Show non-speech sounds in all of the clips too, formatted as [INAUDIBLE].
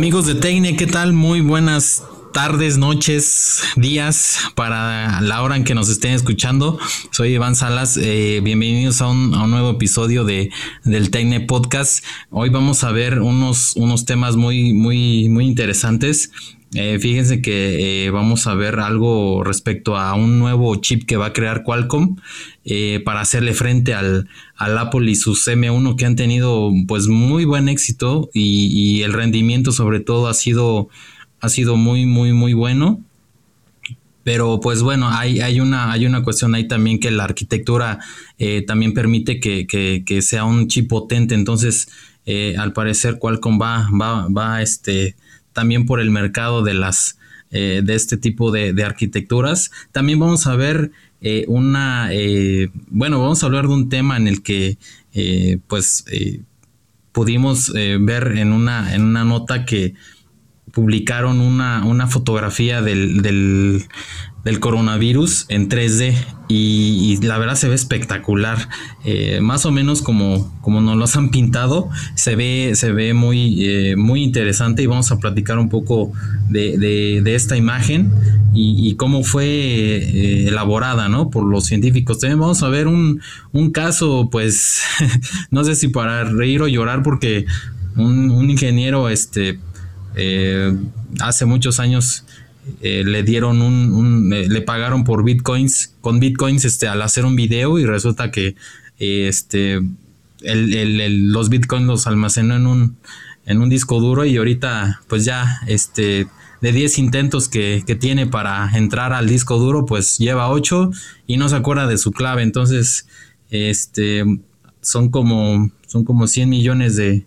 Amigos de Tecne, ¿qué tal? Muy buenas tardes, noches, días para la hora en que nos estén escuchando. Soy Iván Salas, eh, bienvenidos a un, nuevo episodio de, del Tecne Podcast. Hoy vamos a ver unos, unos temas muy, muy, muy interesantes. Eh, fíjense que eh, vamos a ver algo respecto a un nuevo chip que va a crear Qualcomm para hacerle frente al, al, Apple y sus M1 que han tenido pues muy buen éxito y, y el rendimiento sobre todo ha sido ha sido muy, muy, muy bueno. Pero pues bueno, hay, hay, una, hay una cuestión ahí también que la arquitectura eh, también permite que, sea un chip potente. Entonces, eh, al parecer Qualcomm va, va, va este, también por el mercado de las eh, de este tipo de, arquitecturas. También vamos a ver una, bueno, vamos a hablar de un tema en el que pues pudimos ver en una, en una nota que publicaron una, una fotografía del, del, coronavirus en 3D y, la verdad se ve espectacular. Eh, más o menos como, como nos los han pintado, se ve, se ve muy, eh, muy interesante y vamos a platicar un poco de, esta imagen y, cómo fue eh, elaborada ¿no? por los científicos. También vamos a ver un, un caso, pues, [LAUGHS] no sé si para reír o llorar porque un, un ingeniero, este, eh, hace muchos años eh, le dieron un, eh, le pagaron por bitcoins, con bitcoins este, al hacer un video y resulta que este, los bitcoins los almacenó en un, en un disco duro y ahorita pues ya este, de 10 intentos que, tiene para entrar al disco duro pues lleva 8 y no se acuerda de su clave, entonces este, son como, son como 100 millones de,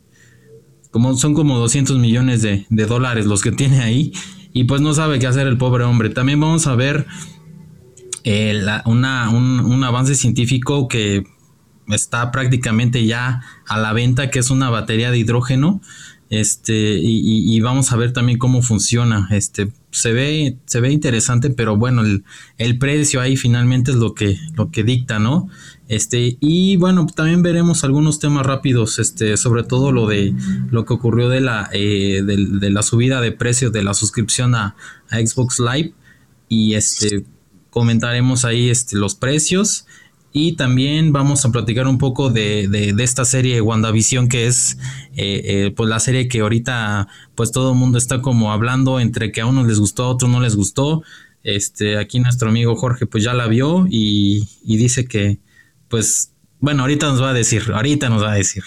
como son como 200 millones de, dólares los que tiene ahí y pues no sabe qué hacer el pobre hombre. También vamos a ver eh, un, avance científico que está prácticamente ya a la venta, que es una batería de hidrógeno. Este, y, vamos a ver también cómo funciona. Este, se ve, se ve interesante, pero bueno, el, el, precio ahí finalmente es lo que, lo que dicta, ¿no? Este, y bueno, también veremos algunos temas rápidos, este, sobre todo lo de lo que ocurrió de la, eh, de, la subida de precio de la suscripción a, Xbox Live. Y este comentaremos ahí este, los precios. Y también vamos a platicar un poco de, de, esta serie WandaVision, que es eh, eh, pues la serie que ahorita pues todo el mundo está como hablando entre que a unos les gustó, a otros no les gustó. Este, aquí nuestro amigo Jorge pues ya la vio y dice que, pues bueno, ahorita nos va a decir, ahorita nos va a decir.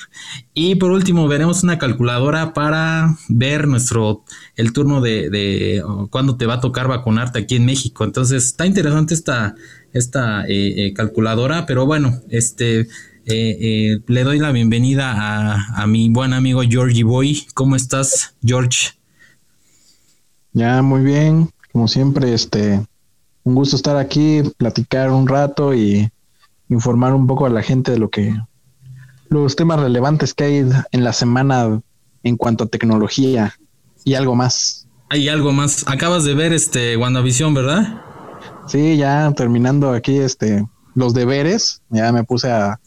Y por último, veremos una calculadora para ver nuestro, el turno de, de cuándo te va a tocar vacunarte aquí en México. Entonces, está interesante esta, esta eh, eh, calculadora, pero bueno, este, eh, le doy la bienvenida a, a, mi buen amigo Georgie Boy. ¿Cómo estás, George? Ya, muy bien. Como siempre, este, un gusto estar aquí, platicar un rato y informar un poco a la gente de lo que los temas relevantes que hay en la semana en cuanto a tecnología y algo más. Hay algo más. Acabas de ver este WandaVision, ¿verdad? Sí, ya terminando aquí este los deberes, ya me puse a,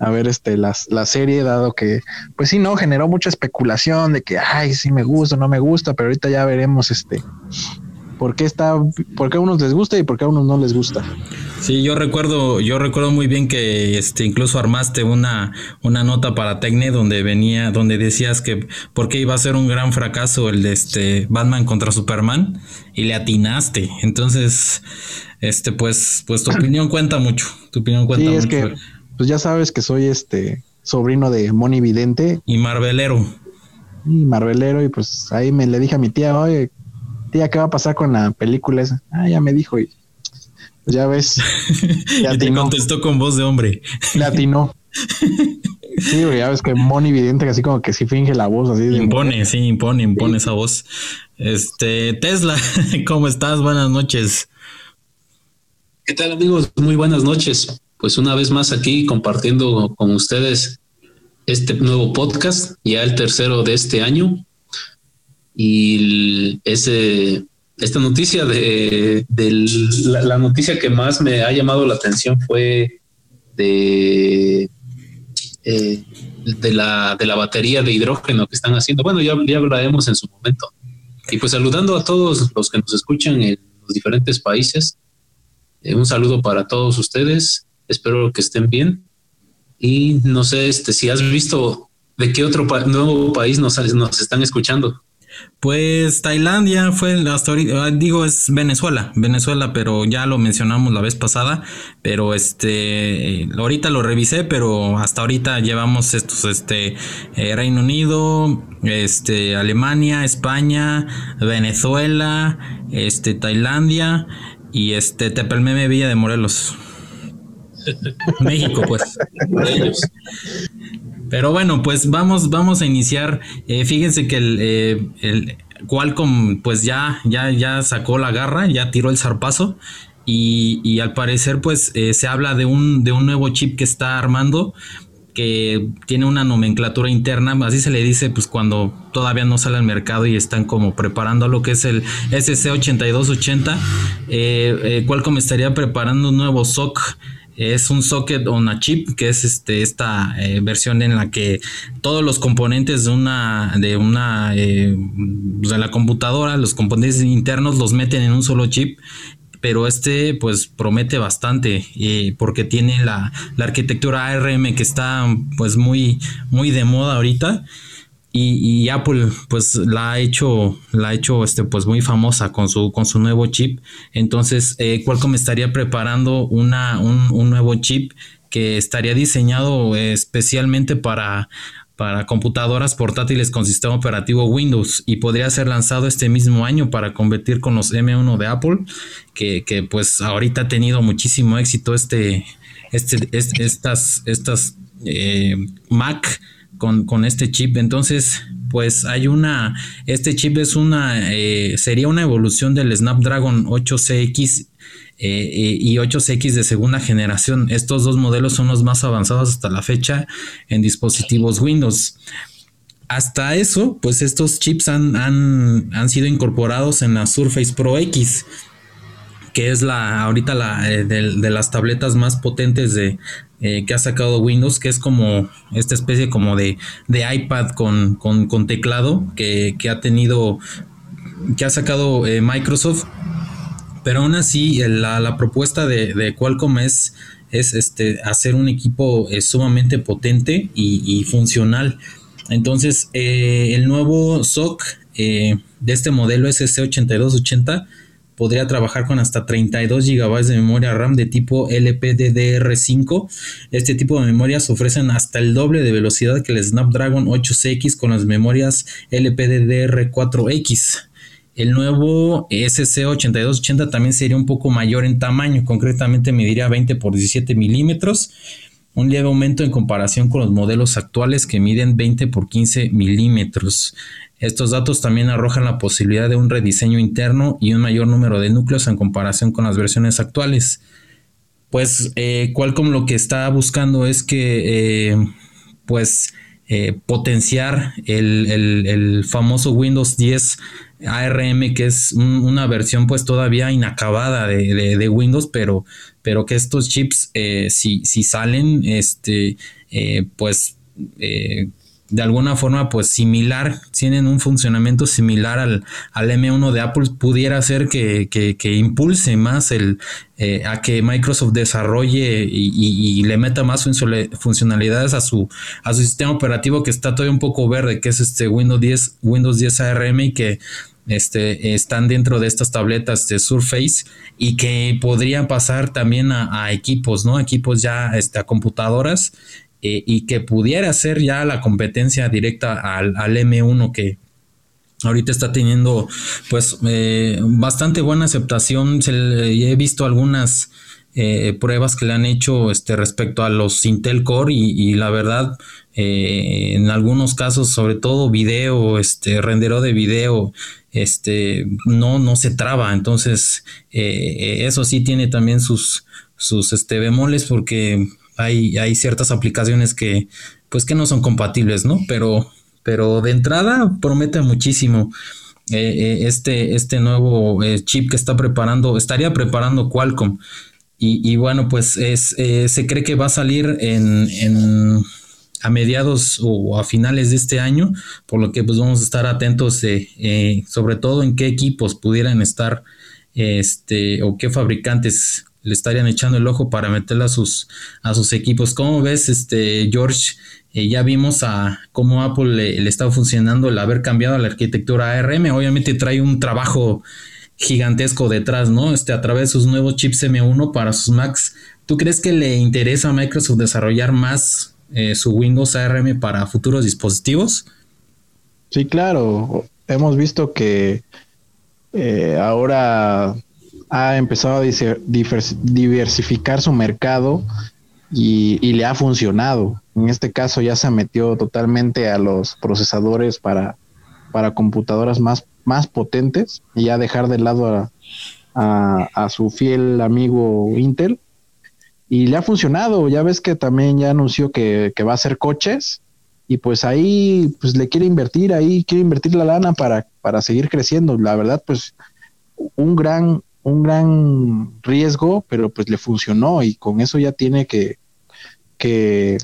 a ver este las, la serie, dado que, pues sí, no, generó mucha especulación de que ay, sí me gusta, no me gusta, pero ahorita ya veremos este por qué está, por qué a unos les gusta y por qué a unos no les gusta. Sí, yo recuerdo, yo recuerdo muy bien que este incluso armaste una, una nota para Tecne donde venía, donde decías que por qué iba a ser un gran fracaso el de este Batman contra Superman y le atinaste. Entonces, este, pues, pues tu opinión cuenta mucho. Tu opinión cuenta sí, es Que, pues ya sabes que soy este sobrino de Moni Vidente. Y Marvelero. Y Marvelero, y pues ahí me le dije a mi tía, oye, tía, ¿qué va a pasar con la película esa? Ah, ya me dijo y pues ya ves. [LAUGHS] y te contestó con voz de hombre. Le atinó. [LAUGHS] Sí, ya ves que Moni evidente que así como que sí finge la voz así. impone, sí, impone, impone esa voz. Este, Tesla, [LAUGHS] ¿cómo estás? Buenas noches. ¿Qué tal amigos? Muy buenas noches. Pues una vez más aquí compartiendo con ustedes este nuevo podcast, ya el tercero de este año. Y ese, esta noticia de, la, noticia que más me ha llamado la atención fue de eh, de la, de la batería de hidrógeno que están haciendo. Bueno, ya, ya hablaremos en su momento. Y pues saludando a todos los que nos escuchan en los diferentes países. Eh, un saludo para todos ustedes. Espero que estén bien. Y no sé este, si has visto de qué otro nuevo país nos, nos están escuchando. Pues Tailandia fue hasta ahorita, ah, digo es Venezuela, Venezuela, pero ya lo mencionamos la vez pasada, pero este, ahorita lo revisé, pero hasta ahorita llevamos estos, este, eh, Reino Unido, este, Alemania, España, Venezuela, este, Tailandia y este, Tepelmeme Villa de Morelos. [LAUGHS] México, pues. ellos. Pero bueno, pues vamos, vamos a iniciar. Eh, fíjense que el, eh, el, Qualcomm pues ya, ya, ya sacó la garra, ya tiró el zarpazo. Y, y al parecer pues eh, se habla de un, de un nuevo chip que está armando que tiene una nomenclatura interna, así se le dice pues cuando todavía no sale al mercado y están como preparando lo que es el SC8280, eh, Qualcomm estaría preparando un nuevo SOC es un socket on a chip, que es este, esta eh, versión en la que todos los componentes de una, de una, eh, de la computadora, los componentes internos los meten en un solo chip pero este pues promete bastante eh, porque tiene la, la, arquitectura ARM que está pues muy muy de moda ahorita y, Apple pues la ha hecho, la ha hecho este, pues muy famosa con su, con su nuevo chip. Entonces eh, Qualcomm estaría preparando una, un, nuevo chip que estaría diseñado especialmente para, para computadoras portátiles con sistema operativo Windows y podría ser lanzado este mismo año para convertir con los M1 de Apple, que, que pues ahorita ha tenido muchísimo éxito este, este, estas, estas eh, Mac con, este chip. Entonces, pues hay una, este chip es una, eh, sería una evolución del Snapdragon 8CX eh, eh, y 8CX de segunda generación. Estos dos modelos son los más avanzados hasta la fecha en dispositivos Windows. Hasta eso, pues estos chips han, han, sido incorporados en la Surface Pro X que es la ahorita la de, las tabletas más potentes de, eh, que ha sacado Windows, que es como esta especie como de, iPad con, teclado que, ha tenido, que ha sacado eh, Microsoft. Pero aún así, la, propuesta de, Qualcomm es, es este, hacer un equipo eh, sumamente potente y, funcional. Entonces, el nuevo SOC de este modelo SC8280 podría trabajar con hasta 32 GB de memoria RAM de tipo LPDDR5. Este tipo de memorias ofrecen hasta el doble de velocidad que el Snapdragon 8CX con las memorias LPDDR4X. El nuevo SC8280 también sería un poco mayor en tamaño, concretamente mediría 20 por 17 milímetros un leve aumento en comparación con los modelos actuales que miden 20 por 15 milímetros. Estos datos también arrojan la posibilidad de un rediseño interno y un mayor número de núcleos en comparación con las versiones actuales. Pues eh, Qualcomm lo que está buscando es que eh, pues eh, potenciar el, famoso Windows 10 ARM que es una versión pues todavía inacabada de, Windows pero, pero que estos chips si, si, salen este pues de alguna forma pues similar, tienen un funcionamiento similar al, al M1 de Apple, pudiera ser que, que, impulse más el, eh, a que Microsoft desarrolle y, le meta más funcionalidades a su, a su sistema operativo que está todavía un poco verde, que es este Windows 10, Windows 10 ARM y que este, están dentro de estas tabletas de Surface y que podrían pasar también a, equipos, ¿no? Equipos ya este, a computadoras eh, y que pudiera ser ya la competencia directa al, M1 que ahorita está teniendo pues eh, bastante buena aceptación. he visto algunas eh, pruebas que le han hecho este, respecto a los Intel Core y, la verdad en algunos casos sobre todo video este rendero de video este no no se traba entonces eso sí tiene también sus sus este bemoles porque hay, ciertas aplicaciones que, pues que no son compatibles, ¿no? Pero, pero de entrada promete muchísimo. Eh, eh, este, este nuevo eh, chip que está preparando, estaría preparando Qualcomm. Y, bueno, pues es, se cree que va a salir en, a mediados o a finales de este año, por lo que pues vamos a estar atentos sobre todo en qué equipos pudieran estar este o qué fabricantes le estarían echando el ojo para meterla a sus a sus equipos. ¿Cómo ves este George? Eh, ya vimos a cómo Apple le, le estaba funcionando el haber cambiado la arquitectura ARM. Obviamente trae un trabajo gigantesco detrás, ¿no? Este, a través de sus nuevos chips M1 para sus Macs. ¿Tú crees que le interesa a Microsoft desarrollar más eh, su Windows ARM para futuros dispositivos? Sí, claro. Hemos visto que eh, ahora ha empezado a diversificar su mercado y, y, le ha funcionado. En este caso ya se metió totalmente a los procesadores para, para computadoras más más potentes y ya dejar de lado a, a, su fiel amigo Intel. Y le ha funcionado, ya ves que también ya anunció que, que va a hacer coches y pues ahí pues le quiere invertir, ahí quiere invertir la lana para, para seguir creciendo. La verdad, pues un gran, un gran riesgo, pero pues le funcionó y con eso ya tiene que, que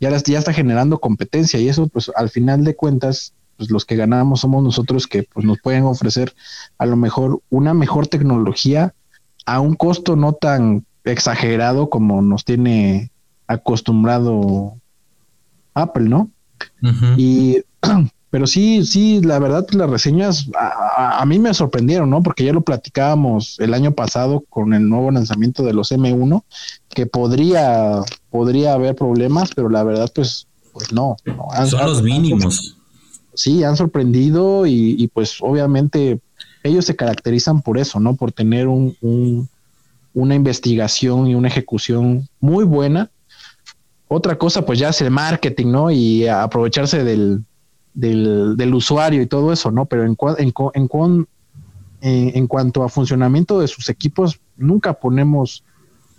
ya, ya está generando competencia y eso pues al final de cuentas pues los que ganamos somos nosotros que pues nos pueden ofrecer a lo mejor una mejor tecnología a un costo no tan exagerado como nos tiene acostumbrado Apple, ¿no? Y [CLEARS THROAT] pero sí, sí, la verdad las reseñas a, a, mí me sorprendieron, ¿no? Porque ya lo platicábamos el año pasado con el nuevo lanzamiento de los M1, que podría, podría haber problemas, pero la verdad, pues, pues no. no Son los mínimos sí, han sorprendido y, pues obviamente ellos se caracterizan por eso, ¿no? Por tener un, una investigación y una ejecución muy buena. Otra cosa, pues ya es el marketing, ¿no? Y aprovecharse del, del, usuario y todo eso, ¿no? Pero en, en, en, en, cuanto a funcionamiento de sus equipos, nunca ponemos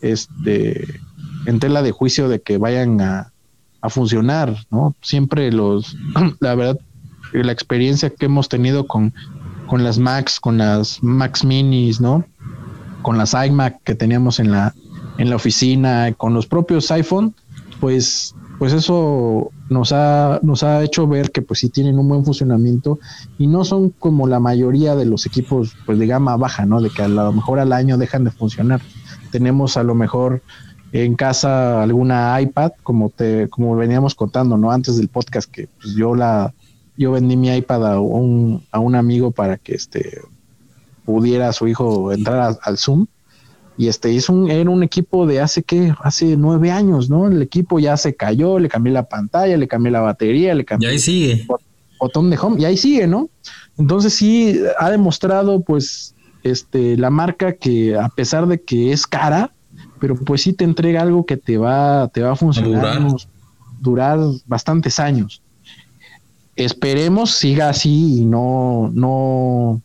este, en tela de juicio de que vayan a, a funcionar, ¿no? Siempre los, [CLEARS THROAT] la verdad, la experiencia que hemos tenido con, con las Macs, con las Macs Minis, ¿no? Con las iMac que teníamos en la, en la oficina, con los propios iPhone, pues, pues eso nos ha, nos ha hecho ver que pues sí tienen un buen funcionamiento y no son como la mayoría de los equipos pues de gama baja, ¿no? De que a lo mejor al año dejan de funcionar. Tenemos a lo mejor en casa alguna iPad, como te, como veníamos contando, ¿no? Antes del podcast, que pues, yo la, yo vendí mi iPad a un, a un amigo para que este pudiera su hijo entrar al Zoom y este hizo un, era un equipo de hace que hace nueve años, ¿no? El equipo ya se cayó, le cambié la pantalla, le cambié la batería, le cambié y ahí sigue. botón de home y ahí sigue, ¿no? Entonces sí ha demostrado pues este la marca que a pesar de que es cara, pero pues sí te entrega algo que te va te va a funcionar durar, durar bastantes años esperemos siga así y no, no,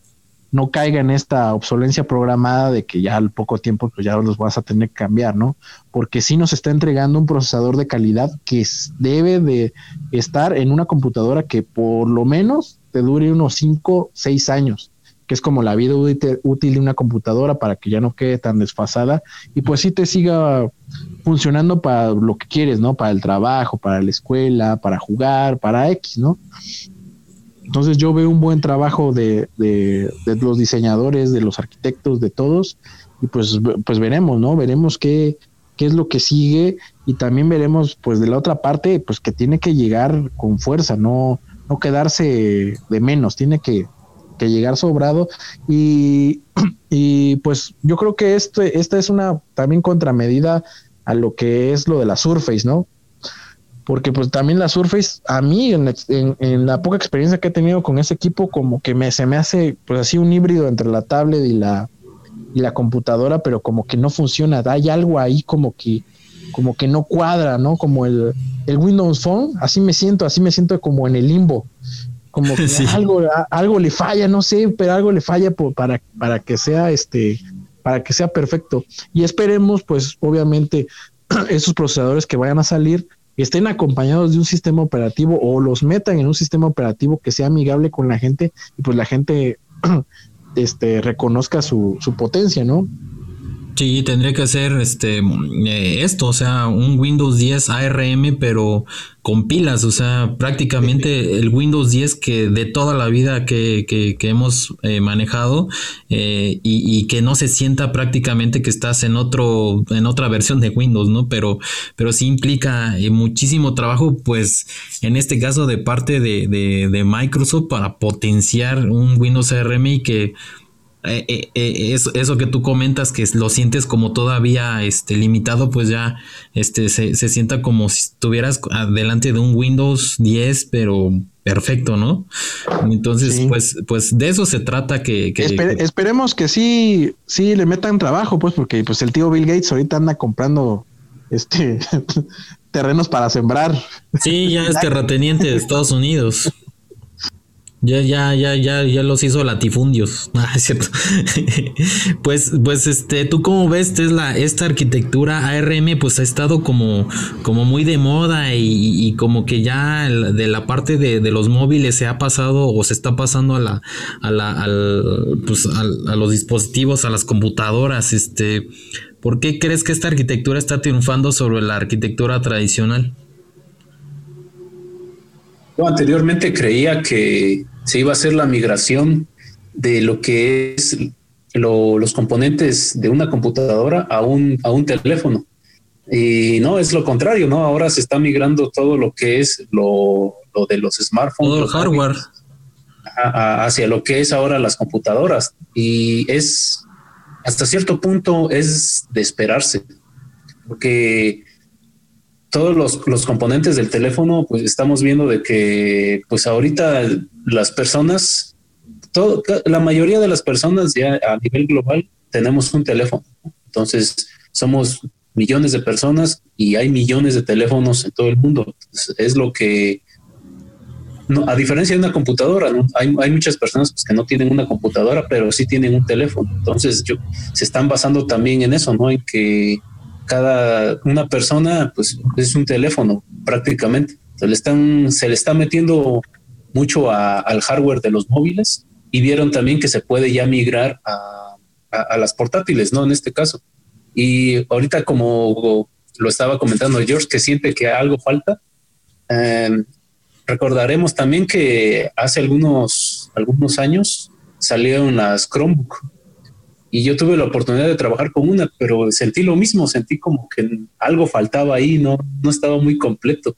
no caiga en esta obsolencia programada de que ya al poco tiempo pues ya los vas a tener que cambiar, ¿no? Porque sí nos está entregando un procesador de calidad que debe de estar en una computadora que por lo menos te dure unos 5, 6 años que es como la vida útil de una computadora para que ya no quede tan desfasada y pues sí te siga funcionando para lo que quieres, ¿no? Para el trabajo, para la escuela, para jugar, para X, ¿no? Entonces yo veo un buen trabajo de, de, los diseñadores, de los arquitectos, de todos, y pues, pues veremos, ¿no? Veremos qué, qué es lo que sigue y también veremos pues de la otra parte, pues que tiene que llegar con fuerza, no, no quedarse de menos, tiene que, que llegar sobrado y, [CLEARS THROAT] y pues yo creo que este, esta es una también contramedida a lo que es lo de la Surface, ¿no? Porque pues también la Surface, a mí en, en, la poca experiencia que he tenido con ese equipo, como que me, se me hace pues así un híbrido entre la tablet y la, y la computadora, pero como que no funciona, hay algo ahí como que, como que no cuadra, ¿no? Como el, el Windows Phone, así me siento, así me siento como en el limbo como que [LAUGHS] algo, algo le falla, no sé, pero algo le falla para, para que sea este, para que sea perfecto. Y esperemos, pues, obviamente, [CLEARS THROAT] esos procesadores que vayan a salir estén acompañados de un sistema operativo o los metan en un sistema operativo que sea amigable con la gente y pues la gente [CLEARS THROAT] este, reconozca su, su potencia, ¿no? Sí, tendría que ser este eh, esto, o sea, un Windows 10 ARM, pero con pilas, o sea, prácticamente [LAUGHS] el Windows 10 que de toda la vida que, que, hemos eh, manejado eh, y, que no se sienta prácticamente que estás en otro, en otra versión de Windows, ¿no? Pero, pero sí implica muchísimo trabajo, pues, en este caso de parte de, de, de Microsoft para potenciar un Windows ARM y que eh, eh, eh, eso, que tú comentas que lo sientes como todavía este, limitado, pues ya este, se, sienta como si estuvieras delante de un Windows 10, pero perfecto, ¿no? Entonces, pues, pues de eso se trata que... esperemos que sí, sí le metan trabajo, pues, porque pues el tío Bill Gates ahorita anda comprando este [LAUGHS] terrenos para sembrar. Sí, ya es [LAUGHS] terrateniente de Estados Unidos. Ya, ya, ya, ya, ya los hizo latifundios. [LAUGHS] Ah, es cierto. [LAUGHS] pues, pues, este, tú cómo ves, esta arquitectura ARM, pues ha estado como, como muy de moda y, como que ya de la parte de, los móviles se ha pasado o se está pasando a la, a la, al, pues, a, los dispositivos, a las computadoras. Este, ¿por qué crees que esta arquitectura está triunfando sobre la arquitectura tradicional? Yo anteriormente creía que se iba a hacer la migración de lo que es los componentes de una computadora a un, a un teléfono. Y no, es lo contrario, ¿no? Ahora se está migrando todo lo que es lo, de los smartphones. Todo el hardware. hacia lo que es ahora las computadoras. Y es, hasta cierto punto, es de esperarse. Porque todos los, componentes del teléfono, pues estamos viendo de que, pues ahorita las personas, todo, la mayoría de las personas ya a nivel global tenemos un teléfono. Entonces, somos millones de personas y hay millones de teléfonos en todo el mundo. es lo que, no, a diferencia de una computadora, hay, hay, muchas personas pues, que no tienen una computadora, pero sí tienen un teléfono. Entonces, yo, se están basando también en eso, ¿no? En que cada una persona pues es un teléfono prácticamente. Se le están, se le está metiendo mucho al hardware de los móviles y vieron también que se puede ya migrar a, las portátiles, ¿no? En este caso. Y ahorita como lo estaba comentando George, que siente que algo falta, em, recordaremos también que hace algunos, algunos años salieron las Chromebook y yo tuve la oportunidad de trabajar con una, pero sentí lo mismo, sentí como que algo faltaba ahí, no, no estaba muy completo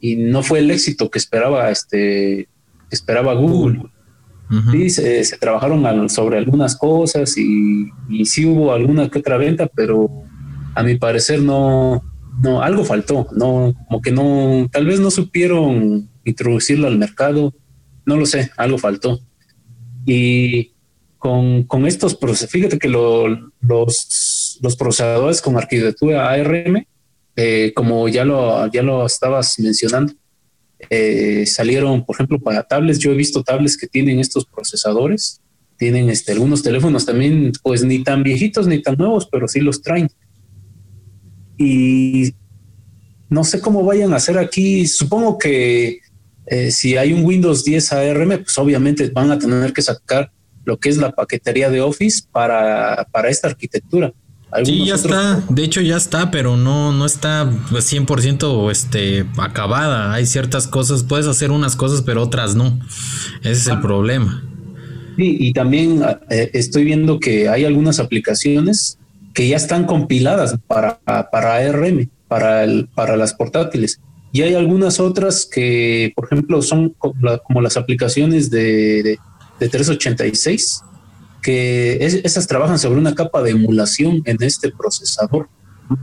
y no fue el éxito que esperaba, este, esperaba Google. Sí, se, trabajaron sobre algunas cosas y, y, sí hubo alguna que otra venta, pero a mi parecer no, no, algo faltó, no, como que no, tal vez no supieron introducirlo al mercado, no lo sé, algo faltó. Y con, con estos procesos. Fíjate que los, los procesadores con arquitectura ARM, eh, como ya lo, ya lo estabas mencionando, eh, salieron, por ejemplo, para tablets. Yo he visto tablets que tienen estos procesadores. Tienen este, algunos teléfonos también, pues ni tan viejitos ni tan nuevos, pero sí los traen. Y no sé cómo vayan a hacer aquí. Supongo que eh, si hay un Windows 10 ARM, pues obviamente van a tener que sacar lo que es la paquetería de Office para, para esta arquitectura. Sí, ya está, de hecho ya está, pero no, no está 100% este, acabada. Hay ciertas cosas, puedes hacer unas cosas, pero otras no. Ese es el ah. problema. Sí, y también eh, estoy viendo que hay algunas aplicaciones que ya están compiladas para, para ARM, para, el, para las portátiles. Y hay algunas otras que, por ejemplo, son como, las aplicaciones de de 386, que esas trabajan sobre una capa de emulación en este procesador.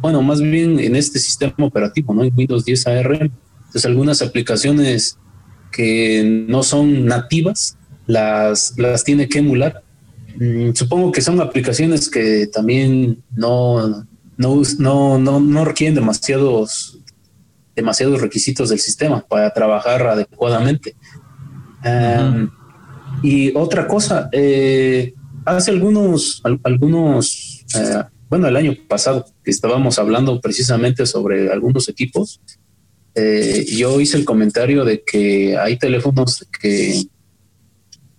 Bueno, más bien en este sistema operativo, ¿no? En Windows 10 ARM. Entonces, algunas aplicaciones que no son nativas las, las tiene que emular. Mm, supongo que son aplicaciones que también no, no, no, no, requieren demasiados, demasiados requisitos del sistema para trabajar adecuadamente. Y otra cosa, eh, hace algunos, algunos, eh, bueno, el año pasado que estábamos hablando precisamente sobre algunos equipos, eh, yo hice el comentario de que hay teléfonos que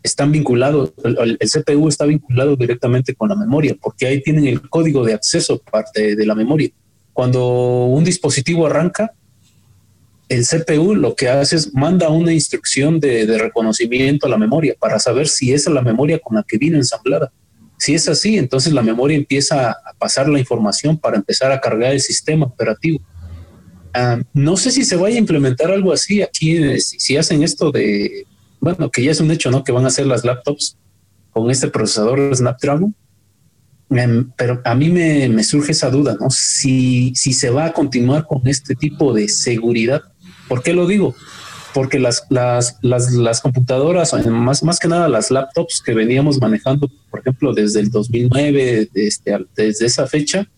están vinculados, el, CPU está vinculado directamente con la memoria, porque ahí tienen el código de acceso parte de la memoria. Cuando un dispositivo arranca, el CPU lo que hace es manda una instrucción de, de, reconocimiento a la memoria para saber si esa es la memoria con la que vino ensamblada. Si es así, entonces la memoria empieza a pasar la información para empezar a cargar el sistema operativo. Ah, no sé si se vaya a implementar algo así aquí, eh, si, hacen esto de, bueno, que ya es un hecho, ¿no? Que van a hacer las laptops con este procesador Snapdragon. Em, pero a mí me, surge esa duda, ¿no? Si, si se va a continuar con este tipo de seguridad. ¿Por qué lo digo? Porque las, las, las, las computadoras, más, más que nada las laptops que veníamos manejando, por ejemplo, desde el 2009, desde, desde esa fecha,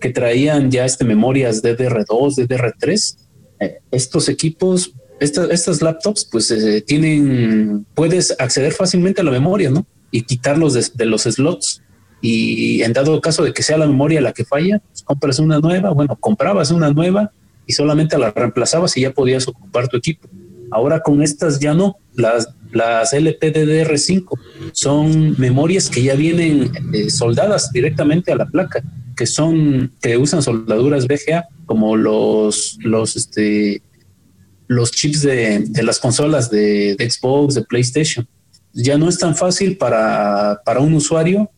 que traían ya este memorias DDR2, DDR3. Eh, estos equipos, estas laptops, pues eh, tienen, puedes acceder fácilmente a la memoria, ¿no? Y quitarlos de, los slots. Y en dado caso de que sea la memoria la que falla, pues compras una nueva, bueno, comprabas una nueva y solamente la reemplazabas y ya podías ocupar tu equipo. Ahora con estas ya no, las, las LPDDR5 son memorias que ya vienen eh, soldadas directamente a la placa que son, que usan soldaduras VGA, como los, los, este, los chips de, las consolas de, Xbox, de PlayStation. Ya no es tan fácil para, un usuario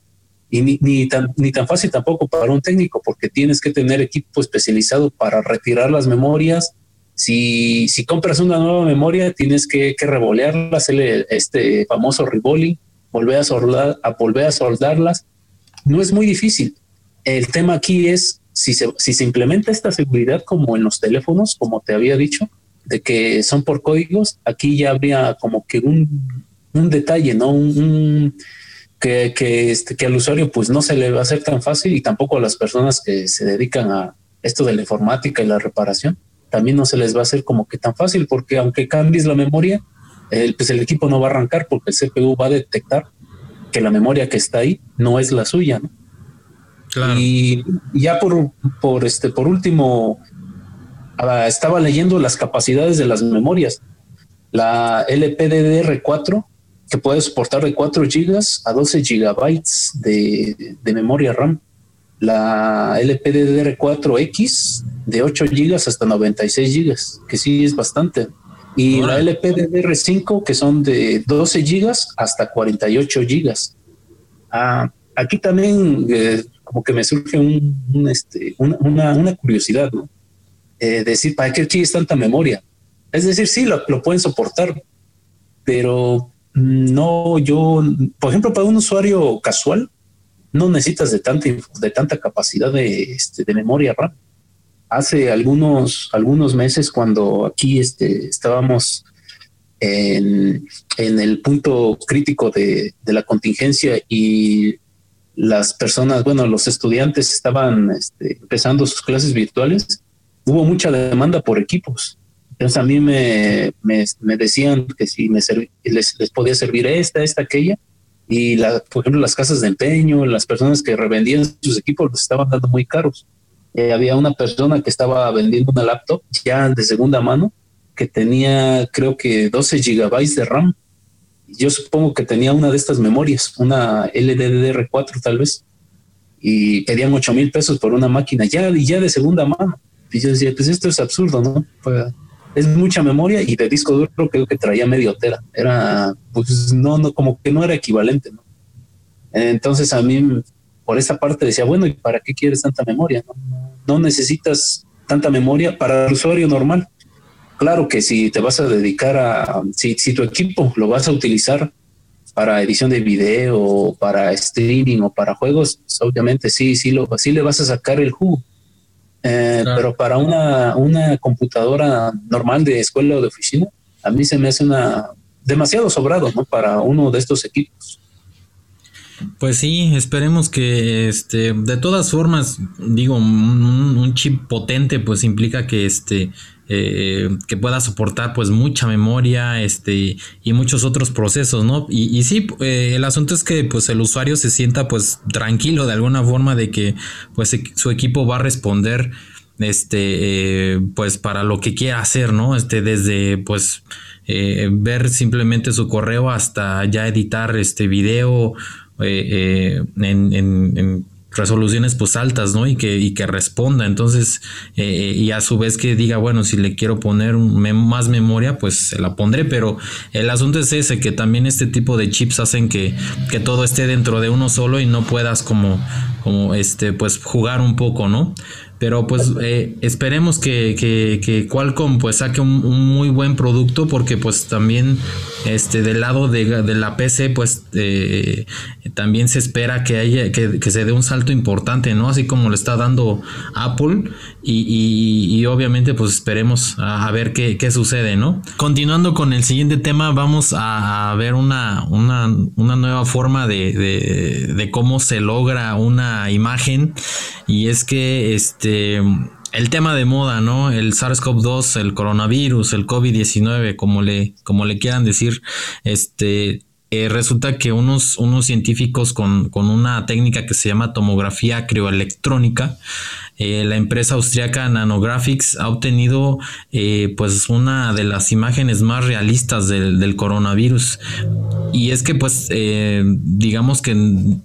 y ni, ni, tan, ni tan fácil tampoco para un técnico, porque tienes que tener equipo especializado para retirar las memorias. Si, si compras una nueva memoria, tienes que, que revolearla, hacerle este famoso rebolling, volver a, soldar, a volver a soldarlas. No es muy difícil el tema aquí es si se, si se implementa esta seguridad como en los teléfonos, como te había dicho, de que son por códigos, aquí ya habría como que un, detalle, ¿no? Un, que, que, este, que al usuario pues no se le va a hacer tan fácil y tampoco a las personas que se dedican a esto de la informática y la reparación, también no se les va a hacer como que tan fácil porque aunque cambies la memoria, el, pues el equipo no va a arrancar porque el CPU va a detectar que la memoria que está ahí no es la suya, ¿no? Y ya por, por, este, por último, ah, estaba leyendo las capacidades de las memorias. La LPDDR4, que puede soportar de 4 GB a 12 GB de, de, memoria RAM. La LPDDR4X de 8 GB hasta 96 GB, que sí es bastante. Y la LPDDR5, que son de 12 GB hasta 48 GB. Ah, aquí también eh, como que me surge un, este, una, curiosidad, ¿no? Eh, decir, ¿para qué quieres tanta memoria? Es decir, sí, lo, pueden soportar, pero no, yo, por ejemplo, para un usuario casual, no necesitas de tanta, de tanta capacidad de, este, de memoria RAM. Hace algunos, algunos meses, cuando aquí este, estábamos en, en el punto crítico de, de la contingencia y las personas, bueno, los estudiantes estaban este, empezando sus clases virtuales, hubo mucha demanda por equipos. Entonces a mí me, me, decían que si me les, podía servir esta, esta, aquella. Y la, por ejemplo, las casas de empeño, las personas que revendían sus equipos los estaban dando muy caros. Eh, había una persona que estaba vendiendo una laptop ya de segunda mano que tenía creo que 12 gigabytes de RAM yo supongo que tenía una de estas memorias, una LDDR4 tal vez, y pedían 8 mil pesos por una máquina ya, ya de segunda mano. Y yo decía, pues esto es absurdo, ¿no? Es mucha memoria y de disco duro creo que traía medio tera. Era, pues no, no, como que no era equivalente, ¿no? Entonces a mí, por esa parte decía, bueno, ¿y para qué quieres tanta memoria? No, no necesitas tanta memoria para el usuario normal. Claro que si te vas a dedicar a, si, si tu equipo lo vas a utilizar para edición de video, para streaming o para juegos, obviamente sí, sí, lo, sí le vas a sacar el jugo. Eh, pero para una, una computadora normal de escuela o de oficina, a mí se me hace una demasiado sobrado, ¿no? Para uno de estos equipos. Pues sí, esperemos que este, de todas formas, digo, un, un chip potente, pues implica que este eh, que pueda soportar pues mucha memoria este y muchos otros procesos no y, y sí eh, el asunto es que pues el usuario se sienta pues tranquilo de alguna forma de que pues su equipo va a responder este, pues para lo que quiera hacer, ¿no? Este, desde, pues, ver simplemente su correo hasta ya editar este video en, en resoluciones pues altas, ¿no? Y que, y que responda. Entonces, eh, y a su vez que diga, bueno, si le quiero poner más memoria, pues se la pondré. Pero el asunto es ese, que también este tipo de chips hacen que, que todo esté dentro de uno solo y no puedas como, como este, pues jugar un poco, ¿no? Pero pues eh, esperemos que, que, Qualcomm pues saque un, muy buen producto porque pues también este del lado de, la PC pues eh, también se espera que haya que, se dé un salto importante, ¿no? Así como le está dando Apple y, obviamente pues esperemos a, ver qué, sucede, ¿no? Continuando con el siguiente tema vamos a, ver una, una, nueva forma de, de cómo se logra una imagen y es que este el tema de moda, ¿no? El SARS-CoV-2, el coronavirus, el COVID-19, como le, como le quieran decir, este, eh, resulta que unos, unos científicos con, con, una técnica que se llama tomografía crioelectrónica eh, la empresa austriaca Nanographics ha obtenido eh, pues una de las imágenes más realistas del, coronavirus. Y es que pues eh, digamos que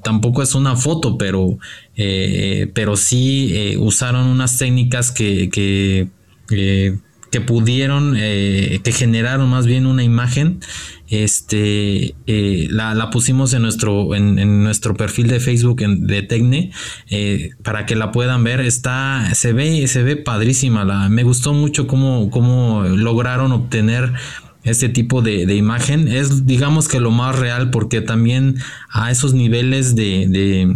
tampoco es una foto, pero, pero sí usaron unas técnicas que, que que pudieron, eh, que generaron más bien una imagen, este, eh, la, pusimos en nuestro, en, nuestro perfil de Facebook de Tecne eh, para que la puedan ver. Está, se ve, se ve padrísima. La, me gustó mucho cómo, cómo lograron obtener este tipo de, de, imagen. Es, digamos que lo más real porque también a esos niveles de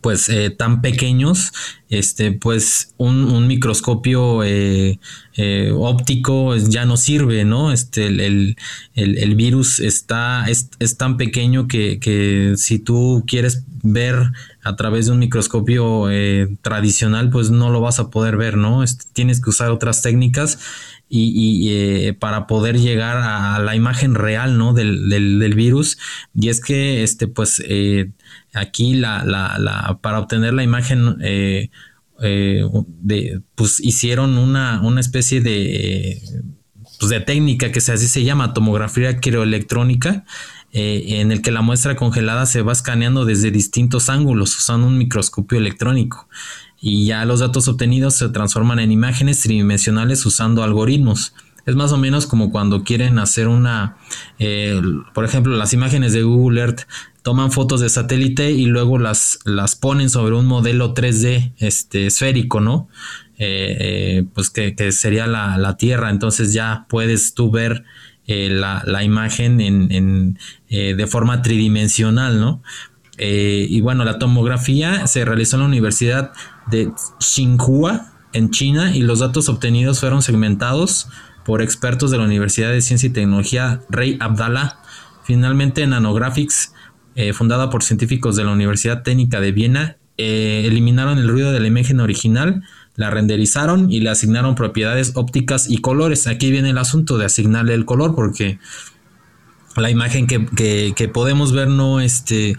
pues eh, tan pequeños, este, pues un, microscopio eh, eh, óptico ya no sirve, ¿no? Este, el, el, virus está, es, tan pequeño que, que, si tú quieres ver a través de un microscopio tradicional, pues no lo vas a poder ver, ¿no? Este, tienes que usar otras técnicas y, para poder llegar a la imagen real, ¿no? Del, del, virus. Y es que, este, pues, Aquí la, la, la, para obtener la imagen eh, eh, de, pues hicieron una, una especie de, pues de técnica que se, así se llama tomografía crioelectrónica, eh, en el que la muestra congelada se va escaneando desde distintos ángulos usando un microscopio electrónico y ya los datos obtenidos se transforman en imágenes tridimensionales usando algoritmos. Es más o menos como cuando quieren hacer una, por ejemplo, las imágenes de Google Earth toman fotos de satélite y luego las, las ponen sobre un modelo 3D este, esférico, ¿no? Eh, eh, pues que, sería la, Tierra. Entonces ya puedes tú ver eh, la, imagen en, de forma tridimensional, ¿no? y bueno, la tomografía se realizó en la Universidad de Tsinghua en China y los datos obtenidos fueron segmentados por expertos de la Universidad de Ciencia y Tecnología Rey Abdallah. Finalmente, Nanographics eh, fundada por científicos de la Universidad Técnica de Viena, eh, eliminaron el ruido de la imagen original, la renderizaron y le asignaron propiedades ópticas y colores. Aquí viene el asunto de asignarle el color porque la imagen que, podemos ver no, este,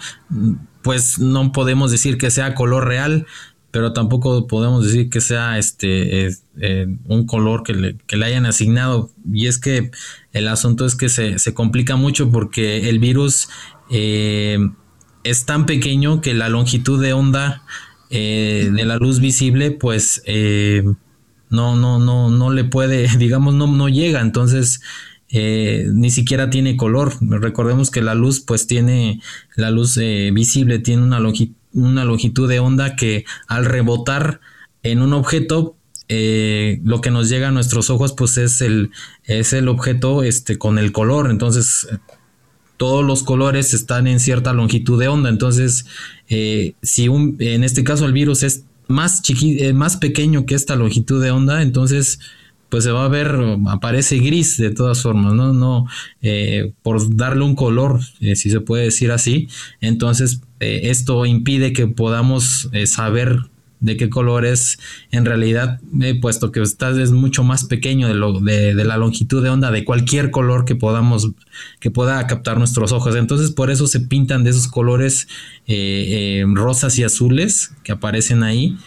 pues no podemos decir que sea color real, pero tampoco podemos decir que sea este eh, un color que le, que le, hayan asignado. Y es que el asunto es que se, se complica mucho porque el virus eh, es tan pequeño que la longitud de onda eh, de la luz visible, pues eh, no, no, no, no le puede, [LAUGHS] digamos, no, no llega. Entonces, ni siquiera tiene color. Recordemos que la luz, pues tiene, la luz visible tiene una, una longitud de onda que al rebotar en un objeto, lo que nos llega a nuestros ojos pues es el, es el objeto este, con el color. Entonces todos los colores están en cierta longitud de onda. Entonces, eh, si un, en este caso el virus es más, eh, más pequeño que esta longitud de onda, entonces pues se va a ver, aparece gris de todas formas, ¿no? No, eh, por darle un color, si se puede decir así. Entonces, esto impide que podamos saber de qué color es en realidad, puesto que está es mucho más pequeño de, lo, de, la longitud de onda de cualquier color que podamos, que pueda captar nuestros ojos. Entonces, por eso se pintan de esos colores eh, eh, rosas y azules que aparecen ahí.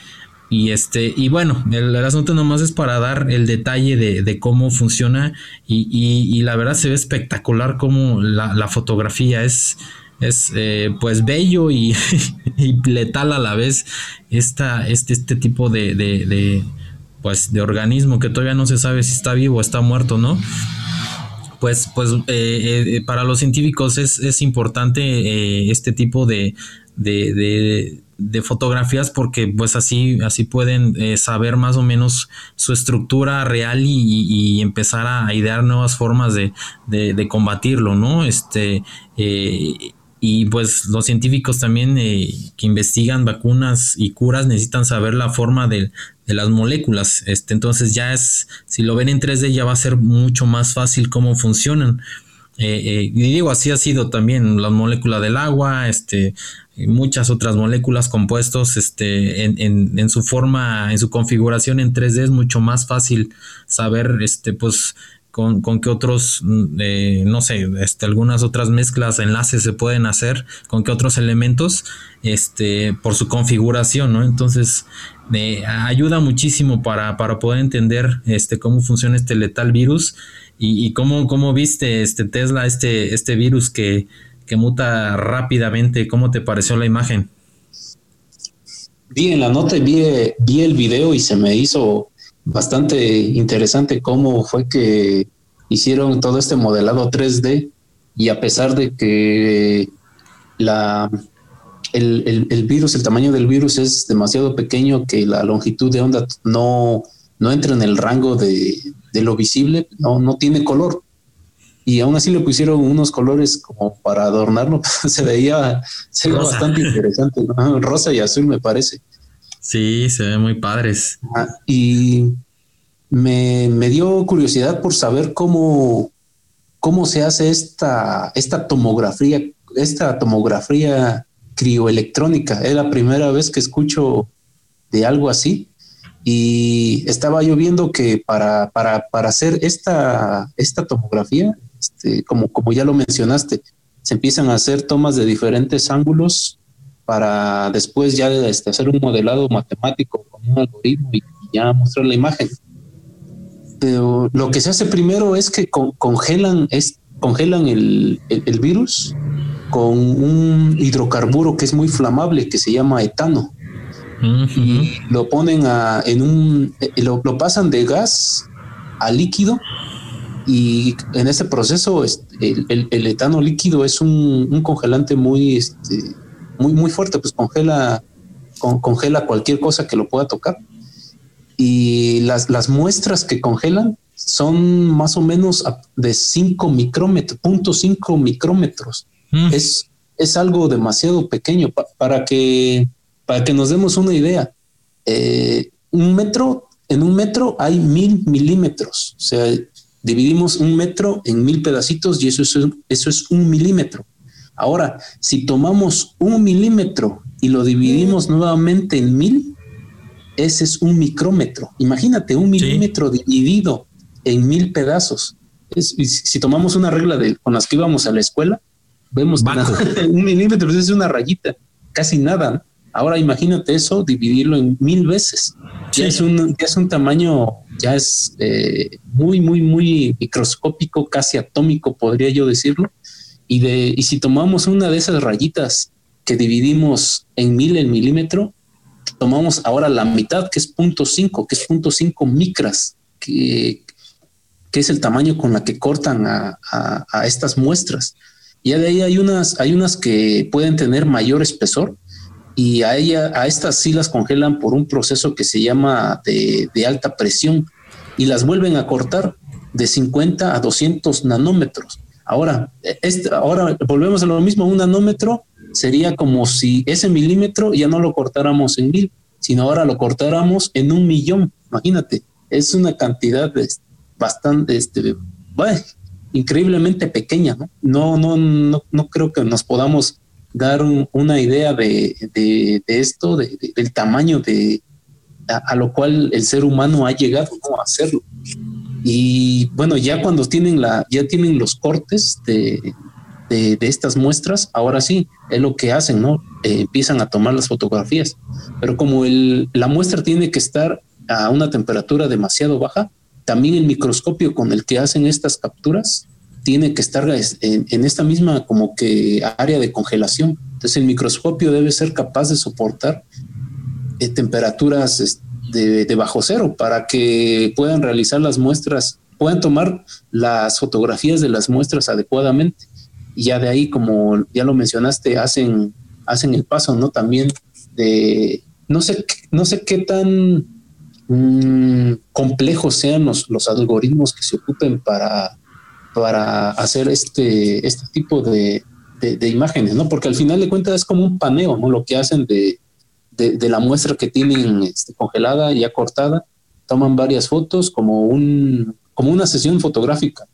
Y este, y bueno, el, asunto nomás es para dar el detalle de, cómo funciona. Y, la verdad se ve espectacular como la, fotografía es, es eh, pues bello [LAUGHS] y, letal a la vez. Esta, este, este tipo de, pues de organismo que todavía no se sabe si está vivo o está muerto, ¿no? Pues, pues eh, eh, para los científicos es, es importante este tipo de, de, de, fotografías porque pues así, así pueden eh, saber más o menos su estructura real y, empezar a idear nuevas formas de, de, combatirlo, ¿no? Este, eh, y pues los científicos también eh, que investigan vacunas y curas necesitan saber la forma de, de, las moléculas. Este, entonces ya es, si lo ven en 3D ya va a ser mucho más fácil cómo funcionan. y digo, así ha sido también la molécula del agua, este, muchas otras moléculas, compuestos, este, en, en, su forma, en su configuración en 3D es mucho más fácil saber, este, pues, con, con qué otros, mm, eh, no sé, este, algunas otras mezclas, enlaces se pueden hacer, con qué otros elementos, este, por su configuración, ¿no? Entonces, ayuda muchísimo para, para, poder entender, este, cómo funciona este letal virus y, y cómo, cómo viste, este, Tesla, este, este virus que, que muta rápidamente. ¿Cómo te pareció la imagen? Vi en la nota vi, vi el video y se me hizo bastante interesante cómo fue que hicieron todo este modelado 3D y a pesar de que la, el, virus, el tamaño del virus es demasiado pequeño que la longitud de onda no, no entra en el rango de, de lo visible, no, no tiene color y aún así le pusieron unos colores como para adornarlo, [LAUGHS] se veía, se veía bastante interesante, [LAUGHS] rosa y azul me parece. Sí, se ven muy padres. y me, dio curiosidad por saber cómo, cómo se hace esta, esta tomografía, esta tomografía crioelectrónica. Es la primera vez que escucho de algo así. Y estaba yo viendo que para, para, para hacer esta, esta tomografía este, como, como ya lo mencionaste, se empiezan a hacer tomas de diferentes ángulos para después ya este, hacer un modelado matemático con un algoritmo y, ya mostrar la imagen. Pero lo que se hace primero es que congelan, es, congelan el, virus con un hidrocarburo que es muy flamable, que se llama etano. Y lo ponen a, en un, eh, lo, lo pasan de gas a líquido y en ese proceso el, el, etano líquido es un, congelante muy, este, muy, muy fuerte, pues congela, congela cualquier cosa que lo pueda tocar. Y las, las muestras que congelan son más o menos de 5 micrómetros, punto 5 micrómetros. Mm. Es, es algo demasiado pequeño para, que, para que nos demos una idea. Eh, un metro, en un metro hay mil milímetros. O sea, Dividimos un metro en mil pedacitos y eso es, eso es un milímetro. Ahora, si tomamos un milímetro y lo dividimos nuevamente en mil, ese es un micrómetro. Imagínate, un milímetro dividido en mil pedazos. si tomamos una regla de, con las que íbamos a la escuela, vemos que [LAUGHS] un milímetro es una rayita, casi nada. Ahora imagínate eso, dividirlo en mil veces. Ya, es un, ya es un tamaño ya es eh, muy, muy, muy microscópico, casi atómico, podría yo decirlo. Y, de, y si tomamos una de esas rayitas que dividimos en mil el milímetro, tomamos ahora la mitad, que es 0.5, que es 0.5 micras, que, que es el tamaño con la que cortan a, a, estas muestras. Y de ahí hay unas, hay unas que pueden tener mayor espesor, y a ella, a estas sí las congelan por un proceso que se llama de, alta presión y las vuelven a cortar de 50 a 200 nanómetros. Ahora, este, ahora volvemos a lo mismo, un nanómetro sería como si ese milímetro ya no lo cortáramos en mil, sino ahora lo cortáramos en un millón. Imagínate, es una cantidad bastante, este, increíblemente pequeña. ¿no? No, no, no creo que nos podamos dar una idea de, esto, del tamaño de a, lo cual el ser humano ha llegado a hacerlo. Y bueno, ya cuando tienen la, ya tienen los cortes de, de, estas muestras, ahora sí, es lo que hacen, ¿no? Eh, empiezan a tomar las fotografías. Pero como el, la muestra tiene que estar a una temperatura demasiado baja, también el microscopio con el que hacen estas capturas tiene que estar en, esta misma como que área de congelación. Entonces el microscopio debe ser capaz de soportar eh, temperaturas de, de, bajo cero para que puedan realizar las muestras, puedan tomar las fotografías de las muestras adecuadamente. Y ya de ahí, como ya lo mencionaste, hacen, hacen el paso, ¿no? También de, no sé, no sé qué tan mm, complejos sean los, los algoritmos que se ocupen para para hacer este, este tipo de, de, imágenes, ¿no? Porque al final de cuentas es como un paneo, ¿no? Lo que hacen de, de la muestra que tienen este, congelada, ya cortada, toman varias fotos como, un, como una sesión fotográfica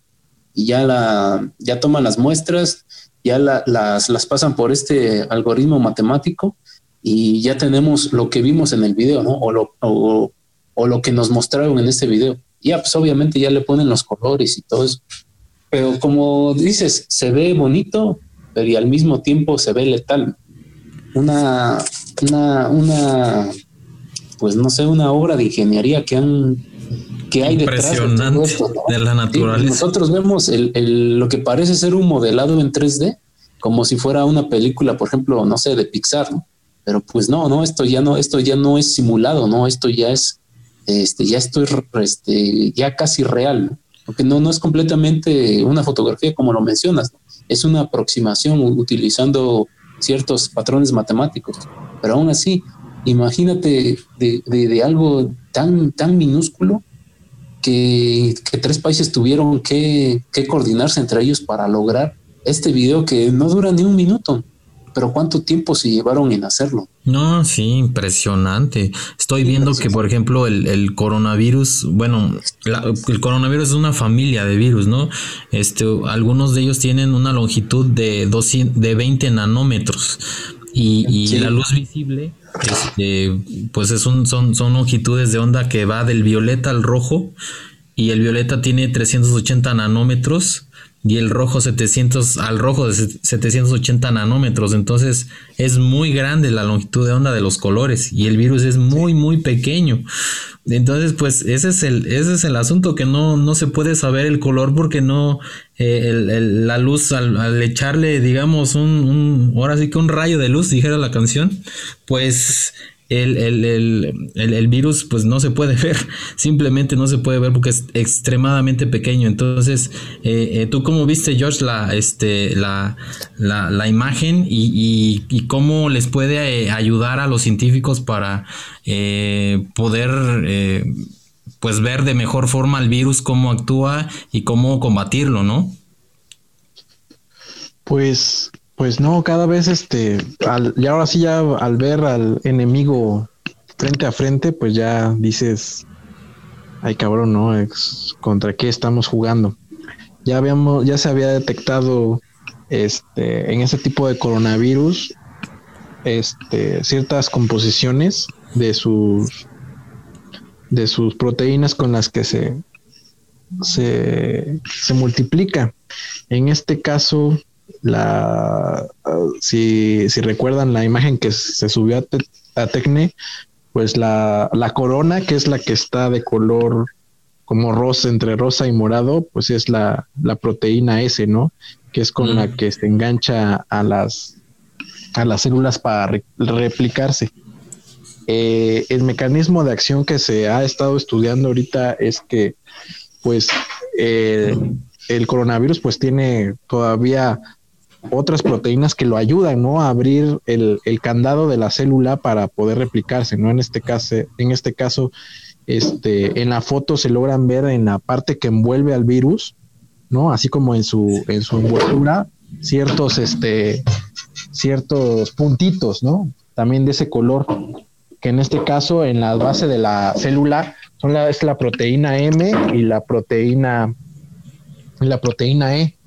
y ya, la, ya toman las muestras, ya las, las pasan por este algoritmo matemático y ya tenemos lo que vimos en el video, ¿no? O lo, o, lo que nos mostraron en este video. Ya, pues obviamente ya le ponen los colores y todo eso. Pero como dices, se ve bonito, pero y al mismo tiempo se ve letal. Una, una, una, pues no sé, una obra de ingeniería que han que hay detrás de, la naturaleza. nosotros vemos el, lo que parece ser un modelado en 3D, como si fuera una película, por ejemplo, no sé, de Pixar, Pero pues no, no, esto ya no, esto ya no es simulado, no, esto ya es, este, ya estoy, este, ya casi real porque no, no es completamente una fotografía como lo mencionas, es una aproximación utilizando ciertos patrones matemáticos, pero aún así, imagínate de, algo tan, tan minúsculo que, tres países tuvieron que, que coordinarse entre ellos para lograr este video que no dura ni un minuto pero ¿cuánto tiempo se llevaron en hacerlo? No, sí, impresionante. Estoy viendo que, por ejemplo, el, coronavirus, bueno, el coronavirus es una familia de virus, ¿no? Este, algunos de ellos tienen una longitud de, 200, de 20 nanómetros y, la luz visible, este, pues es un, son, son longitudes de onda que va del violeta al rojo y el violeta tiene 380 nanómetros y el rojo 700 al rojo de 780 nanómetros. Entonces es muy grande la longitud de onda de los colores y el virus es muy, muy pequeño. Entonces, pues ese es el, ese es el asunto que no, no se puede saber el color porque no, eh, la luz al, echarle, digamos, un, un, ahora sí que un rayo de luz, dijera la canción, pues el, virus pues no se puede [LAUGHS] ver, simplemente no se puede ver porque es extremadamente pequeño. Entonces, eh, eh, ¿tú cómo viste, George, la, este, la, la, imagen y, y, cómo les puede eh, ayudar a los científicos para poder pues ver de mejor forma el virus, cómo actúa y cómo combatirlo, ¿no? Pues pues no, cada vez este, y ahora sí ya al ver al enemigo frente a frente, pues ya dices, ay cabrón, ¿no? ¿Contra qué estamos jugando? Ya habíamos, ya se había detectado este, en ese tipo de coronavirus, este, ciertas composiciones de sus de sus proteínas con las que se, se, se multiplica. En este caso, la si, si, recuerdan la imagen que se subió a, Tecne, pues la, la, corona, que es la que está de color como rosa, entre rosa y morado, pues es la, la proteína S, ¿no? Que es con la que se engancha a las, a las células para replicarse. Eh, el mecanismo de acción que se ha estado estudiando ahorita es que, pues, el coronavirus pues tiene todavía otras proteínas que lo ayudan, ¿no? A abrir el, candado de la célula para poder replicarse, ¿no? En este caso, en este caso, este, en la foto se logran ver en la parte que envuelve al virus, ¿no? Así como en su, en su envoltura, ciertos, este, ciertos puntitos, ¿no? También de ese color, que en este caso, en la base de la célula, son la, es la proteína M y la proteína, la proteína E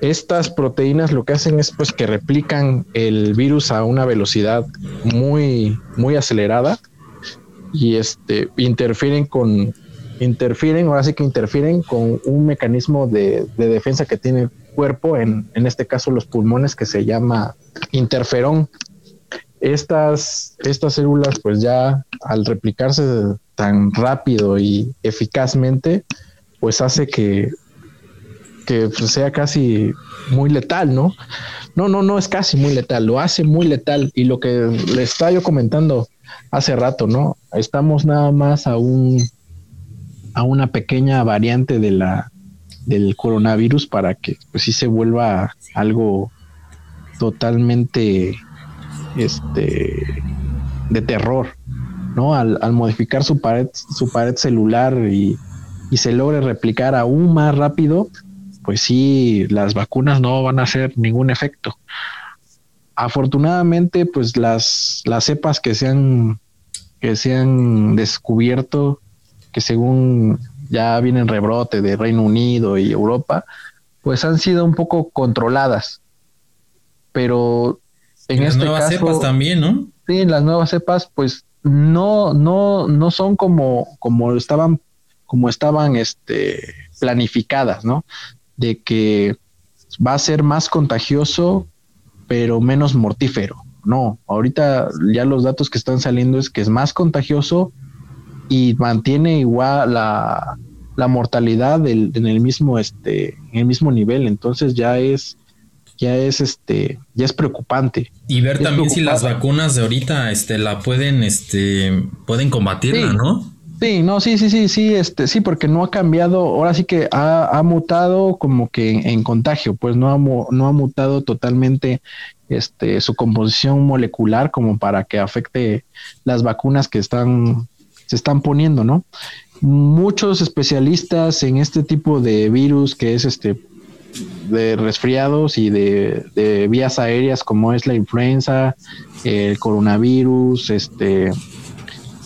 estas proteínas lo que hacen es pues que replican el virus a una velocidad muy, muy acelerada y este interfieren con interfieren, ahora sí que interfieren con un mecanismo de, defensa que tiene cuerpo, en, en este caso los pulmones, que se llama interferón. Estas, estas células, pues ya al replicarse tan rápido y eficazmente, pues hace que, que pues, sea casi muy letal, ¿no? No, no, no es casi muy letal, lo hace muy letal. Y lo que le estaba yo comentando hace rato, ¿no? Estamos nada más a un a una pequeña variante de del coronavirus para que pues sí se vuelva algo totalmente este de terror, ¿no? Al, modificar su pared, su pared celular y, y se logre replicar aún más rápido, pues sí, las vacunas no van a hacer ningún efecto. Afortunadamente, pues las, las cepas que se han, que se han descubierto, que según ya vienen rebrote de Reino Unido y Europa, pues han sido un poco controladas. Pero en las este nuevas cepas también, ¿no? Sí, las nuevas cepas, pues no, no, no son como, como estaban, como estaban este, planificadas, ¿no? De que va a ser más contagioso, pero menos mortífero. No, ahorita ya los datos que están saliendo es que es más contagioso y mantiene igual la, mortalidad en el mismo este en el mismo nivel. Entonces ya es ya es este ya es preocupante. Y ver también si las vacunas de ahorita este la pueden este pueden combatirla no Sí, no, sí, sí, sí, sí, este, sí, porque no ha cambiado, ahora sí que ha, mutado como que en, contagio, pues no ha, no ha mutado totalmente este, su composición molecular como para que afecte las vacunas que están, se están poniendo, ¿no? Muchos especialistas en este tipo de virus que es este de resfriados y de, de vías aéreas como es la influenza, el coronavirus, este,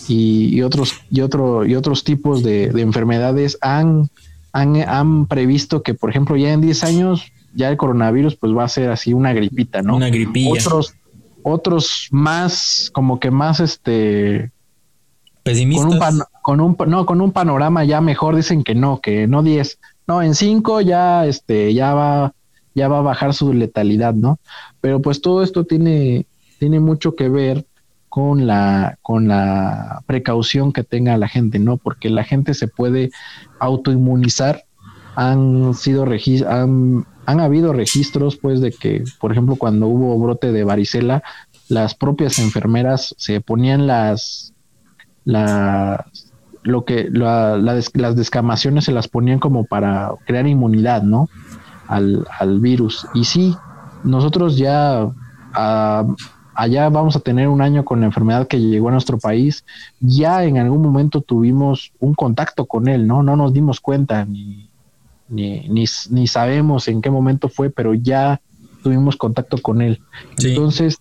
y, otros y otro y otros tipos de, enfermedades han, han, previsto que por ejemplo ya en 10 años ya el coronavirus pues va a ser así una gripita, ¿no? Una gripilla. Otros otros más como que más este pesimistas con un, no con un panorama ya mejor dicen que no, que no 10. No, en 5 ya este ya va ya va a bajar su letalidad, ¿no? Pero pues todo esto tiene tiene mucho que ver con la, con la precaución que tenga la gente, ¿no? Porque la gente se puede autoinmunizar. Han sido han, han habido registros, pues, de que, por ejemplo, cuando hubo brote de varicela, las propias enfermeras se ponían las, la, lo que, las descamaciones se las ponían como para crear inmunidad, ¿no? Al, al virus. Y sí, nosotros ya ah, allá vamos a tener un año con la enfermedad que llegó a nuestro país, ya en algún momento tuvimos un contacto con él, ¿no? No nos dimos cuenta ni, ni, ni, sabemos en qué momento fue, pero ya tuvimos contacto con él. Entonces,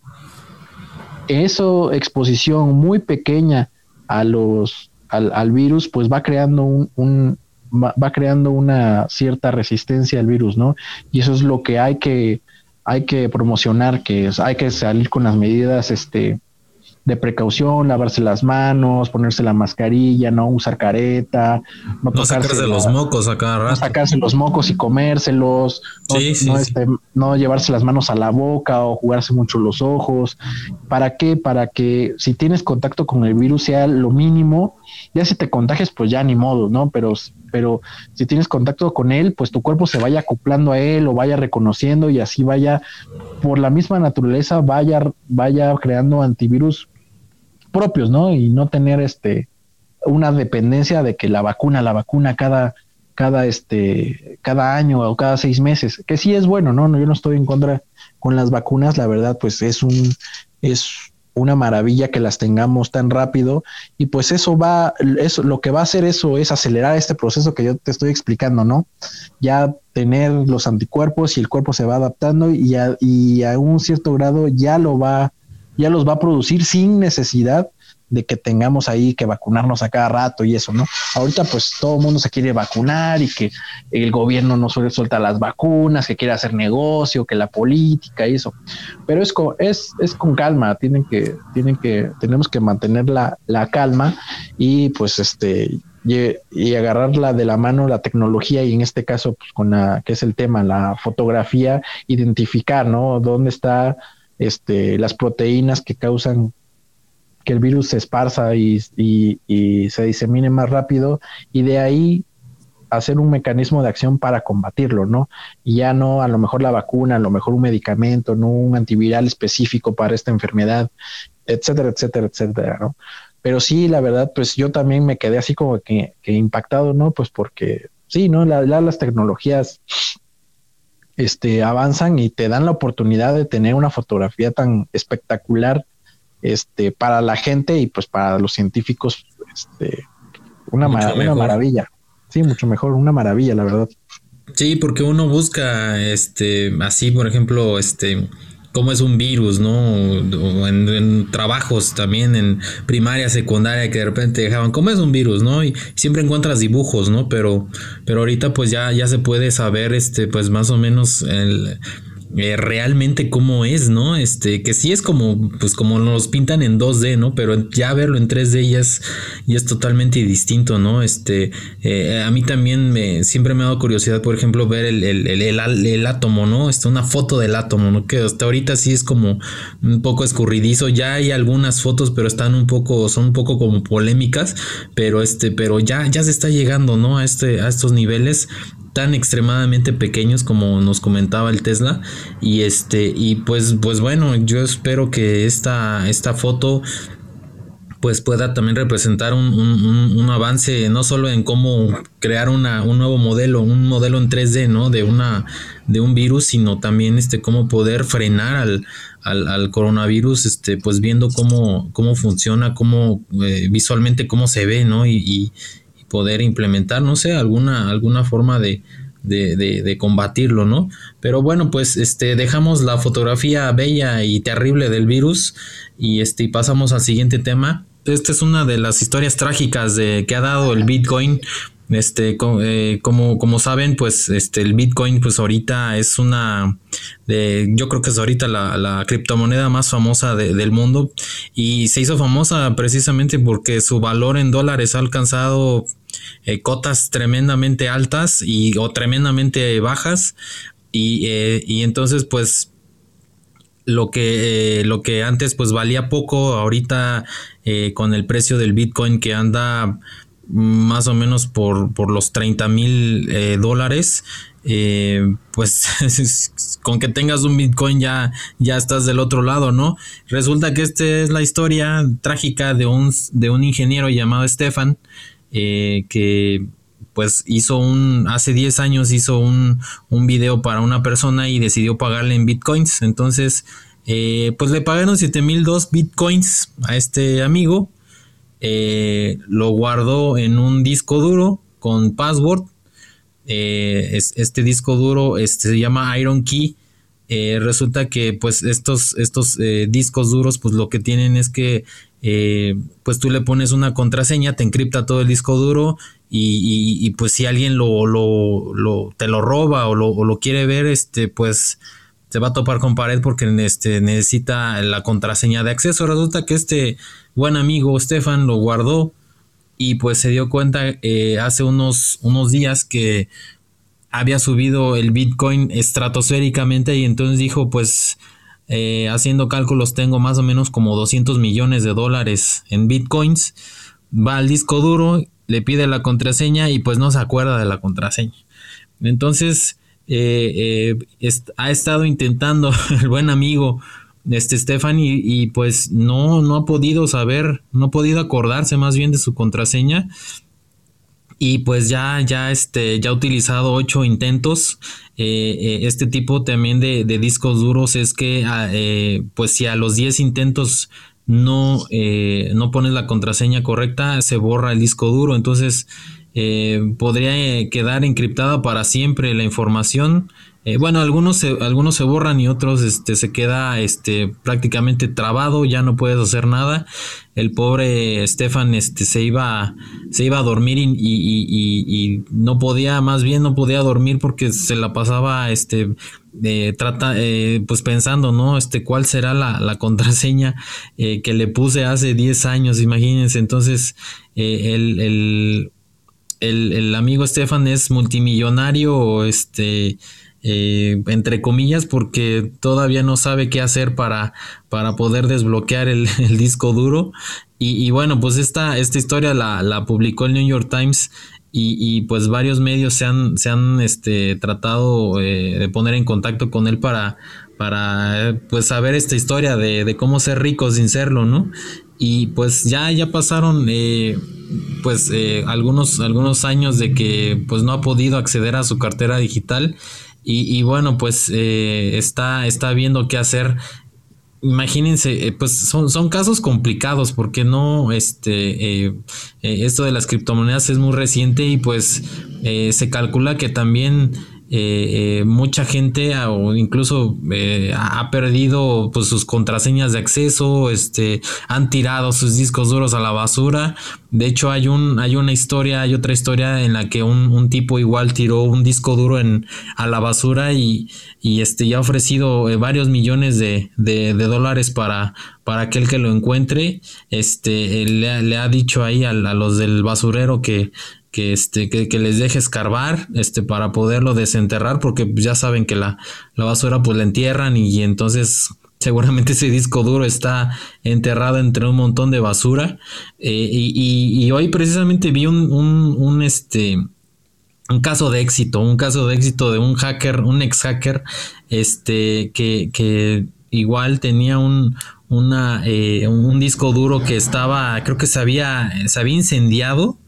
eso, exposición muy pequeña a los, al, al virus, pues va creando un, un va creando una cierta resistencia al virus, ¿no? Y eso es lo que hay que hay que promocionar que hay que salir con las medidas este, de precaución, lavarse las manos, ponerse la mascarilla, no usar careta, no, sacarse los mocos a cada rato. No sacarse los mocos y comérselos, no, este, no, llevarse las manos a la boca o jugarse mucho los ojos. ¿Para qué? Para que si tienes contacto con el virus sea lo mínimo. Ya si te contagias, pues ya ni modo, ¿no? Pero, pero si tienes contacto con él, pues tu cuerpo se vaya acoplando a él o vaya reconociendo y así vaya, por la misma naturaleza, vaya, vaya creando antivirus propios, ¿no? Y no tener este una dependencia de que la vacuna, la vacuna cada, cada este, cada año o cada seis meses, que sí es bueno, ¿no? Yo no estoy en contra con las vacunas, la verdad, pues es un, es una maravilla que las tengamos tan rápido y pues eso va, eso, lo que va a hacer eso es acelerar este proceso que yo te estoy explicando, ¿no? Ya tener los anticuerpos y el cuerpo se va adaptando y y a un cierto grado ya lo va ya los va a producir sin necesidad de que tengamos ahí que vacunarnos a cada rato y eso, ¿no? Ahorita pues todo el mundo se quiere vacunar y que el gobierno no suele soltar las vacunas, que quiere hacer negocio, que la política y eso. Pero es con, es, es con calma, tienen que, tienen que, tenemos que mantener la, la calma y pues este, y, agarrarla de la mano la tecnología y en este caso pues con la que es el tema la fotografía identificar no dónde está este las proteínas que causan que el virus se esparza y, se disemine más rápido y de ahí hacer un mecanismo de acción para combatirlo, ¿no? Y ya no a lo mejor la vacuna, a lo mejor un medicamento, no un antiviral específico para esta enfermedad, etcétera, etcétera, etcétera, ¿no? Pero sí, la verdad, pues yo también me quedé así como que, impactado, ¿no? Pues porque sí, ¿no? las tecnologías este, avanzan y te dan la oportunidad de tener una fotografía tan espectacular este, para la gente y pues para los científicos, este, una, una maravilla. Sí, mucho mejor, una maravilla, la verdad. Sí, porque uno busca, este, así, por ejemplo, este, cómo es un virus, ¿no? en, trabajos también, en primaria, secundaria, que de repente dejaban, ¿cómo es un virus, no? Y siempre encuentras dibujos, ¿no? Pero, pero ahorita pues ya, ya se puede saber, este, pues más o menos el eh, realmente cómo es, ¿no? Este, que sí es como, pues como nos pintan en 2D, ¿no? Pero ya verlo en 3D ya es, es totalmente distinto, ¿no? Este, eh, a mí también me, siempre me ha dado curiosidad, por ejemplo, ver el, el, el, átomo, ¿no? Está una foto del átomo, ¿no? Que hasta ahorita sí es como un poco escurridizo. Ya hay algunas fotos, pero están un poco, son un poco como polémicas, pero este, pero ya, ya se está llegando, ¿no? A este, a estos niveles tan extremadamente pequeños como nos comentaba el Tesla y este y pues pues bueno yo espero que esta esta foto pues pueda también representar un, un, avance no solo en cómo crear una, un nuevo modelo, un modelo en 3D, ¿no? De una de un virus, sino también este cómo poder frenar al, al, coronavirus, este, pues viendo cómo, cómo funciona, cómo eh, visualmente cómo se ve, ¿no? y, poder implementar, no sé, alguna, alguna forma de, de, combatirlo, ¿no? Pero bueno, pues este, dejamos la fotografía bella y terrible del virus y, este, pasamos al siguiente tema. Esta es una de las historias trágicas de, que ha dado el Bitcoin. Este, eh, como, como saben, pues este, el Bitcoin, pues ahorita es una, de, yo creo que es ahorita la, la criptomoneda más famosa del mundo. Y se hizo famosa precisamente porque su valor en dólares ha alcanzado eh, cotas tremendamente altas y o tremendamente bajas. Y, eh, y entonces pues lo que, lo que antes pues valía poco ahorita con el precio del bitcoin que anda más o menos por, por los 30 mil dólares pues [LAUGHS] con que tengas un Bitcoin ya, ya estás del otro lado, ¿no? Resulta que esta es la historia trágica de un, de un ingeniero llamado Stefan, eh, que pues hizo un, hace 10 años hizo un, un, video para una persona y decidió pagarle en bitcoins. Entonces, eh, pues le pagaron 7002 bitcoins a este amigo. Eh, lo guardó en un disco duro con password. este disco duro este, se llama Iron Key. resulta que pues estos, estos discos duros pues lo que tienen es que eh, pues tú le pones una contraseña, te encripta todo el disco duro y, pues si alguien lo, lo, te lo roba o lo, quiere ver, este, pues se va a topar con pared porque este, necesita la contraseña de acceso. Resulta que este buen amigo Stefan lo guardó y pues se dio cuenta eh, hace unos, unos días que había subido el Bitcoin estratosféricamente y entonces dijo pues eh, haciendo cálculos tengo más o menos como 200 millones de dólares en bitcoins. Va al disco duro, le pide la contraseña y pues no se acuerda de la contraseña. Entonces eh, eh, ha estado intentando [LAUGHS] el buen amigo este Stefan y, pues no, no ha podido saber, no ha podido acordarse más bien de su contraseña y pues ya, ya, este, ya ha utilizado ocho intentos. Eh, este tipo también de, discos duros es que, ah, pues si a los 10 intentos no, no pones la contraseña correcta, se borra el disco duro. Entonces podría quedar encriptada para siempre la información eh, bueno, algunos se, algunos se borran y otros este, se queda este, prácticamente trabado, ya no puedes hacer nada. El pobre Stefan este, se, iba, se iba a dormir y, y, no podía, más bien no podía dormir porque se la pasaba este, eh, trata, eh, pues pensando, ¿no? Este, ¿Cuál será la, la [LAUGHS] contraseña que le puse hace 10 años? Imagínense, entonces el, el el, amigo Estefan es multimillonario, este, eh, entre comillas, porque todavía no sabe qué hacer para, para poder desbloquear el, [LAUGHS] disco duro. Y, bueno, pues esta, esta historia la, la, publicó el New York Times y, pues varios medios se han, se han este, tratado eh, de poner en contacto con él para, para pues saber esta historia de, de, cómo ser rico sin serlo, ¿no? Y pues ya, ya pasaron eh, pues eh, algunos, algunos años de que pues no ha podido acceder a su cartera digital y, bueno pues eh, está, está viendo qué hacer. Imagínense, pues son, son casos complicados porque no, este, esto de las criptomonedas es muy reciente y pues se calcula que también eh, eh, mucha gente o incluso eh, ha perdido pues, sus contraseñas de acceso, este, han tirado sus discos duros a la basura. De hecho, hay, un, hay una historia, hay otra historia en la que un, tipo igual tiró un disco duro en, a la basura y, y este, ya ha ofrecido varios millones de, dólares para, para aquel que lo encuentre. Este, le, ha dicho ahí a los del basurero que que, este, que, les deje escarbar este, para poderlo desenterrar, porque ya saben que la, la basura pues la entierran y, entonces seguramente [LAUGHS] ese disco duro está enterrado entre un montón de basura. Eh, y, hoy precisamente vi un, un, este, un caso de éxito, un caso de éxito de un hacker, un ex hacker, este, que, que igual tenía un, una, eh, un disco duro que estaba, creo que se había, se había incendiado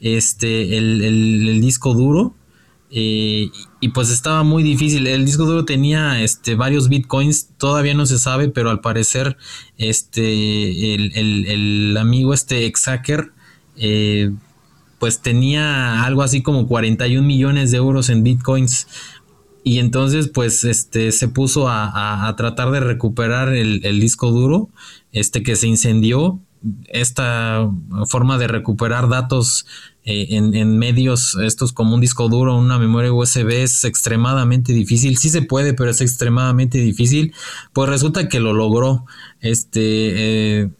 este, el, disco duro. Eh, y pues estaba muy difícil. El disco duro tenía este, varios bitcoins, todavía no se sabe, pero al parecer este, el, amigo este ex hacker eh, pues tenía algo así como 41 millones de euros en bitcoins. Y entonces pues este, se puso a, tratar de recuperar el, el, disco duro, este que se incendió esta forma de recuperar datos eh, en, medios, estos como un disco duro, una memoria USB es extremadamente difícil. Sí se puede, pero es extremadamente difícil. Pues resulta que lo logró. Este, eh,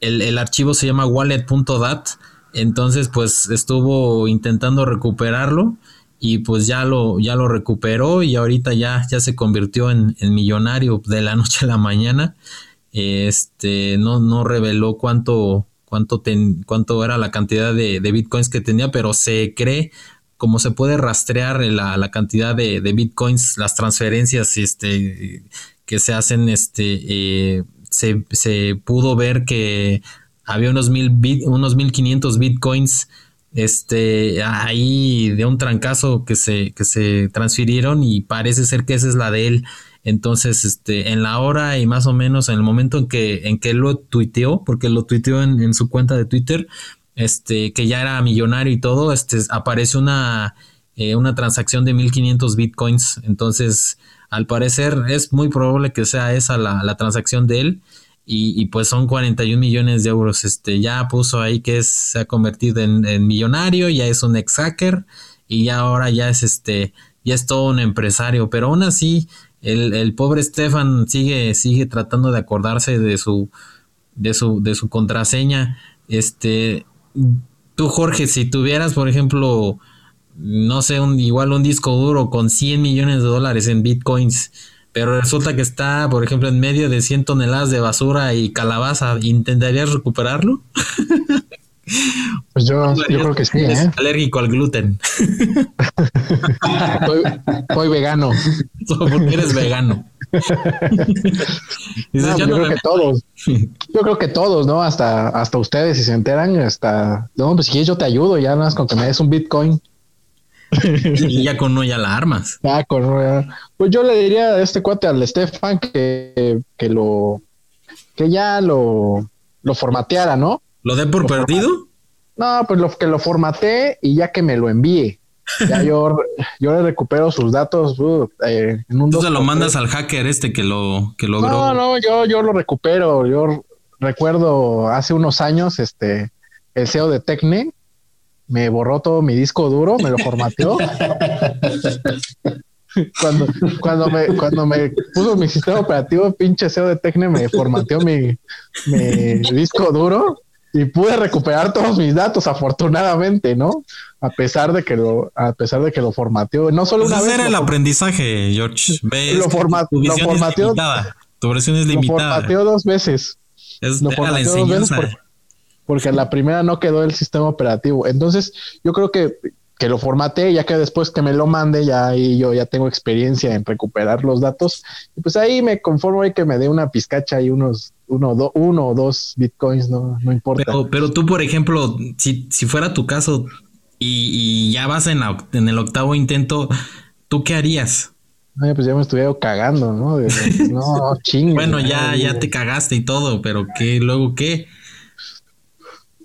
el, archivo se llama wallet.dat. Entonces, pues estuvo intentando recuperarlo y pues ya lo, ya lo recuperó y ahorita ya, ya se convirtió en, en millonario de la [LAUGHS] noche a la mañana. Este, no, no reveló cuánto, cuánto, cuánto era la cantidad de, bitcoins que tenía, pero se cree, como se puede rastrear la, cantidad de, bitcoins, las transferencias este, que se hacen, este, eh, se, pudo ver que había unos mil bit, unos 1500 bitcoins este ahí de un trancazo que se que se transfirieron y parece ser que esa es la de él entonces, este, en la hora y más o menos en el momento en que, en que lo tuiteó, porque lo tuiteó en, su cuenta de Twitter, este, que ya era millonario y todo, este, aparece una, eh, una transacción de 1500 bitcoins. Entonces, al parecer es muy probable que sea esa la, transacción de él. Y, pues son 41 millones de euros. Este, ya puso ahí que se ha convertido en, en millonario, ya es un ex hacker y ya ahora ya es este, ya es todo un empresario. Pero aún así, el, pobre Stefan sigue, sigue tratando de acordarse de su, de su, de su contraseña. Este, tú, Jorge, si tuvieras, por ejemplo, no sé, un, igual un disco duro con 100 millones de dólares en bitcoins, pero resulta que está, por ejemplo, en medio de 100 toneladas de basura y calabaza, ¿intentarías recuperarlo? [LAUGHS] Pues yo, yo creo que sí. ¿eh? alérgico al gluten. [LAUGHS] soy, vegano. Porque eres vegano. [LAUGHS] yo, creo que todos. [LAUGHS] Yo creo que todos, ¿no? Hasta, hasta ustedes, si se enteran, hasta. No, pues si yo te ayudo, ya nada más con que me des un Bitcoin. y ya con uno ya la armas. Ya con Pues yo le diría a este cuate al Stefan que, que lo. que ya lo, lo formateara, ¿no? ¿Lo dé por perdido? No, pues lo que lo formateé y ya que me lo envíe. Ya yo, [LAUGHS] yo le recupero sus datos uh, eh, en un Entonces lo mandas al hacker este que lo que logró. No, no, yo, yo lo recupero. Yo recuerdo hace unos años, este, el CEO de Tecne me borró todo mi disco duro, me lo formateó. [LAUGHS] cuando, cuando me, cuando me puso mi sistema operativo, pinche CEO de Tecne me formateó mi, mi disco duro y pude recuperar todos mis datos, afortunadamente, ¿no? A pesar de que lo, a pesar de que lo formateó, no solo pues una vez. era el aprendizaje, George. ¿Ves lo, formateó. Tu versión es limitada. Lo formateó dos veces. Es lo formateó dos veces porque, porque la primera no quedó el sistema operativo. Entonces, yo creo que que lo formate, ya que después que me lo mande, ya ahí yo ya tengo experiencia en recuperar los datos. Y pues ahí me conformo y que me dé una pizcacha y unos uno, do, uno o dos bitcoins, no, no importa. Pero, pero tú, por ejemplo, si, si fuera tu caso y, ya vas en, la, en el octavo intento, ¿tú qué harías? Ay, pues ya me estuviera cagando, ¿no? no, [LAUGHS] chingue. bueno, ya, ya te cagaste y todo, pero ¿qué? ¿Luego qué?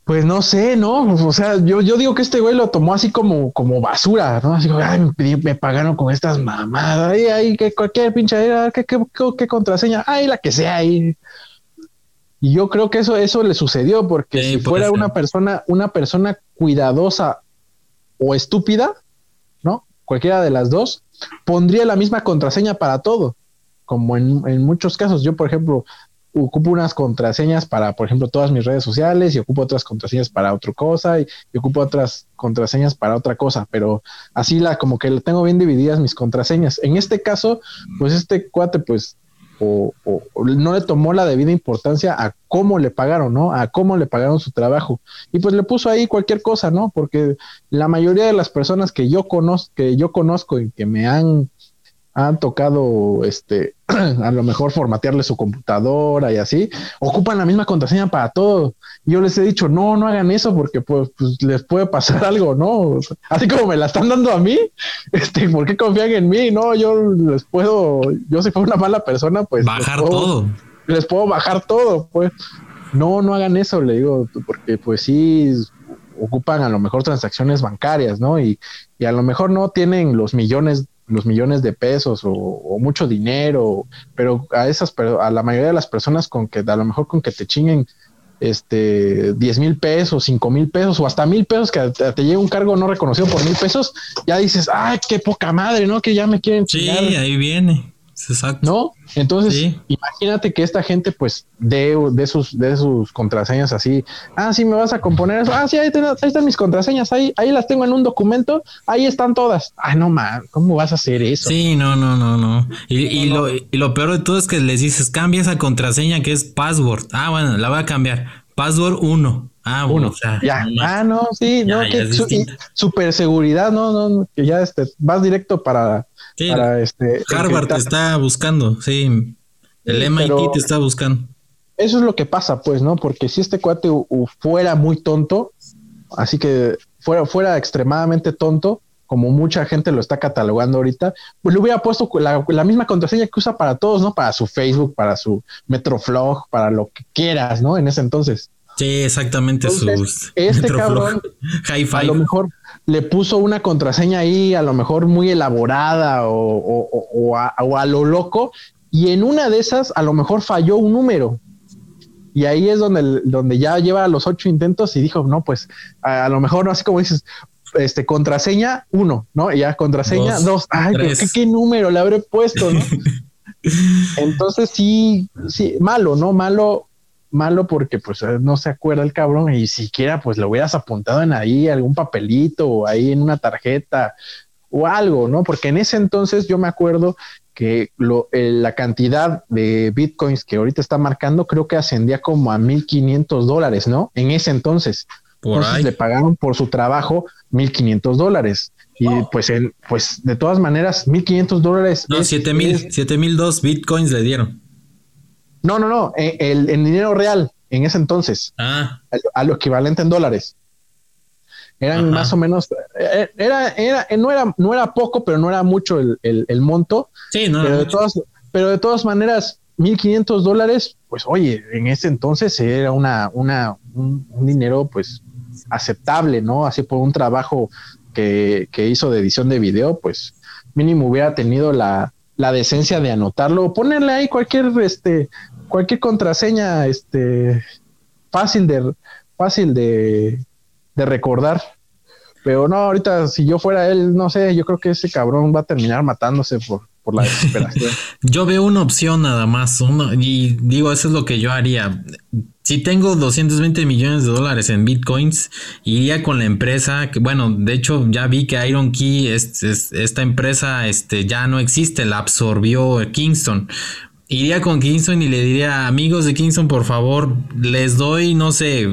Pues no sé, ¿no? O sea, yo, yo digo que este güey lo tomó así como, como basura, ¿no? Así como, ay, me, pagaron con estas mamadas, ay, ay, que cualquier pinche, ¿qué, qué, qué, contraseña, ay, la que sea ahí. Y yo creo que eso, eso le sucedió, porque si fuera una persona, una persona cuidadosa o estúpida, ¿no? Cualquiera de las dos, pondría la misma contraseña para todo. Como en, en muchos casos, yo, por ejemplo, ocupo unas contraseñas para, por ejemplo, todas mis redes sociales y ocupo otras contraseñas para otra cosa y, ocupo otras contraseñas para otra cosa, pero así la como que lo tengo bien divididas mis contraseñas. En este caso, pues este cuate pues o, no le tomó la debida importancia a cómo le pagaron, ¿no? A cómo le pagaron su trabajo. Y pues le puso ahí cualquier cosa, ¿no? Porque la mayoría de las personas que yo conozco, que yo conozco y que me han han tocado este [CLEARS THROAT] a lo mejor formatearle su computadora y así, ocupan la misma contraseña para todo. Yo les he dicho, no, no hagan eso porque pues, pues, les puede pasar [LAUGHS] algo, ¿no? Así como me la están dando a mí, [LAUGHS] este, ¿por qué confían en mí? No, yo les puedo, yo si fuera una mala persona, pues... Bajar todo. Les puedo bajar todo, pues. No, no hagan eso, le digo, porque pues sí, ocupan a lo mejor transacciones bancarias, ¿no? Y, y a lo mejor no tienen los millones los millones de pesos o, mucho dinero, pero a esas, pero a la mayoría de las personas con que a lo mejor con que te chinguen este 10 mil pesos, 5 mil pesos o hasta mil pesos que te, te llegue un cargo no reconocido por mil pesos, ya dices, ay, qué poca madre, ¿no? Que ya me quieren chingar. Sí, ahí viene. Exacto. ¿No? Entonces, imagínate que esta gente, pues, de, de, sus, de sus contraseñas así, ah, sí, me vas a componer eso, ah, sí, ahí, están mis contraseñas, ahí, ahí las tengo en un documento, ahí están todas. Ay, no, man, ¿cómo vas a hacer eso? Sí, no, no, no, no. Y, y, Lo, y lo peor de todo es que les dices, cambia esa contraseña que es password. Ah, bueno, la voy a cambiar. Password 1. Ah, bueno, ya. ah, no, sí, no, que super seguridad, no, no, que ya este, vas directo para este, Harvard te está buscando, sí. El MIT te está buscando. Eso es lo que pasa, pues, ¿no? Porque si este cuate fuera muy tonto, así que fuera, fuera extremadamente tonto, como mucha gente lo está catalogando ahorita, pues le hubiera puesto la, misma contraseña que usa para todos, ¿no? Para su Facebook, para su Metroflog, para lo que quieras, ¿no? En ese entonces. Sí, exactamente. este [LAUGHS] cabrón, [LAUGHS] a lo mejor le puso una contraseña ahí, a lo mejor muy elaborada o, a, lo loco, y en una de esas a lo mejor falló un número. Y ahí es donde, donde ya lleva los ocho intentos y dijo, no, pues a, lo mejor, no así como dices, este, contraseña uno, ¿no? Y ya contraseña dos. Ay, ¿qué, ¿qué, número le habré puesto, no? [LAUGHS] Entonces sí, sí, malo, ¿no? Malo malo porque pues eh, no se acuerda el cabrón y siquiera pues lo hubieras apuntado en ahí algún papelito o ahí en una tarjeta o algo, ¿no? Porque en ese entonces yo me acuerdo que lo, eh, la cantidad de bitcoins que ahorita está marcando creo que ascendía como a 1500 dólares, ¿no? En ese entonces. entonces le pagaron por su trabajo 1500 dólares. Y pues, en, pues de todas maneras, 1500 dólares. No, 7000, 7002 bitcoins le dieron. No, no, no, eh, el, dinero real en ese entonces, ah. a, lo equivalente en dólares. Eran más o menos, eh, era, era, no era, no era poco, pero no era mucho el, el, monto. Sí, no. Pero, de todas, pero de todas maneras, 1500 dólares, pues oye, en ese entonces era una, una, un, dinero pues aceptable, ¿no? Así por un trabajo que, que hizo de edición de video, pues mínimo hubiera tenido la, la decencia de anotarlo o ponerle ahí cualquier este cualquier contraseña este fácil de fácil de, de recordar. Pero no ahorita si yo fuera él no sé yo creo que ese cabrón va a terminar matándose por, por la desesperación. [LAUGHS] Yo veo una opción nada más uno, y digo eso es lo que yo haría. Si tengo 220 millones de dólares en bitcoins, iría con la empresa, que bueno, de hecho ya vi que Iron Key, esta empresa este, ya no existe, la absorbió Kingston. Iría con Kingston y le diría, amigos de Kingston, por favor, les doy, no sé,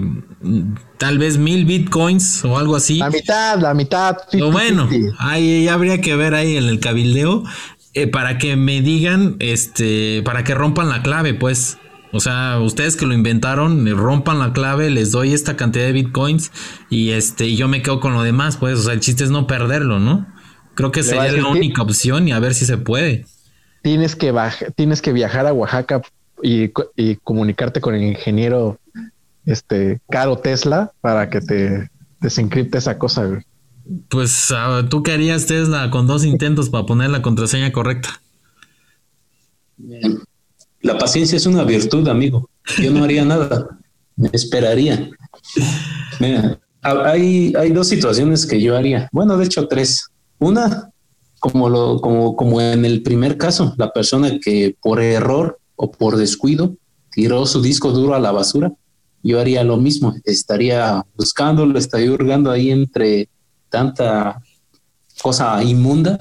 tal vez mil bitcoins o algo así. La mitad, la mitad. bueno, ahí habría que ver ahí en el cabildeo eh, para que me digan, este, para que rompan la clave, pues. O sea, ustedes que lo inventaron, rompan la clave, les doy esta cantidad de bitcoins y este, y yo me quedo con lo demás, pues. O sea, el chiste es no perderlo, ¿no? Creo que sería la única opción y a ver si se puede. Tienes que, tienes que viajar a Oaxaca y, y comunicarte con el ingeniero este Caro Tesla para que te desencripte esa cosa, Pues tú querías Tesla con dos intentos para poner la contraseña correcta. La paciencia es una virtud, amigo. Yo no haría nada. Me esperaría. Mira, hay, hay dos situaciones que yo haría. Bueno, de hecho, tres. Una, como, lo, como, como en el primer caso, la persona que por error o por descuido tiró su disco duro a la basura yo haría lo mismo, estaría buscándolo, estaría hurgando ahí entre tanta cosa inmunda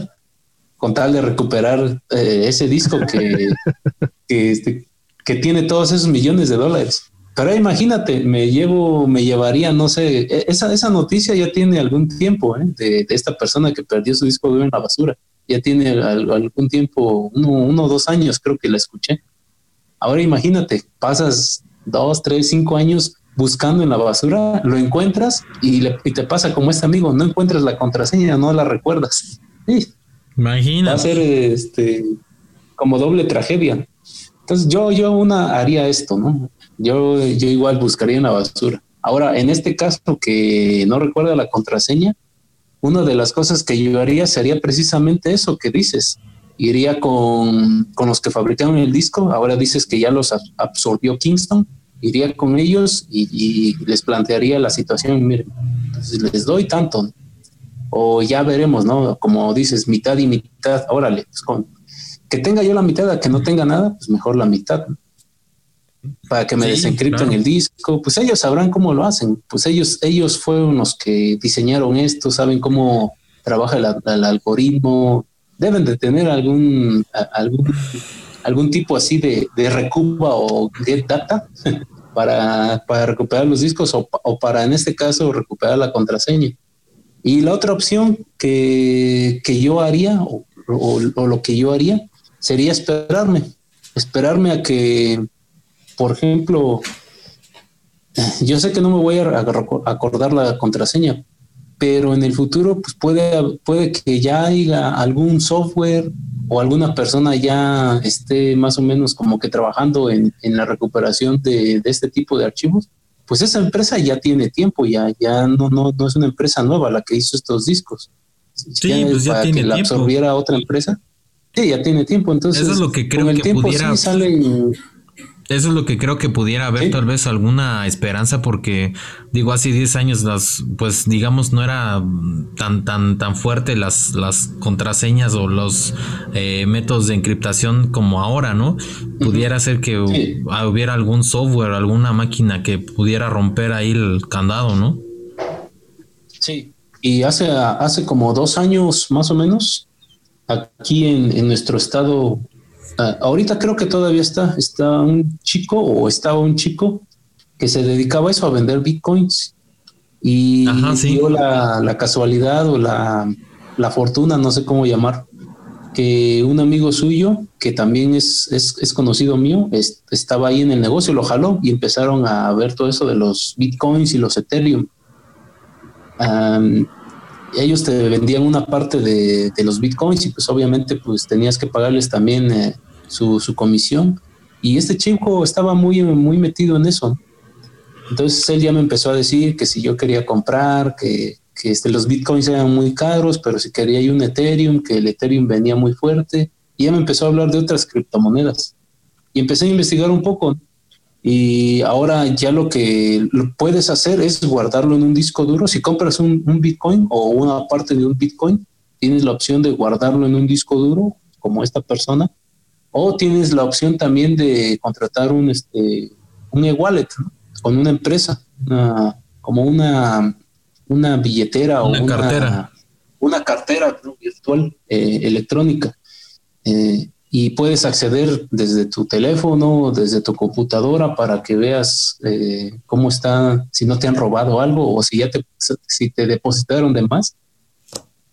con tal de recuperar eh, ese disco que, [LAUGHS] este, que, tiene todos esos millones de dólares. Pero imagínate, me llevo, me llevaría, no sé, e, esa, esa noticia ya tiene algún tiempo ¿eh? de, esta persona que perdió su disco en la basura. Ya tiene algún tiempo, uno, uno o dos años creo que la escuché. Ahora imagínate, pasas dos, tres, cinco años buscando en la basura, lo encuentras y, te pasa como este amigo, no encuentras la contraseña, no la recuerdas. Sí. Imagina. Va a ser este, como doble tragedia. Entonces yo, yo una haría esto, ¿no? Yo, yo igual buscaría en la basura. Ahora, en este caso que no recuerda la contraseña, una de las cosas que yo haría sería precisamente eso que dices. Iría con, con los que fabricaron el disco, ahora dices que ya los absorbió Kingston, iría con ellos y, les plantearía la situación, miren, les doy tanto, o ya veremos, ¿no? Como dices, mitad y mitad, órale, pues con, que tenga yo la mitad, a que no tenga nada, pues mejor la mitad, para que me desencripten el disco, pues ellos sabrán cómo lo hacen, pues ellos, ellos fueron los que diseñaron esto, saben cómo trabaja el, algoritmo, deben de tener algún, algún, algún tipo así de, de recuba o get data [LAUGHS] para, para recuperar los discos o, para, en este caso, recuperar la contraseña. Y la otra opción que, que yo haría o, o, lo que yo haría sería esperarme, esperarme a que, por ejemplo, yo sé que no me voy a acordar la contraseña, pero en el futuro pues puede, puede que ya haya algún software o alguna persona ya esté más o menos como que trabajando en, la recuperación de, este tipo de archivos, pues esa empresa ya tiene tiempo, ya, ya no, no, no es una empresa nueva la que hizo estos discos. Sí, ya pues ya tiene que la absorbiera otra empresa. Sí, ya tiene tiempo. Entonces, eso es lo que creo que pudiera. Eso es lo que creo que pudiera haber tal vez alguna esperanza porque digo hace 10 años las pues digamos no era tan tan tan fuerte las las contraseñas o los eh, métodos de encriptación como ahora, ¿no? Pudiera ser que hubiera algún software, alguna máquina que pudiera romper ahí el candado, ¿no? Sí. Y hace hace como dos años más o menos aquí en, en nuestro estado Ah, ahorita creo que todavía está, está un chico o estaba un chico que se dedicaba a eso, a vender bitcoins y dio la, casualidad o la, fortuna, no sé cómo llamar, que un amigo suyo, que también es, es, conocido mío, estaba ahí en el negocio, lo jaló y empezaron a ver todo eso de los bitcoins y los Ethereum. ellos te vendían una parte de, los bitcoins y pues obviamente pues tenías que pagarles también eh, su, comisión. Y este chico estaba muy, muy metido en eso. Entonces él ya me empezó a decir que si yo quería comprar, que, que este, los bitcoins eran muy caros, pero si quería un Ethereum, que el Ethereum venía muy fuerte. Y ya me empezó a hablar de otras criptomonedas. Y empecé a investigar un poco. Y ahora ya lo que puedes hacer es guardarlo en un disco duro. Si compras un Bitcoin o una parte de un Bitcoin, tienes la opción de guardarlo en un disco duro, como esta persona, o tienes la opción también de contratar un, este, un e-wallet, con una empresa, como una, una billetera o una cartera, una cartera virtual eh, electrónica. Eh, y puedes acceder desde tu teléfono, desde tu computadora para que veas eh, cómo está, si no te han robado algo o si ya te, si te depositaron de más.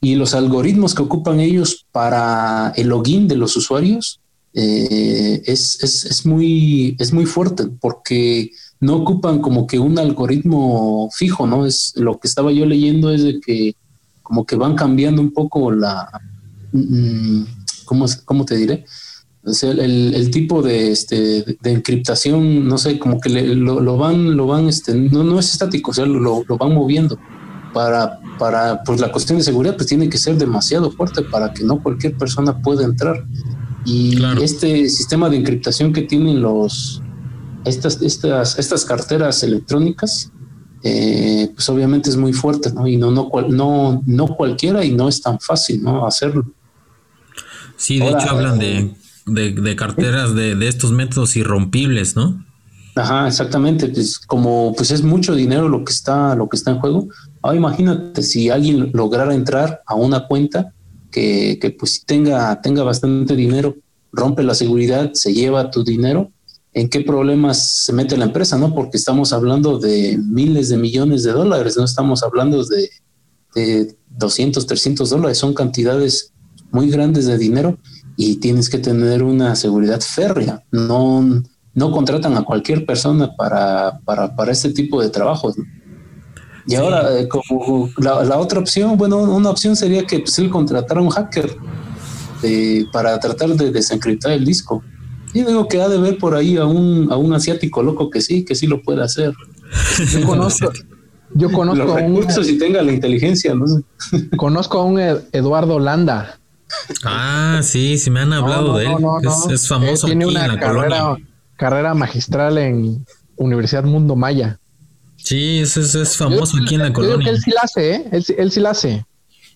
Y los algoritmos que ocupan ellos para el login de los usuarios eh, es, es, es, muy, es muy fuerte porque no ocupan como que un algoritmo fijo, ¿no? Es lo que estaba yo leyendo es de que como que van cambiando un poco la... Mm, ¿cómo, te diré? el, tipo de, este, de encriptación, no sé, como que lo, van, lo van, este, no, no es estático, o sea, lo, van moviendo. Para, para, pues la cuestión de seguridad, pues tiene que ser demasiado fuerte para que no cualquier persona pueda entrar. Y este sistema de encriptación que tienen los, estas, estas, estas carteras electrónicas, eh, pues obviamente es muy fuerte, ¿no? Y no, no, no, no cualquiera y no es tan fácil, ¿no? Hacerlo. Sí, de hecho hablan de, de, carteras de, de, estos métodos irrompibles, ¿no? Ajá, exactamente. Pues como pues es mucho dinero lo que está, lo que está en juego. Ahora imagínate si alguien lograra entrar a una cuenta que, que pues tenga, tenga bastante dinero, rompe la seguridad, se lleva tu dinero, ¿en qué problemas se mete la empresa? ¿No? Porque estamos hablando de miles de millones de dólares, no estamos hablando de, de 200, 300 dólares, son cantidades muy grandes de dinero y tienes que tener una seguridad férrea. No, no contratan a cualquier persona para, para, para este tipo de trabajos. Y ahora, eh, como la, otra opción, bueno, una opción sería que pues, él contratara a un hacker para tratar de desencriptar el disco. Yo digo que ha de ver por ahí a un, a un asiático loco que sí, que sí lo puede hacer. Yo [LAUGHS] conozco, yo conozco a un. si tenga la inteligencia, ¿no? [LAUGHS] Conozco a un Eduardo Landa Ah, sí, sí me han hablado de él. es, famoso. tiene una carrera, carrera magistral en Universidad Mundo Maya. Sí, es, es, famoso aquí en la colonia. él sí la hace, ¿eh? Él, sí la hace.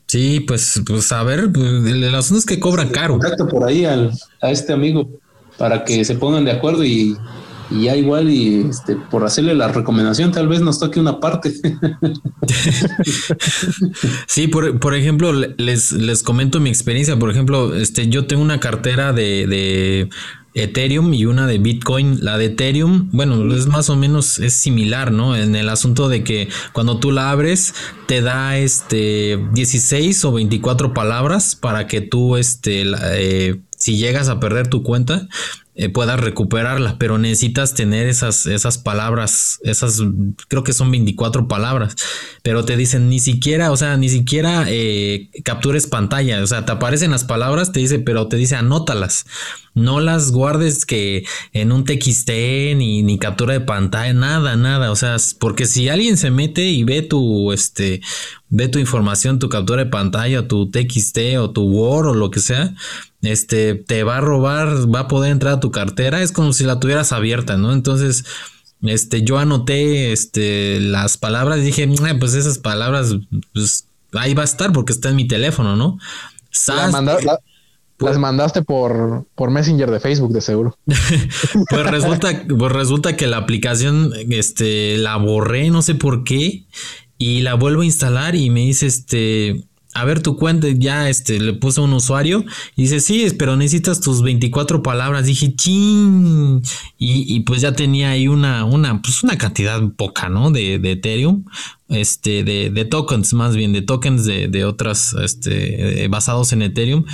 Sí, pues, pues a ver, pues, el, asunto es que cobra caro. Contacto por ahí a este amigo para que se pongan de acuerdo y y ya igual y este, por hacerle la recomendación tal vez nos toque una parte. [LAUGHS] sí, por, por, ejemplo, les, les comento mi experiencia. Por ejemplo, este, yo tengo una cartera de, de Ethereum y una de Bitcoin. La de Ethereum, bueno, es más o menos es similar, ¿no? En el asunto de que cuando tú la abres te da este 16 o 24 palabras para que tú este eh, si llegas a perder tu cuenta eh, puedas recuperarla, pero necesitas tener esas, esas palabras, esas, creo que son 24 palabras, pero te dicen ni siquiera, o sea, ni siquiera eh, captures pantalla, o sea, te aparecen las palabras, te dice, pero te dice anótalas, no las guardes que en un TXT ni, ni captura de pantalla, nada, nada, o sea, porque si alguien se mete y ve tu, este, ve tu información, tu captura de pantalla, tu TXT o tu Word o lo que sea, este, te va a robar, va a poder entrar a tu cartera, es como si la tuvieras abierta, ¿no? Entonces, este, yo anoté, este, las palabras y dije, pues esas palabras, pues ahí va a estar porque está en mi teléfono, ¿no? Las mandaste por, por Messenger de Facebook, de seguro. [LAUGHS] pues resulta, pues resulta que la aplicación, este, la borré, no sé por qué, y la vuelvo a instalar y me dice, este, a ver tu cuenta, ya este, le puse un usuario y dice, sí, pero necesitas tus 24 palabras. Dije, ching. Y, pues ya tenía ahí una, una, pues una cantidad poca, ¿no? De, de Ethereum, este, de, de, tokens, más bien, de tokens de, de otras, este, basados en Ethereum.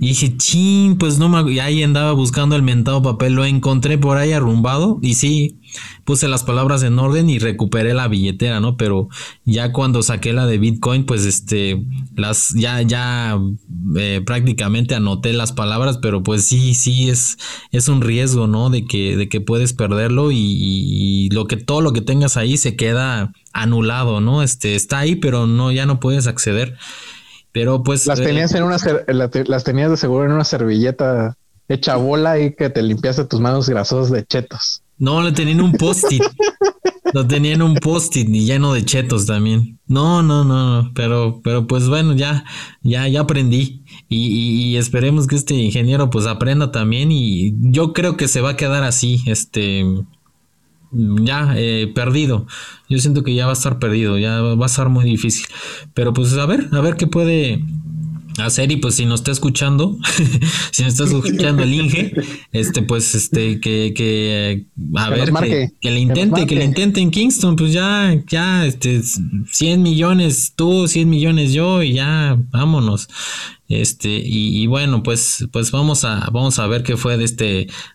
Y dije, ching, pues no me, y ahí andaba buscando el mentado papel, lo encontré por ahí arrumbado y sí, puse las palabras en orden y recuperé la billetera, ¿no? Pero ya cuando saqué la de Bitcoin, pues este, las, ya, ya eh, prácticamente anoté las palabras, pero pues sí, sí, es, es un riesgo, ¿no? De que, de que puedes perderlo y, y lo que, todo lo que tengas ahí se queda anulado, ¿no? Este, está ahí, pero no, ya no puedes acceder. Pero pues. Las eh, tenías en una las tenías de seguro en una servilleta hecha bola y que te limpiaste tus manos grasosas de chetos. No, le tenían un post-it. [LAUGHS] lo tenían un post-it y lleno de chetos también. No, no, no, no. Pero, pero pues bueno, ya, ya, ya aprendí. Y, y, esperemos que este ingeniero pues aprenda también. Y yo creo que se va a quedar así. Este ya eh, perdido. Yo siento que ya va a estar perdido, ya va a estar muy difícil. Pero pues a ver, a ver qué puede hacer y pues si nos está escuchando, [LAUGHS] si nos está escuchando el Inge, este pues este que, que a ver que, le intente, que, le intente en Kingston, pues ya ya este 100 millones tú, 100 millones yo y ya vámonos. Este, y, bueno, pues, pues vamos a, vamos a ver qué fue de este,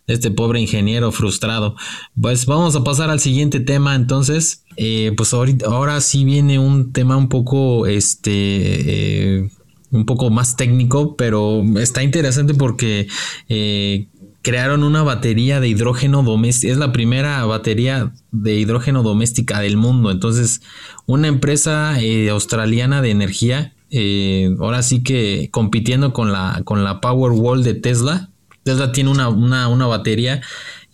de este pobre ingeniero frustrado. Pues vamos a pasar al siguiente tema. Entonces, eh, pues ahorita, ahora sí viene un tema un poco, este, eh, un poco más técnico, pero está interesante porque eh, crearon una batería de hidrógeno doméstico. Es la primera batería de hidrógeno doméstica del mundo. Entonces, una empresa australiana de energía eh, ahora sí que compitiendo con la, con la Powerwall de Tesla. Tesla tiene una, una, batería.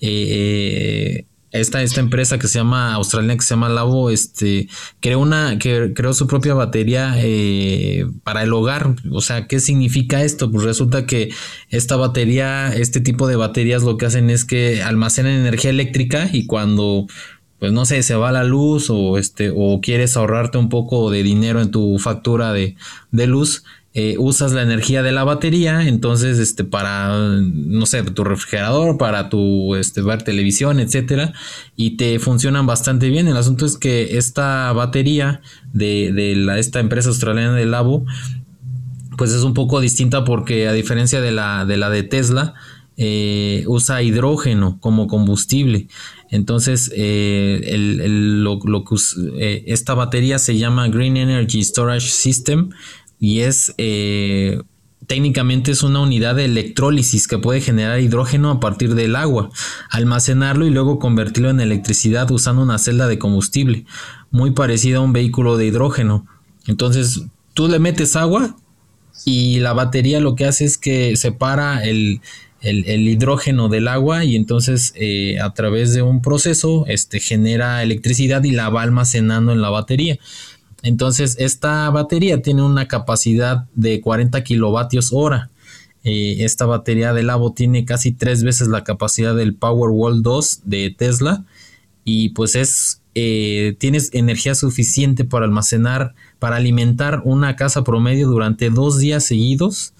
Eh, esta, esta empresa que se llama australiana que se llama Labo este creó una que creó su propia batería eh, para el hogar. O sea qué significa esto pues resulta que esta batería este tipo de baterías lo que hacen es que almacenan energía eléctrica y cuando pues no sé, se va la luz o este, o quieres ahorrarte un poco de dinero en tu factura de, luz, eh, usas la energía de la batería, entonces, este, para, no sé, tu refrigerador, para tu, este, ver televisión, etcétera, y te funcionan bastante bien. El asunto es que esta batería de, de la, esta empresa australiana de Labo, pues es un poco distinta porque a diferencia de la de, la de Tesla, eh, usa hidrógeno como combustible. Entonces, eh, eh, esta batería se llama Green Energy Storage System y es técnicamente es una unidad de electrólisis que puede generar hidrógeno a partir del agua, almacenarlo y luego convertirlo en electricidad usando una celda de combustible, muy parecida a un vehículo de hidrógeno. Entonces, tú le metes agua y la batería lo que hace es que separa el, el, hidrógeno del agua y entonces eh, a través de un proceso este, genera electricidad y la va almacenando en la batería. Entonces esta batería tiene una capacidad de 40 kilovatios hora. Eh, esta batería de Labo tiene casi tres veces la capacidad del Powerwall 2 de Tesla y pues es eh, tienes energía suficiente para almacenar, para alimentar una casa promedio durante dos días seguidos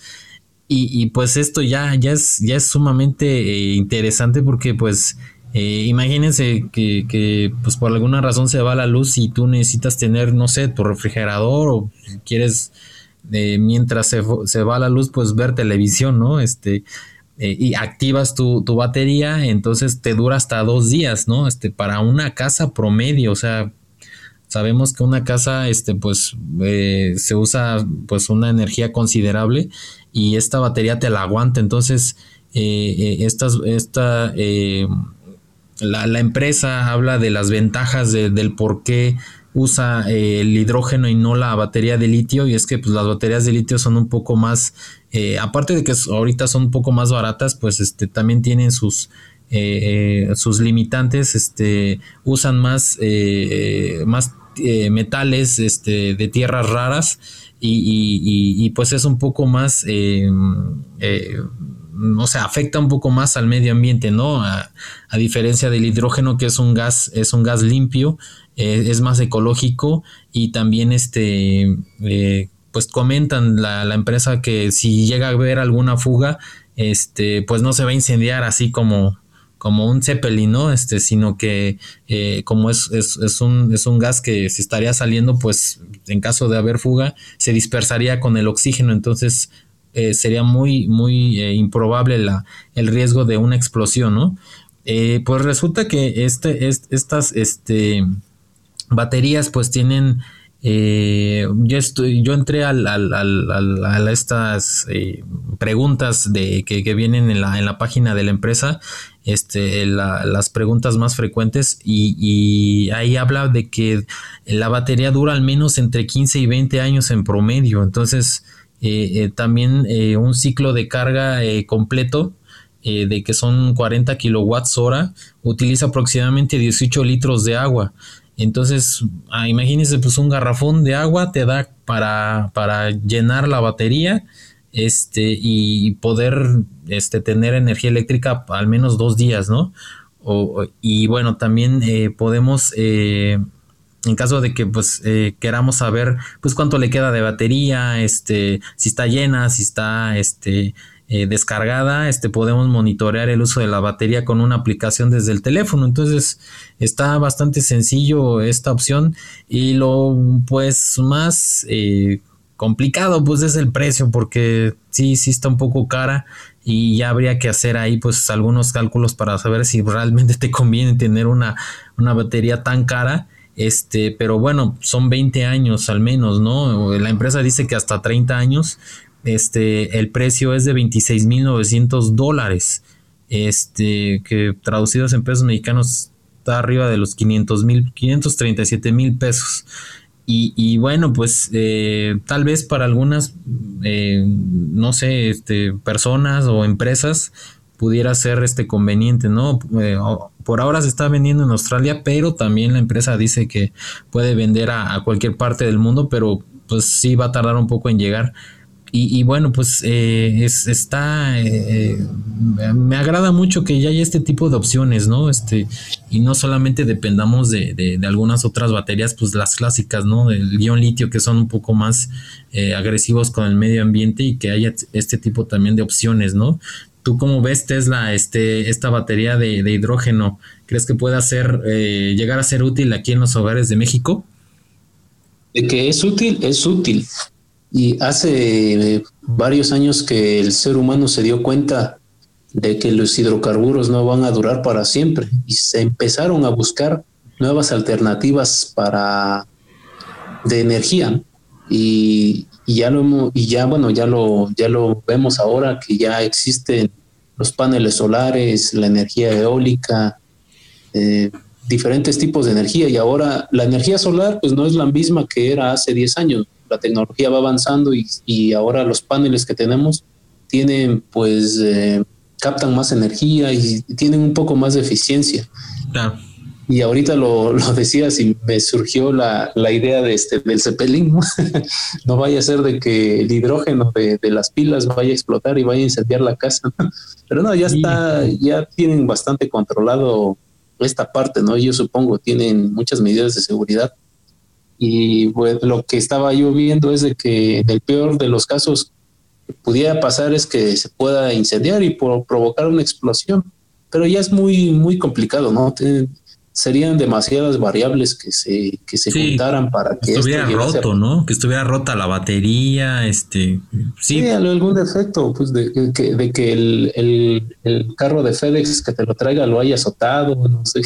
y, pues esto ya, ya, es, ya es sumamente eh, interesante porque pues eh, imagínense que, que, pues por alguna razón se va la luz y tú necesitas tener, no sé, tu refrigerador o quieres eh, mientras se, se, va la luz pues ver televisión, ¿no? Este, y activas tu, tu, batería, entonces te dura hasta dos días, ¿no? Este, para una casa promedio, o sea, sabemos que una casa, este, pues, se usa pues una energía considerable y esta batería te la aguanta. Entonces, eh, eh, esta, eh, la, empresa habla de las ventajas del por qué usa el hidrógeno y no la batería de litio y es que pues, las baterías de litio son un poco más aparte de que ahorita son un poco más baratas pues este también tienen sus sus limitantes este usan más más metales este de tierras raras y, pues es un poco más, eh, eh, o sea, afecta un poco más al medio ambiente, ¿no? A, diferencia del hidrógeno, que es un gas, es un gas limpio, eh, es más ecológico y también este, pues comentan la, la, empresa que si llega a haber alguna fuga, este, pues no se va a incendiar así como, como un Zeppelin, ¿no? Este, sino que eh, como es, es, un, es un gas que se estaría saliendo, pues en caso de haber fuga, se dispersaría con el oxígeno, entonces eh, sería muy, muy eh, improbable la, el riesgo de una explosión, ¿no? pues resulta que este, estas este, baterías pues tienen eh, yo, estoy, yo entré al, a estas eh, preguntas de, que, vienen en la, en la, página de la empresa, este, las preguntas más frecuentes y, ahí habla de que la batería dura al menos entre 15 y 20 años en promedio. Entonces, eh, también un ciclo de carga completo de que son 40 kilowatts hora utiliza aproximadamente 18 litros de agua. Entonces, ah, imagínense, pues un garrafón de agua te da para, para llenar la batería este, y poder este, tener energía eléctrica al menos dos días, ¿no? y bueno, también eh, podemos, eh, en caso de que pues eh, queramos saber pues cuánto le queda de batería, este, si está llena, si está este, descargada, este, podemos monitorear el uso de la batería con una aplicación desde el teléfono. Entonces está bastante sencillo esta opción y lo pues más complicado pues es el precio porque sí, sí está un poco cara y ya habría que hacer ahí pues algunos cálculos para saber si realmente te conviene tener una, una batería tan cara. Este, pero bueno, son 20 años al menos, ¿no? La empresa dice que hasta 30 años. Este, el precio es de 26.900 dólares. Este, que traducidos en pesos mexicanos está arriba de los 500 mil, 537 mil pesos. Y, bueno, pues eh, tal vez para algunas, eh, no sé, este, personas o empresas pudiera ser este conveniente, ¿no? Eh, por ahora se está vendiendo en Australia, pero también la empresa dice que puede vender a, cualquier parte del mundo, pero pues sí va a tardar un poco en llegar. Y, bueno, pues eh, es, está, eh, eh, me agrada mucho que ya haya este tipo de opciones, ¿no? Este, y no solamente dependamos de, de, algunas otras baterías, pues las clásicas, ¿no? Del guion litio, que son un poco más agresivos con el medio ambiente y que haya este tipo también de opciones, ¿no? ¿Tú cómo ves Tesla, este, esta batería de, de hidrógeno? ¿Crees que pueda ser, llegar a ser útil aquí en los hogares de México? De que es útil, es útil y hace varios años que el ser humano se dio cuenta de que los hidrocarburos no van a durar para siempre y se empezaron a buscar nuevas alternativas para de energía y, ya lo y ya bueno ya lo ya lo vemos ahora que ya existen los paneles solares la energía eólica eh, diferentes tipos de energía. Y ahora la energía solar pues no es la misma que era hace 10 años. La tecnología va avanzando y, ahora los paneles que tenemos tienen, pues, eh, captan más energía y tienen un poco más de eficiencia. Y ahorita lo, lo decías y me surgió la, idea de este, del Zeppelin. [LAUGHS] ¿no? vaya a ser de que el hidrógeno de, las pilas vaya a explotar y vaya a incendiar la casa. [LAUGHS] Pero no, ya está, ya tienen bastante controlado esta parte, ¿no? Yo supongo, tienen muchas medidas de seguridad y pues, lo que estaba yo viendo es de que en el peor de los casos pudiera pasar es que se pueda incendiar y provocar una explosión, pero ya es muy muy complicado, ¿no? Serían demasiadas variables que se que se juntaran para que estuviera roto, ¿no? Que estuviera rota la batería, este, sí, algún defecto, pues de, que, de que el, el, carro de FedEx que te lo traiga lo haya azotado, no sé,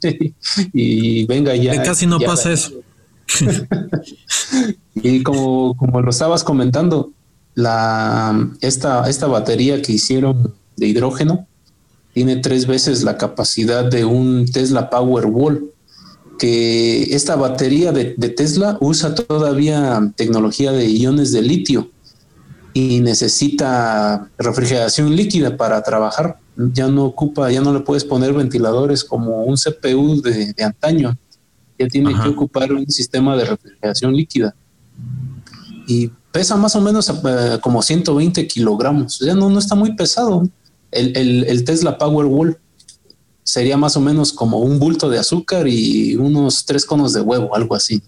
[LAUGHS] y venga ya. casi no pasa eso. [LAUGHS] y como, como lo estabas comentando, la, esta, esta batería que hicieron de hidrógeno tiene tres veces la capacidad de un Tesla Powerwall, que esta batería de, de Tesla usa todavía tecnología de iones de litio y necesita refrigeración líquida para trabajar. Ya no ocupa, ya no le puedes poner ventiladores como un CPU de, de antaño ya tiene que ocupar un sistema de refrigeración líquida. Y pesa más o menos eh, como 120 kilogramos. Sea, no, no está muy pesado. El, el, el, Tesla Powerwall sería más o menos como un bulto de azúcar y unos tres conos de huevo, algo así.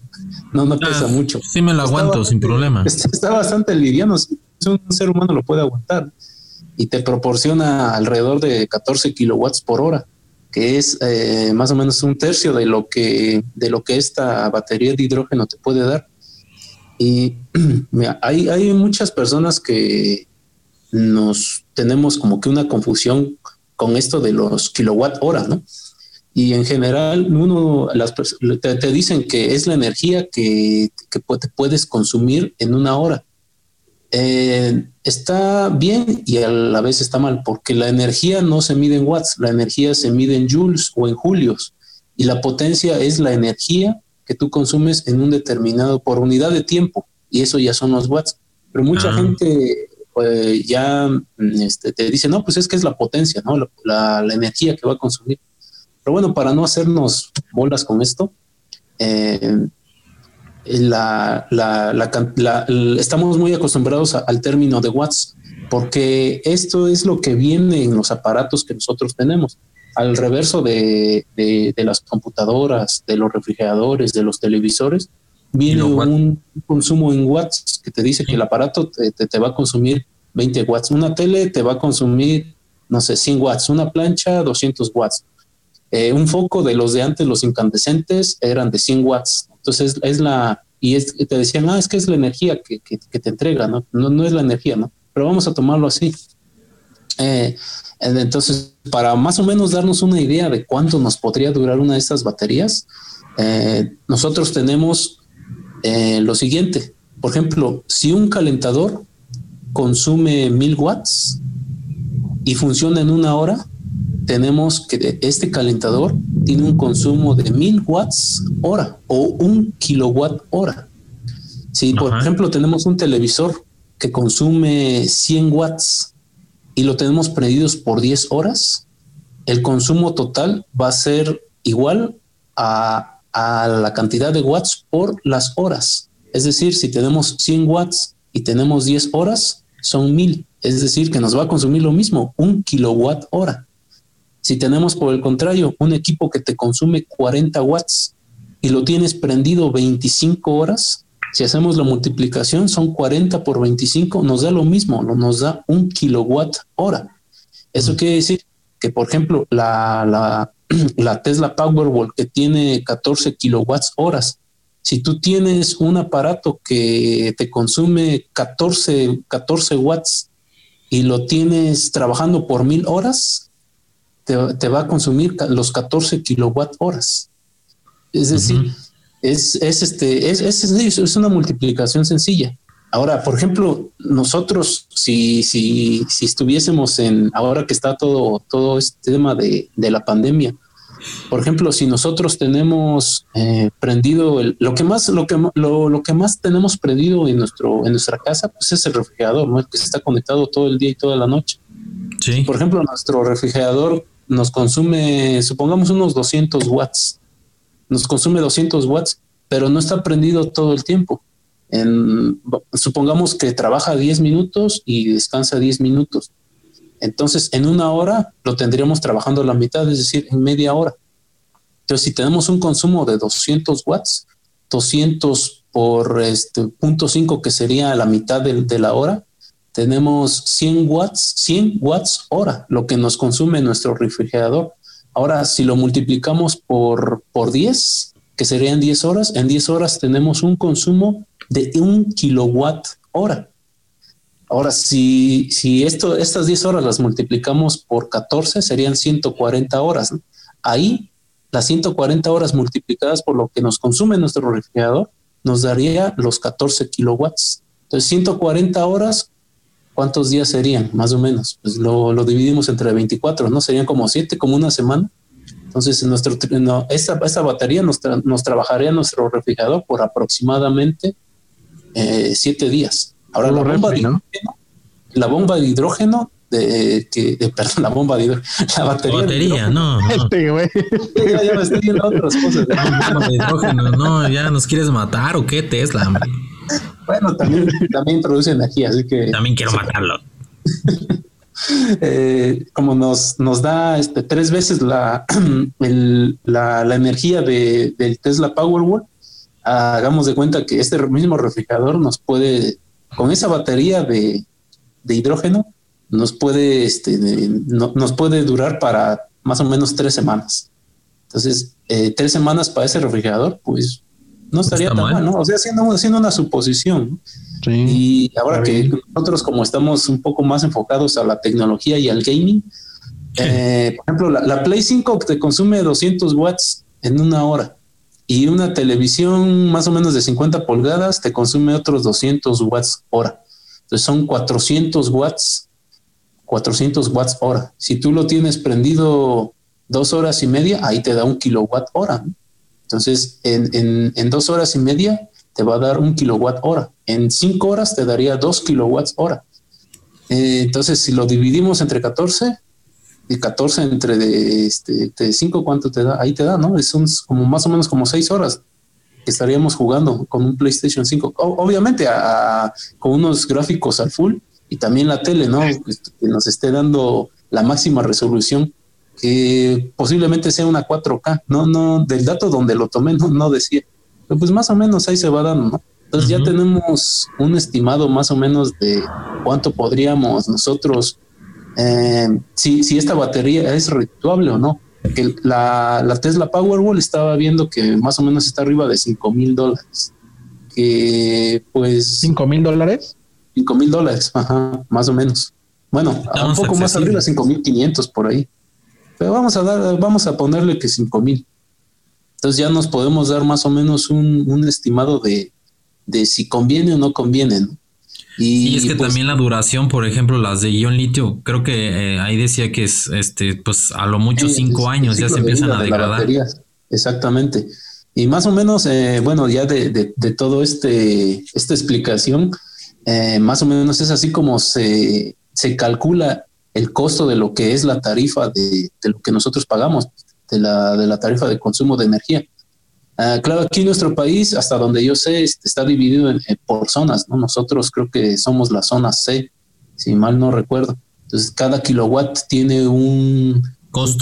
No, no pesa ah, mucho. Sí, me lo aguanto sin problema. Está, bastante liviano. Un ser humano lo puede aguantar y te proporciona alrededor de 14 kilowatts por hora que es eh, más o menos un tercio de lo que de lo que esta batería de hidrógeno te puede dar. Y [CLEARS THROAT] hay, hay muchas personas que nos tenemos como que una confusión con esto de los kilowatt hora, ¿no? Y en general, uno las te, te dicen que es la energía que, que puedes consumir en una hora. Eh, está bien y a la vez está mal, porque la energía no se mide en watts, la energía se mide en joules o en julios, y la potencia es la energía que tú consumes en un determinado, por unidad de tiempo, y eso ya son los watts. Pero mucha ah. gente pues, ya este, te dice, no, pues es que es la potencia, ¿no? La, la, energía que va a consumir. Pero bueno, para no hacernos bolas con esto, eh, la, la, estamos muy acostumbrados al término de watts, porque esto es lo que viene en los aparatos que nosotros tenemos. al reverso de, las computadoras, de los refrigeradores, de los televisores, viene un consumo en watts que te dice que el aparato te, te, va a consumir 20 watts. Una tele te va a consumir, no sé, 100 watts. Una plancha, 200 watts. Eh, un foco de los de antes, los incandescentes, eran de 100 watts. Entonces es la, y es, te decían, ah, es que es la energía que, te entrega, ¿no? ¿no? ¿no? es la energía, ¿no? Pero vamos a tomarlo así. Eh, entonces, para más o menos darnos una idea de cuánto nos podría durar una de estas baterías, eh, nosotros tenemos lo siguiente. Por ejemplo, si un calentador consume mil watts y funciona en una hora, tenemos que este calentador tiene un consumo de mil watts hora o un kilowatt hora. Si, por ejemplo, tenemos un televisor que consume 100 watts y lo tenemos prendidos por 10 horas, el consumo total va a ser igual a, a la cantidad de watts por las horas. Es decir, si tenemos 100 watts y tenemos 10 horas, son 1000. Es decir, que nos va a consumir lo mismo, un kilowatt hora. Si tenemos, por el contrario, un equipo que te consume 40 watts y lo tienes prendido 25 horas, si hacemos la multiplicación, son 40 por 25, nos da lo mismo, nos da un kilowatt hora. Eso quiere decir que, por ejemplo, la, la, [CLEARS THROAT] Tesla Powerwall que tiene 14 kilowatts horas, si tú tienes un aparato que te consume 14, 14 watts y lo tienes trabajando por mil horas, te, va a consumir los 14 kilowatt horas. Es decir, es, este, es, es, una multiplicación sencilla. Ahora, por ejemplo, nosotros, si, si, si estuviésemos en, ahora que está todo, todo este tema de, de la pandemia, por ejemplo, si nosotros tenemos eh, prendido lo que más, lo que lo, lo, que más tenemos prendido en nuestro, en nuestra casa, pues es el refrigerador, ¿no? El que está conectado todo el día y toda la noche. Sí. Por ejemplo, nuestro refrigerador nos consume, supongamos, unos 200 watts. Nos consume 200 watts, pero no está prendido todo el tiempo. Supongamos que trabaja 10 minutos y descansa 10 minutos. Entonces, en una hora lo tendríamos trabajando la mitad, es decir, en media hora. Entonces, si tenemos un consumo de 200 watts, 200 por este punto 5, que sería la mitad de la hora, tenemos 100 watts, 100 watts hora, lo que nos consume nuestro refrigerador. Ahora, si lo multiplicamos por, por 10, que serían 10 horas, en 10 horas tenemos un consumo de un kilowatt hora. Ahora, si, si esto, estas 10 horas las multiplicamos por 14, serían 140 horas. Ahí, las 140 horas multiplicadas por lo que nos consume nuestro refrigerador, nos daría los 14 kilowatts. Entonces, 140 horas ¿cuántos días serían? Más o menos. Pues lo, dividimos entre 24, ¿no? Serían como 7, como una semana. Entonces, nuestro, esta, esta batería nos, nos trabajaría nuestro refrigerador por aproximadamente 7 eh, días. Ahora, la bomba, de hidrógeno, la bomba de hidrógeno, de, que, perdón, la bomba de hidrógeno, la batería. no. Este, ya, ya, me estoy viendo otras cosas. [LAUGHS] La bomba de hidrógeno, no, ya nos quieres matar o qué, Tesla, hombre. Bueno, también, también produce energía, así que. También quiero matarlo. [LAUGHS] Eh, como nos, nos da este, tres veces la, [CLEARS THROAT] la, energía de, del Tesla Powerwall, hagamos de cuenta que este mismo refrigerador nos puede, con esa batería de, hidrógeno, nos puede, este, nos puede durar para más o menos tres semanas. Entonces, eh, tres semanas para ese refrigerador, pues no estaría tan mal. ¿no? O sea, haciendo, haciendo una suposición. y ahora que nosotros como estamos un poco más enfocados a la tecnología y al gaming, eh, por ejemplo, la, Play 5 te consume 200 watts en una hora y una televisión más o menos de 50 pulgadas te consume otros 200 watts hora. Entonces son 400 watts, 400 watts hora. Si tú lo tienes prendido dos horas y media, ahí te da un kilowatt hora. Entonces, en, dos horas y media te va a dar un kilowatt hora. En cinco horas te daría dos kilowatts hora. Eh, entonces, si lo dividimos entre 14, y 14 entre de, este, de 5, ¿cuánto te da? Ahí te da, ¿no? Es como más o menos como seis horas que estaríamos jugando con un PlayStation 5. obviamente con unos gráficos al full y también la tele, ¿no? Que nos esté dando la máxima resolución que posiblemente sea una 4K. No, no, del dato donde lo tomé no, no decía. Pero pues más o menos ahí se va dando, ¿no? Entonces ya tenemos un estimado más o menos de cuánto podríamos nosotros, eh, si, si esta batería es redituable o no. Que la, la Tesla Powerwall estaba viendo que más o menos está arriba de 5 mil dólares. Que pues... ¿5 mil dólares? 5 mil dólares, ajá, más o menos. Bueno, un poco más arriba, 5 mil 500 por ahí. Pero vamos a dar, vamos a ponerle que 5 mil. Entonces ya nos podemos dar más o menos un, un estimado de, de si conviene o no conviene. Y, es que pues también la duración, por ejemplo, las de ion litio, creo que eh, ahí decía que es, este, pues a lo mucho cinco años ya se empiezan a degradar. Exactamente. Y más o menos, eh, bueno, ya de, de, todo este, esta explicación, eh, más o menos es así como se, se calcula el costo de lo que es la tarifa de, de lo que nosotros pagamos, de la, de la tarifa de consumo de energía. Ah, claro, aquí en nuestro país, hasta donde yo sé, este, está dividido en, por zonas, ¿no? Nosotros creo que somos la zona C, si mal no recuerdo. Entonces, cada kilowatt tiene un,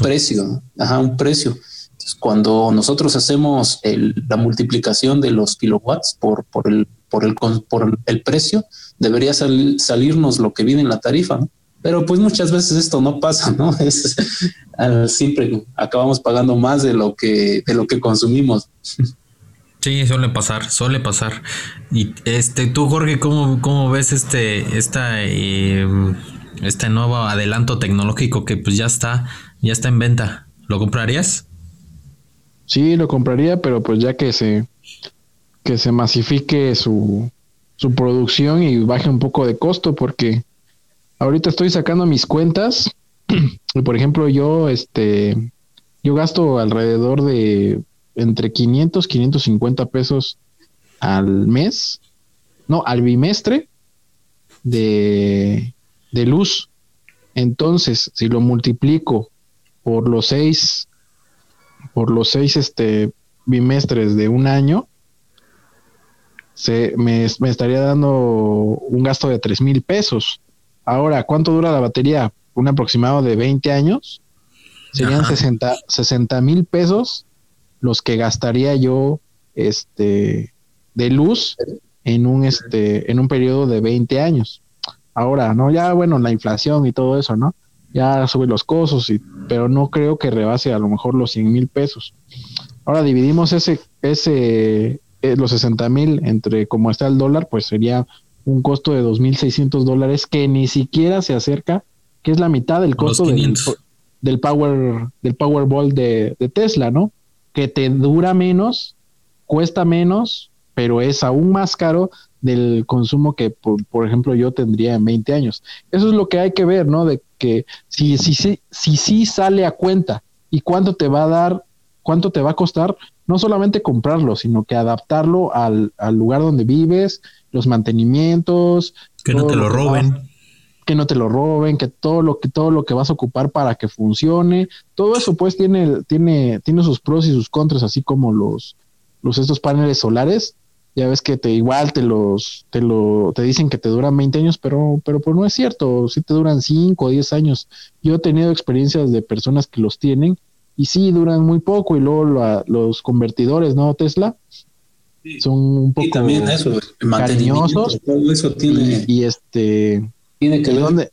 precio, ajá, un precio. Entonces, cuando nosotros hacemos la multiplicación de los kilowatts por, por, el, por, el, por el precio, debería salirnos lo que viene en la tarifa, ¿no? Pero pues muchas veces esto no pasa, ¿no? [LAUGHS] Es, siempre acabamos pagando más de lo que, de lo que consumimos. Sí, suele pasar, suele pasar. Y este, tú, Jorge, ¿cómo, cómo ves este, esta, em, este nuevo adelanto tecnológico que pues ya está, ya está en venta? ¿Lo comprarías? Sí, lo compraría, pero pues ya que se, que se masifique su, su producción y baje un poco de costo, porque ahorita estoy sacando mis cuentas. [CLEARS THROAT] Por ejemplo, yo, este, yo gasto alrededor de entre 500, 550 pesos al mes, no, al bimestre de, de luz. Entonces, si lo multiplico por los seis, por los seis este, bimestres de un año, se, me, me estaría dando un gasto de tres mil pesos. Ahora, ¿cuánto dura la batería? Un aproximado de 20 años. Serían 60 mil pesos los que gastaría yo este, de luz en un, este, en un periodo de 20 años. Ahora, ¿no? Ya, bueno, la inflación y todo eso, ¿no? Ya sube los costos, y, pero no creo que rebase a lo mejor los 100 mil pesos. Ahora dividimos ese, ese, eh, los 60 mil entre como está el dólar, pues sería un costo de 2.600 dólares que ni siquiera se acerca, que es la mitad del costo del, del, Power del Powerball de, de Tesla, ¿no? Que te dura menos, cuesta menos, pero es aún más caro del consumo que, por, por, ejemplo, yo tendría en 20 años. Eso es lo que hay que ver, ¿no? De que si sí si, si, si, sale a cuenta y cuánto te va a dar, cuánto te va a costar, no solamente comprarlo, sino que adaptarlo al, al lugar donde vives, los mantenimientos. Que no te lo, roben. Que, no te lo roben, que todo lo que todo lo que vas a ocupar para que funcione, todo eso pues tiene tiene tiene sus pros y sus contras, así como los los estos paneles solares. Ya ves que te igual te los te lo te dicen que te duran 20 años, pero pero pues no es cierto, sí te duran 5 o 10 años. Yo he tenido experiencias de personas que los tienen y sí duran muy poco y luego los convertidores, ¿no? Tesla son un poco también eso, cariñosos. todo eso tiene y, este tiene que y dónde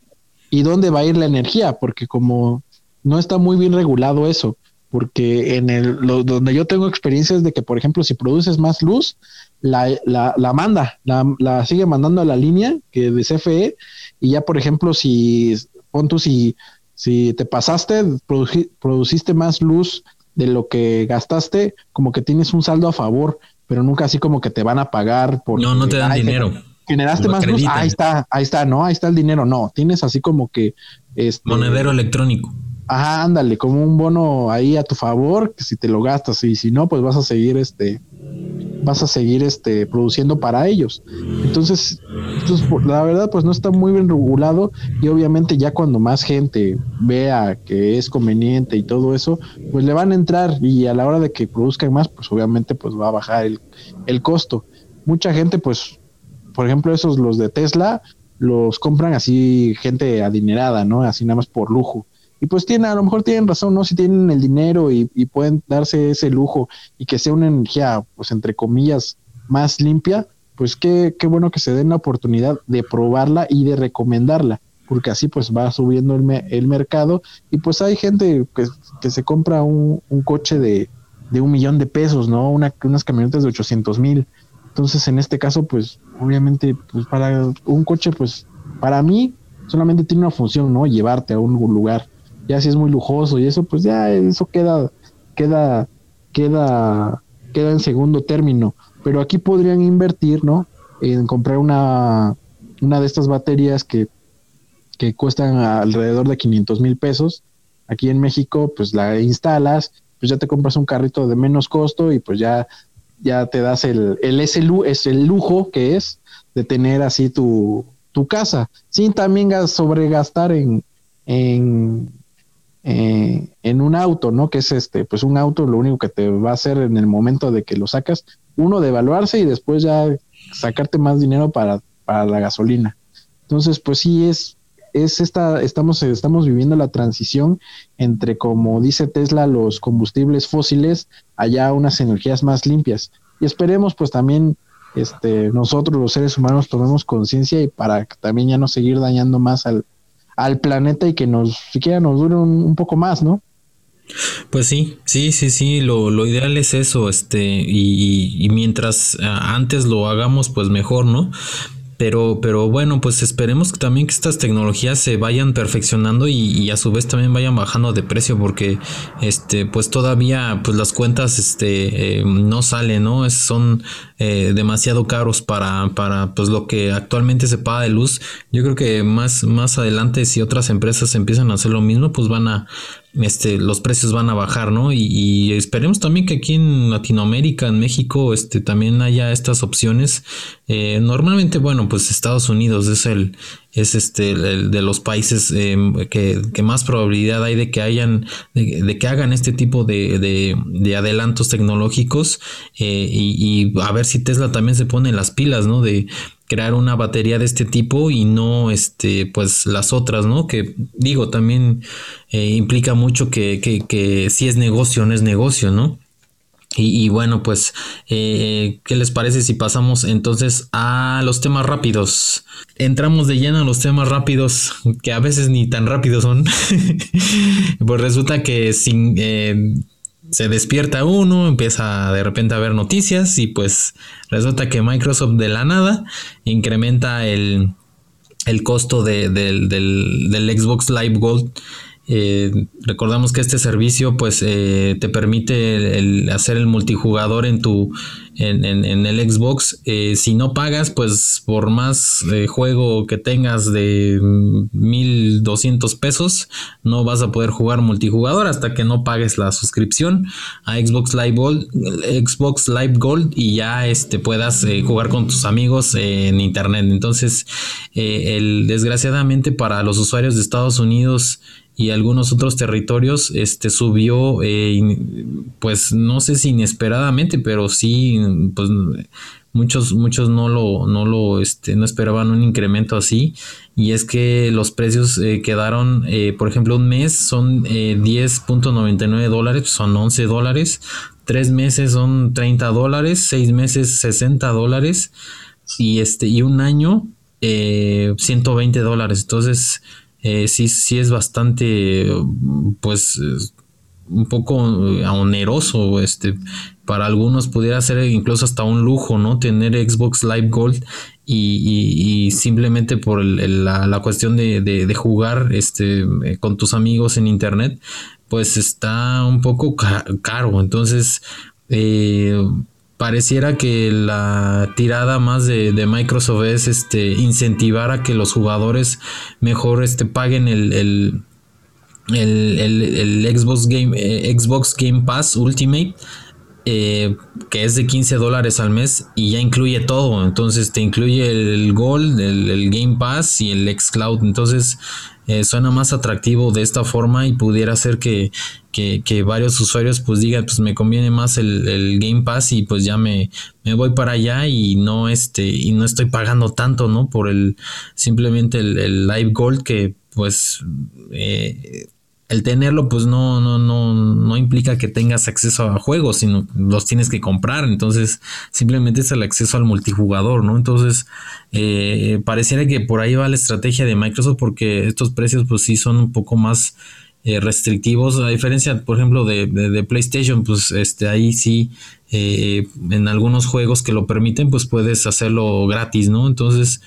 y dónde va a ir la energía porque como no está muy bien regulado eso porque en el donde yo tengo experiencias de que por ejemplo si produces más luz la, la, la manda la, la, sigue mandando a la línea que de CFE y ya por ejemplo si pon tú si si te pasaste produciste más luz de lo que gastaste como que tienes un saldo a favor pero nunca así como que te van a pagar por no no te dan dinero. generaste más luz ahí está ahí está no ahí está el dinero. No tienes así como que este monedero electrónico ajá ándale como un bono ahí a tu favor que si te lo gastas y si no pues vas a seguir este vas a seguir este produciendo para ellos. Entonces, entonces la verdad pues no está muy bien regulado y obviamente ya cuando más gente vea que es conveniente y todo eso pues le van a entrar y a la hora de que produzcan más pues obviamente pues va a bajar el, el costo. Mucha gente pues por ejemplo esos los de Tesla los compran así gente adinerada no así nada más por lujo Pues tienen, a lo mejor tienen razón, ¿no? Si tienen el dinero y, y pueden darse ese lujo y que sea una energía, pues entre comillas, más limpia, pues qué, qué bueno que se den la oportunidad de probarla y de recomendarla, porque así pues va subiendo el, el mercado y pues hay gente que, que se compra un, un coche de, de, un millón de pesos, ¿no? Una, unas camionetas de 800 mil. Entonces, en este caso, pues obviamente, pues para un coche, pues para mí solamente tiene una función, ¿no? Llevarte a un lugar. Ya si es muy lujoso y eso, pues ya eso queda, queda, queda, queda en segundo término. Pero aquí podrían invertir, ¿no? En comprar una, una de estas baterías que, que cuestan alrededor de 500 mil pesos. Aquí en México, pues la instalas, pues ya te compras un carrito de menos costo y pues ya, ya te das el, el ese es el lujo que es de tener así tu, tu casa, sin también sobregastar en, en, eh, en un auto, ¿no? Que es este, pues un auto lo único que te va a hacer en el momento de que lo sacas, uno, devaluarse y después ya sacarte más dinero para, para la gasolina. Entonces, pues sí es, es esta, estamos, estamos viviendo la transición entre, como dice Tesla, los combustibles fósiles, allá unas energías más limpias. Y esperemos pues también este, nosotros los seres humanos tomemos conciencia y para también ya no seguir dañando más al, al planeta y que nos siquiera nos dure un, poco más, ¿no? Pues sí, sí, sí, sí, lo, lo ideal es eso, este, y, mientras ah, antes lo hagamos, pues mejor, ¿no? Pero, pero bueno, pues esperemos que también que estas tecnologías se vayan perfeccionando y, a su vez también vayan bajando de precio porque este, pues todavía pues las cuentas este, eh, no salen, ¿no? son eh, demasiado caros para, para pues lo que actualmente se paga de luz. Yo creo que más, más adelante si otras empresas empiezan a hacer lo mismo, pues van a, este, los precios van a bajar, ¿no? Y, esperemos también que aquí en Latinoamérica, en México, este, también haya estas opciones. Eh, normalmente, bueno, pues Estados Unidos es el, es este, de los países em, que, más probabilidad hay de que hayan, de, que hagan este tipo de, de, adelantos tecnológicos eh, y, a ver si Tesla también se pone las pilas, ¿no? De, crear una batería de este tipo y no este pues las otras no que digo también eh, implica mucho que, que, si es negocio no es negocio no y, bueno pues eh, qué les parece si pasamos entonces a los temas rápidos entramos de lleno a los temas rápidos que a veces ni tan rápidos son. [LAUGHS] Pues resulta que sin eh, se despierta uno, empieza de repente a ver noticias y pues resulta que Microsoft de la nada incrementa el, el costo de, del, del, Xbox Live Gold eh, recordamos que este servicio pues eh, te permite hacer el multijugador en tu en, el Xbox. Eh, si no pagas pues por más juego que tengas de 1200 pesos no vas a poder jugar multijugador hasta que no pagues la suscripción a Xbox Live Gold Xbox Live Gold y ya este puedas jugar con tus amigos en internet. Entonces el, desgraciadamente para los usuarios de Estados Unidos y algunos otros territorios este subió eh, pues no sé si inesperadamente pero sí pues muchos muchos no lo no lo este no esperaban un incremento así. Y es que los precios eh, quedaron eh, por ejemplo un mes son 10.99 dólares son 11 dólares. Tres meses son 30 dólares seis meses 60 dólares. Y este y un año 120 dólares. Entonces eh, sí, sí es bastante, pues, un poco oneroso, este, para algunos pudiera ser incluso hasta un lujo, ¿no? Tener Xbox Live Gold y, simplemente por la, cuestión de, jugar este, con tus amigos en internet, pues está un poco caro. Entonces, eh, pareciera que la tirada más de, Microsoft es este incentivar a que los jugadores mejor este paguen el, el, el, Xbox Game eh, Xbox Game Pass Ultimate eh, que es de 15 dólares al mes y ya incluye todo. Entonces te incluye el Gold el, el Game Pass y el Xcloud. Entonces eh, suena más atractivo de esta forma y pudiera ser que, varios usuarios pues digan pues me conviene más el, Game Pass y pues ya me, me, voy para allá y no este y no estoy pagando tanto no por el simplemente el, Live Gold que pues eh, el tenerlo pues no, no, no, no implica que tengas acceso a juegos, sino los tienes que comprar, entonces simplemente es el acceso al multijugador, ¿no? Entonces eh, pareciera que por ahí va la estrategia de Microsoft porque estos precios pues sí son un poco más eh, restrictivos, a diferencia por ejemplo de, de, PlayStation, pues este ahí sí eh, en algunos juegos que lo permiten pues puedes hacerlo gratis, ¿no? Entonces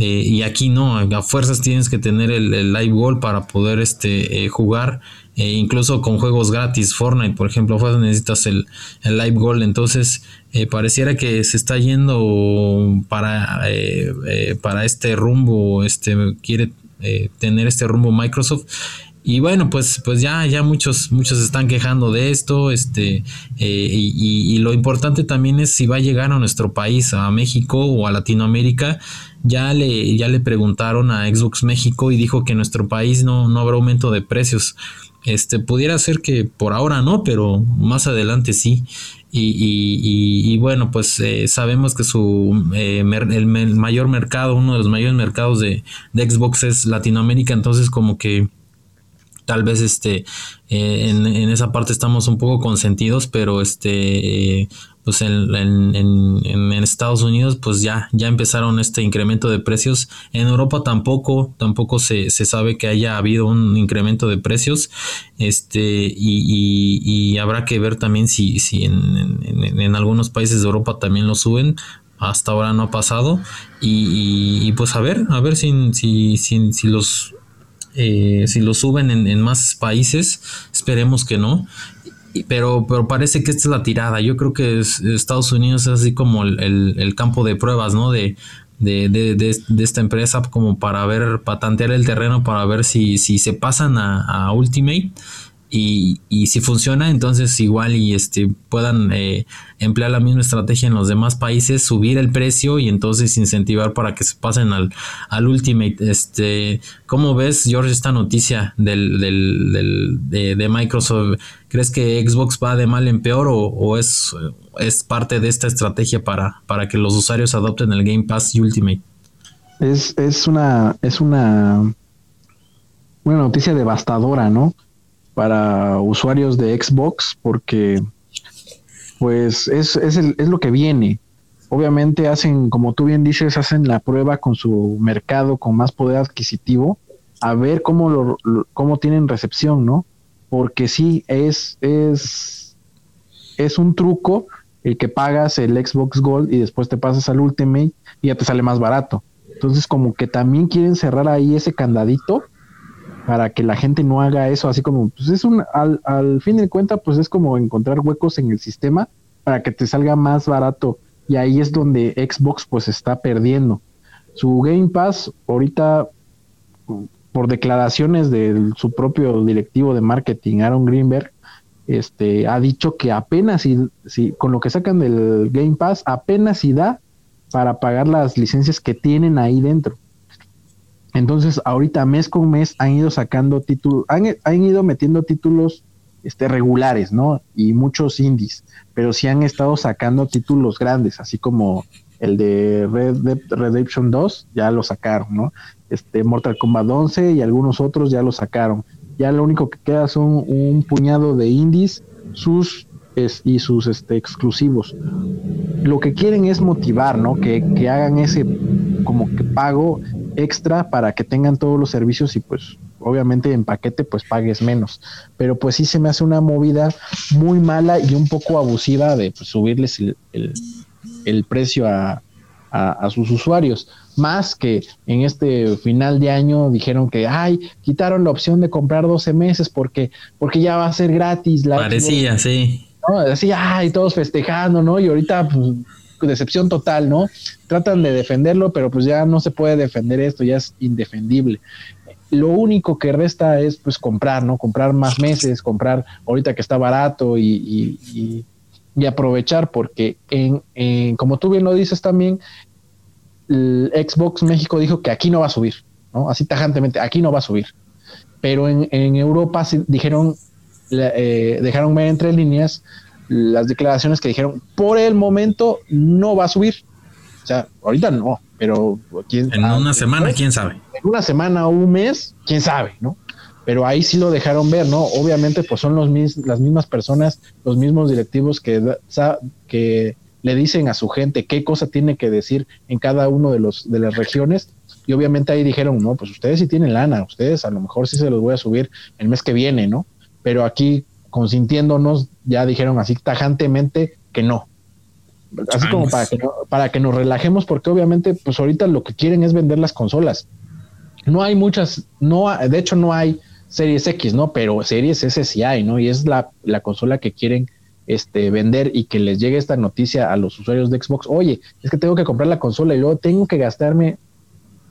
eh, y aquí no, a fuerzas tienes que tener el, live goal para poder este, eh, jugar, eh, incluso con juegos gratis, Fortnite por ejemplo, necesitas el, live goal, entonces pareciera que se está yendo para, para este rumbo, este, quiere tener este rumbo Microsoft y bueno, pues, pues ya, ya muchos, muchos están quejando de esto, este, eh, y, lo importante también es si va a llegar a nuestro país, a México o a Latinoamérica. Ya le, ya le preguntaron a Xbox México y dijo que en nuestro país no, no habrá aumento de precios. Este, pudiera ser que por ahora no, pero más adelante sí. Y, y, bueno, pues eh, sabemos que su eh, el, mayor mercado, uno de los mayores mercados de, de Xbox es Latinoamérica, entonces como que tal vez este eh, en, esa parte estamos un poco consentidos, pero este pues en, en, Estados Unidos pues ya, ya empezaron este incremento de precios. En Europa tampoco, tampoco se, sabe que haya habido un incremento de precios. Este, y, y, habrá que ver también si, si en, algunos países de Europa también lo suben. Hasta ahora no ha pasado. Y, pues a ver, a ver si, si, si, si los eh, si lo suben en, más países, esperemos que no. Pero, pero parece que esta es la tirada. Yo creo que Estados Unidos es así como el, campo de pruebas, ¿no? De, de, esta empresa como para ver, patantear el terreno para ver si, si se pasan a Ultimate y, y, si funciona, entonces igual y este puedan eh, emplear la misma estrategia en los demás países, subir el precio y entonces incentivar para que se pasen al, al Ultimate. Este, ¿cómo ves, George, esta noticia del, del, del de, Microsoft? ¿Crees que Xbox va de mal en peor o, es, es parte de esta estrategia para, para que los usuarios adopten el Game Pass y Ultimate? Es, es una, es una, una noticia devastadora, ¿no? Para usuarios de Xbox porque pues es, es, lo que viene. Obviamente hacen, como tú bien dices, hacen la prueba con su mercado con más poder adquisitivo a ver cómo, lo, cómo tienen recepción, ¿no? Porque sí, es, es, es un truco el que pagas el Xbox Gold y después te pasas al Ultimate y ya te sale más barato. Entonces como que también quieren cerrar ahí ese candadito para que la gente no haga eso, así como, pues es un, al, al fin de cuentas, pues es como encontrar huecos en el sistema para que te salga más barato. Y ahí es donde Xbox pues está perdiendo. Su Game Pass, ahorita, por declaraciones de su propio directivo de marketing, Aaron Greenberg, este, ha dicho que apenas si, si con lo que sacan del Game Pass, apenas si da para pagar las licencias que tienen ahí dentro. Entonces, ahorita mes con mes han ido sacando títulos, han, ido metiendo títulos este, regulares, ¿no? Y muchos indies, pero sí han estado sacando títulos grandes, así como el de Red Dead Redemption 2, ya lo sacaron, ¿no? Este Mortal Kombat 11 y algunos otros ya lo sacaron. Ya lo único que queda son un puñado de indies, sus y sus este, exclusivos. Lo que quieren es motivar, ¿no? Que, que hagan ese como que pago extra para que tengan todos los servicios y pues obviamente en paquete pues pagues menos. Pero pues sí se me hace una movida muy mala y un poco abusiva de pues, subirles el, precio a, sus usuarios. Más que en este final de año dijeron que, ay, quitaron la opción de comprar 12 meses porque, porque ya va a ser gratis. La Parecía, sí. ¿no? Así, ay, todos festejando, ¿no? Y ahorita, pues, decepción total, ¿no? Tratan de defenderlo, pero pues ya no se puede defender esto, ya es indefendible. Lo único que resta es pues comprar, ¿no? Comprar más meses, comprar ahorita que está barato y, y, aprovechar, porque en, como tú bien lo dices también, el Xbox México dijo que aquí no va a subir, ¿no? Así tajantemente, aquí no va a subir. Pero en, en Europa dijeron, eh, dejaron ver entre líneas las declaraciones que dijeron, por el momento no va a subir. O sea, ahorita no, pero en una semana, quién sabe. En una semana o un mes, quién sabe, ¿no? pero ahí sí lo dejaron ver, ¿no? Obviamente, pues son los mis, las mismas personas, los mismos directivos que, que le dicen a su gente qué cosa tiene que decir en cada uno de los de las regiones y obviamente ahí dijeron, no, pues ustedes sí tienen lana, ustedes a lo mejor sí se los voy a subir el mes que viene, ¿no? Pero aquí consintiéndonos ya dijeron así tajantemente que no. Así como para que, para que nos relajemos porque obviamente pues ahorita lo que quieren es vender las consolas. No hay muchas, no, de hecho no hay Series X, ¿no? Pero Series S sí hay, ¿no? Y es la, la consola que quieren este, vender y que les llegue esta noticia a los usuarios de Xbox. Oye, es que tengo que comprar la consola y luego tengo que gastarme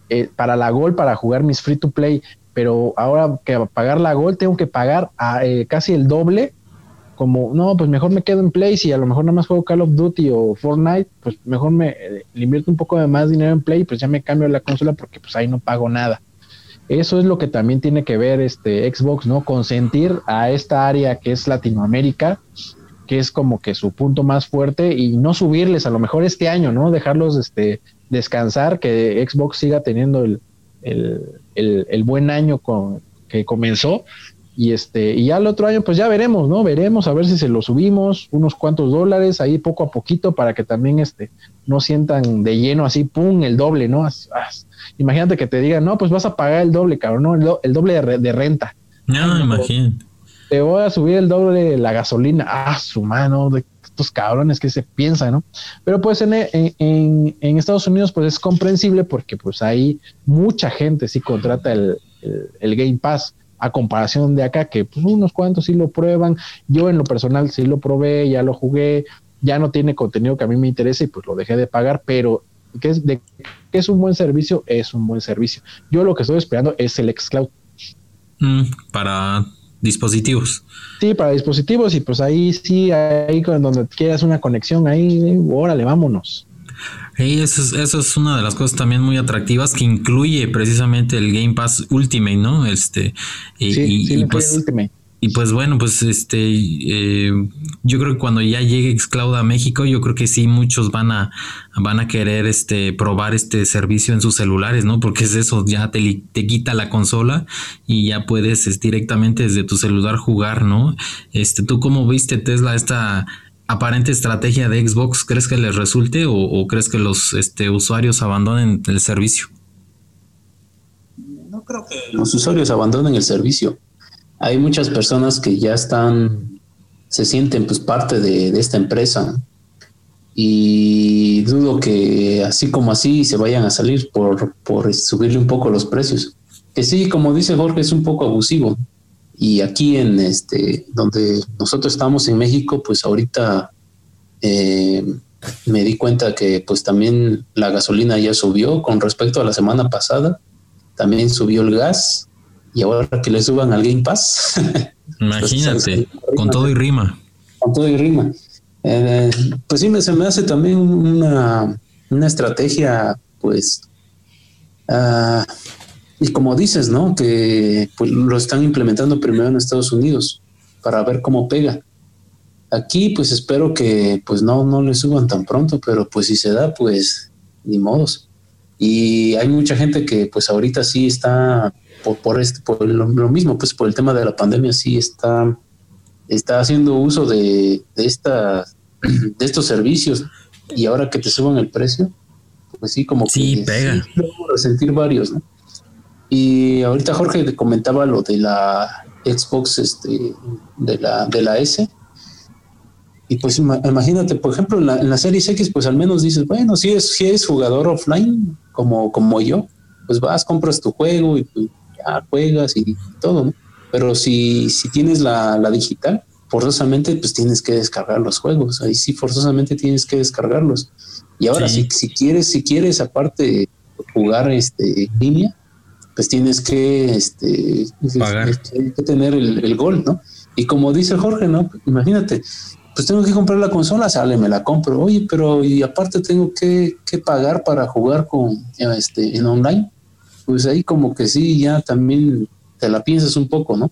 eh, para la Gol para jugar mis free to play, pero ahora que pagar la Gol tengo que pagar a, eh, casi el doble. Como, no, pues mejor me quedo en Play. Si a lo mejor nada más juego Call of Duty o Fortnite, pues mejor me eh, invierto un poco de más dinero en Play, pues ya me cambio la consola porque pues ahí no pago nada. Eso es lo que también tiene que ver este Xbox, ¿no? Consentir a esta área que es Latinoamérica, que es como que su punto más fuerte y no subirles a lo mejor este año, ¿no? Dejarlos este descansar, que Xbox siga teniendo el, el, buen año con, que comenzó y este y ya el otro año pues ya veremos no veremos a ver si se lo subimos unos cuantos dólares ahí poco a poquito para que también este no sientan de lleno así pum el doble no imagínate que te digan no pues vas a pagar el doble cabrón no el, doble de, renta no imagínate. te voy a subir el doble de la gasolina. Ah su mano de estos cabrones que se piensan no pero pues en, en, en, Estados Unidos pues es comprensible porque pues ahí mucha gente sí contrata el, el Game Pass a comparación de acá, que pues unos cuantos sí lo prueban. Yo en lo personal sí lo probé, ya lo jugué, ya no tiene contenido que a mí me interese y pues lo dejé de pagar, pero que es, de, que es un buen servicio, es un buen servicio. Yo lo que estoy esperando es el xCloud. Mm, para dispositivos. Sí, para dispositivos y pues ahí sí, ahí donde quieras una conexión, ahí, órale, vámonos eso es, una de las cosas también muy atractivas que incluye precisamente el Game Pass Ultimate, ¿no? Este, y, pues, y pues bueno, pues este, eh, yo creo que cuando ya llegue Xcloud a México, yo creo que sí muchos van a, van a querer este, probar este servicio en sus celulares, ¿no? Porque es eso, ya te, te quita la consola y ya puedes directamente desde tu celular jugar, ¿no? Este, ¿tú cómo viste Tesla esta aparente estrategia de Xbox crees que les resulte o, crees que los este, usuarios abandonen el servicio? No creo que los usuarios abandonen el servicio. Hay muchas personas que ya están, se sienten pues parte de, esta empresa y dudo que así como así se vayan a salir por, por subirle un poco los precios. Que sí, como dice Jorge, es un poco abusivo. Y aquí en este, donde nosotros estamos en México, pues ahorita eh, me di cuenta que pues también la gasolina ya subió con respecto a la semana pasada. También subió el gas y ahora que le suban al Game Pass. [LAUGHS] Imagínate, con todo y rima. Con todo y rima. Eh, pues sí, me, se me hace también una, una estrategia, pues, uh, y como dices, ¿no? Que pues, lo están implementando primero en Estados Unidos para ver cómo pega. Aquí, pues espero que pues no, no le suban tan pronto, pero pues si se da, pues ni modos. Y hay mucha gente que pues ahorita sí está por, por, este, por lo, mismo, pues por el tema de la pandemia, sí está, está haciendo uso de, de, esta, [CLEARS THROAT] de estos servicios. Y ahora que te suban el precio, pues sí, como sí, que pega. Sí, sentir varios, ¿no? Y ahorita Jorge te comentaba lo de la Xbox este, de, la, de la S. Y pues imagínate, por ejemplo, en la, en la Series X, pues al menos dices, bueno, si es, si es jugador offline, como, como yo, pues vas, compras tu juego y pues ya juegas y todo, ¿no? Pero si, si tienes la, la digital, forzosamente pues tienes que descargar los juegos. Ahí sí, forzosamente tienes que descargarlos. Y ahora, si, si quieres, si quieres aparte jugar este en línea, pues tienes que, este, que tener el, gol, ¿no? Y como dice Jorge, ¿no? Imagínate, pues tengo que comprar la consola, sale, me la compro. Oye, pero y aparte tengo que, pagar para jugar con este en online. Pues ahí como que sí, ya también te la piensas un poco, ¿no?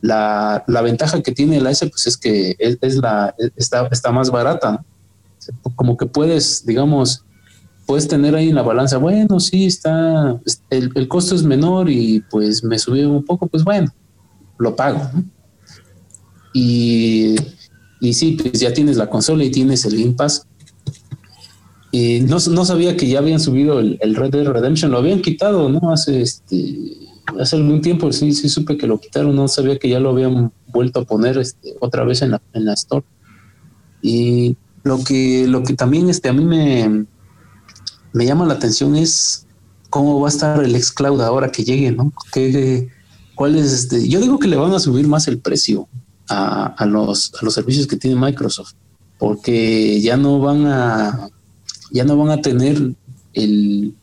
La, ventaja que tiene la S, pues es que es, la, está, está más barata, ¿no? Como que puedes, digamos, puedes tener ahí en la balanza, bueno, sí, está, el, costo es menor y pues me subió un poco, pues bueno, lo pago. Y, y sí, pues ya tienes la consola y tienes el Game Pass. Y no, no sabía que ya habían subido el, Red Dead Redemption, lo habían quitado, ¿no? Hace este hace algún tiempo sí, sí supe que lo quitaron, no sabía que ya lo habían vuelto a poner este, otra vez en la, en la store. Y lo que, lo que también este, a mí me, me llama la atención es cómo va a estar el xCloud ahora que llegue, ¿no? ¿Qué, cuál es este? Yo digo que le van a subir más el precio a, a, los, a los servicios que tiene Microsoft, porque ya no van a, ya no van a tener el,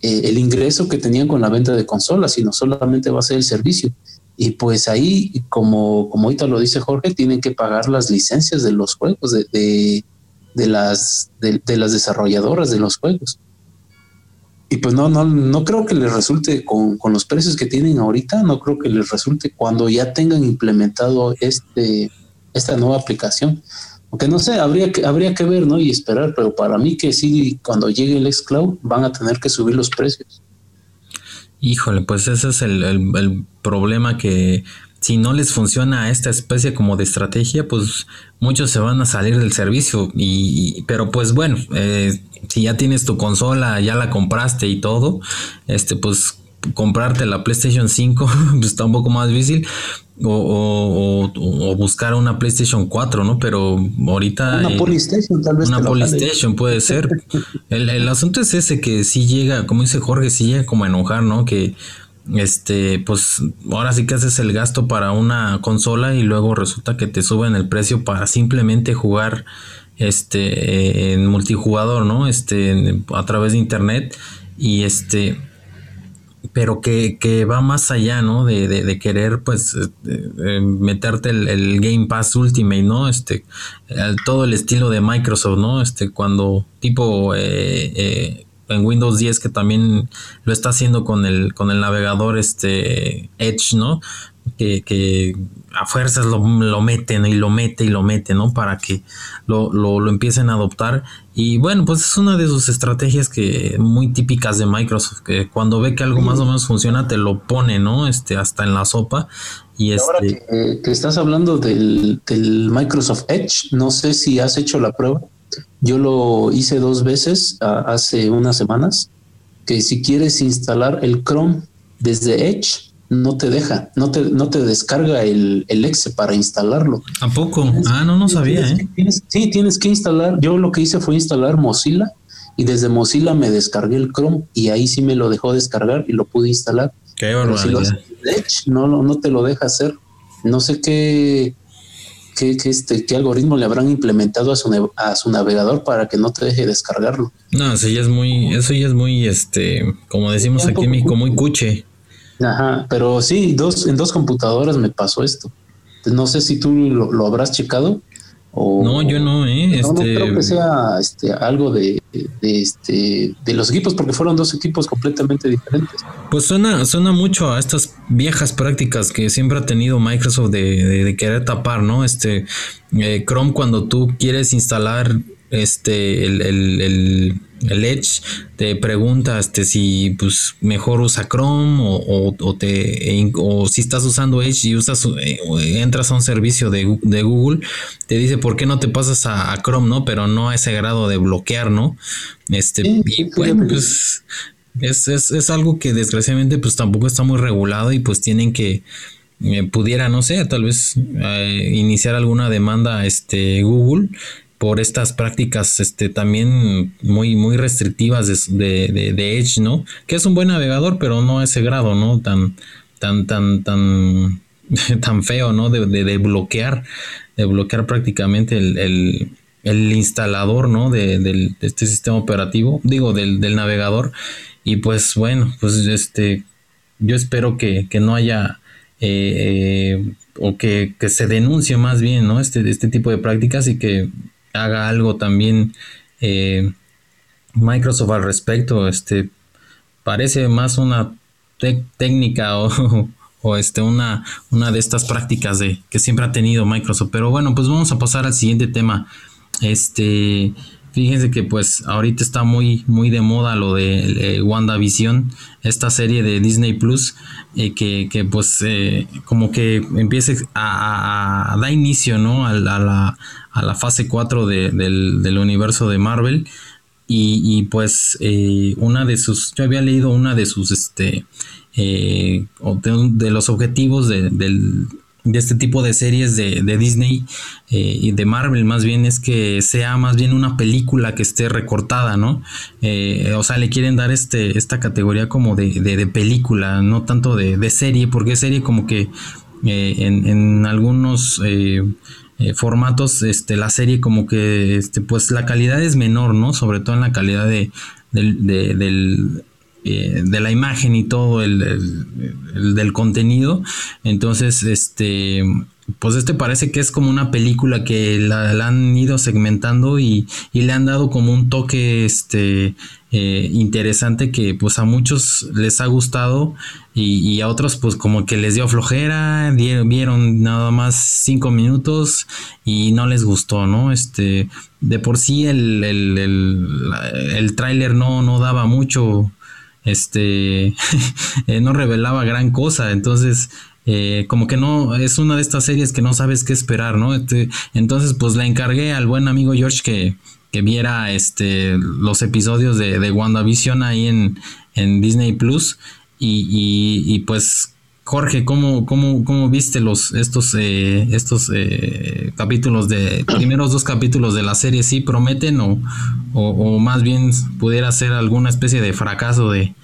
eh, ingreso que tenían con la venta de consolas, sino solamente va a ser el servicio. Y pues ahí, como, como ahorita lo dice Jorge, tienen que pagar las licencias de los juegos, de, de, las, de, las desarrolladoras de los juegos. Y pues no, no, no creo que les resulte con, con, los precios que tienen ahorita, no creo que les resulte cuando ya tengan implementado este, esta nueva aplicación. Aunque no sé, habría que, habría que ver, ¿no? Y esperar, pero para mí que sí, cuando llegue el xCloud van a tener que subir los precios. Híjole, pues ese es el, problema que si no les funciona esta especie como de estrategia, pues muchos se van a salir del servicio. Y, pero pues bueno, eh, si ya tienes tu consola, ya la compraste y todo, este pues comprarte la PlayStation 5 [LAUGHS] pues está un poco más difícil o, o, buscar una PlayStation 4, ¿no? Pero ahorita... Una PlayStation tal vez. Una PlayStation puede ser. [LAUGHS] el, el, asunto es ese que si llega, como dice Jorge, si llega como a enojar, ¿no? Que este, pues ahora sí que haces el gasto para una consola y luego resulta que te suben el precio para simplemente jugar este en multijugador, ¿no? Este a través de internet y este pero que, que, va más allá, ¿no? De, de, querer, pues, eh, meterte el, Game Pass Ultimate, ¿no? Este, todo el estilo de Microsoft, ¿no? Este, cuando tipo eh, eh, en Windows 10 que también lo está haciendo con el, con el navegador, este, Edge, ¿no? que, a fuerzas lo, meten y lo mete y lo mete, ¿no? Para que lo, lo, empiecen a adoptar. Y bueno, pues es una de sus estrategias que muy típicas de Microsoft, que cuando ve que algo más o menos funciona, te lo pone, ¿no? Este, hasta en la sopa. Y ahora este que, estás hablando del, del, Microsoft Edge, no sé si has hecho la prueba. Yo lo hice dos veces hace unas semanas, que si quieres instalar el Chrome desde Edge, no te deja, no te, no te descarga el, el exe para instalarlo. ¿A poco? ah, no, no sabía, ¿eh? sí, tienes que instalar. Yo lo que hice fue instalar Mozilla y desde Mozilla me descargué el Chrome y ahí sí me lo dejó descargar y lo pude instalar. Qué barbaridad. no, no, no te lo deja hacer. No sé qué, qué, qué, este, qué algoritmo le habrán implementado a su, a su navegador para que no te deje descargarlo. No, eso ya es muy, eso ya es muy, este, como decimos aquí en México, muy cuche. Ajá, pero sí, dos, en dos computadoras me pasó esto. No sé si tú lo, habrás checado. O, no, yo no, ¿eh? No, este... creo que sea este, algo de, este, de los equipos, porque fueron dos equipos completamente diferentes. Pues suena, suena mucho a estas viejas prácticas que siempre ha tenido Microsoft de, de, querer tapar, ¿no? Este eh, Chrome, cuando tú quieres instalar este el, el, el, Edge te pregunta este, si pues mejor usa Chrome o, o, te o si estás usando Edge y usas eh, entras a un servicio de, de, Google te dice por qué no te pasas a, Chrome no pero no a ese grado de bloquear no este y bueno pues es, es, es, algo que desgraciadamente pues tampoco está muy regulado y pues tienen que eh, pudiera no sé tal vez eh, iniciar alguna demanda este Google por estas prácticas este, también muy, muy restrictivas de, de, Edge, ¿no? Que es un buen navegador, pero no a ese grado, ¿no? Tan, tan, tan, tan, [LAUGHS] tan feo, ¿no? De, de, bloquear, de bloquear prácticamente el, el, el instalador, ¿no? De, de, este sistema operativo, digo, del, del navegador. Y pues bueno, pues este, yo espero que, que no haya... Eh, eh, o que, que, se denuncie más bien, ¿no? Este, este tipo de prácticas y que haga algo también eh, Microsoft al respecto. Este parece más una técnica o, [LAUGHS] o, este una, una de estas prácticas de que siempre ha tenido Microsoft. Pero bueno, pues vamos a pasar al siguiente tema. Este Fíjense que pues ahorita está muy, muy de moda lo de eh, WandaVision, esta serie de Disney Plus, eh, que, que, pues eh, como que empiece a, dar inicio ¿no? a, la, a la fase 4 del, del, universo de Marvel. Y, pues una de sus, yo había leído una de sus, este, de, de, los objetivos de, del de este tipo de series de, Disney eh, y de Marvel más bien es que sea más bien una película que esté recortada, ¿no? Eh, o sea, le quieren dar este, esta categoría como de, película, no tanto de, serie, porque serie como que eh, en, algunos formatos, este, la serie como que, este, pues la calidad es menor, ¿no? Sobre todo en la calidad de, del eh, de la imagen y todo el, del contenido. Entonces, este, pues este parece que es como una película que la, han ido segmentando y, le han dado como un toque este, eh, interesante que pues a muchos les ha gustado y, a otros pues como que les dio flojera, vieron nada más cinco minutos y no les gustó, ¿no? Este, de por sí el, el, el, el tráiler no, no daba mucho este, [LAUGHS] eh, no revelaba gran cosa, entonces eh, como que no, es una de estas series que no sabes qué esperar, ¿no? Este, entonces pues le encargué al buen amigo George que, que viera este, los episodios de, de WandaVision ahí en, en Disney Plus y, y pues Jorge, ¿cómo, cómo, cómo viste los, estos, eh, estos eh, capítulos de, [CLEARS THROAT] primeros dos capítulos de la serie? ¿Sí prometen o, o, más bien pudiera ser alguna especie de fracaso de,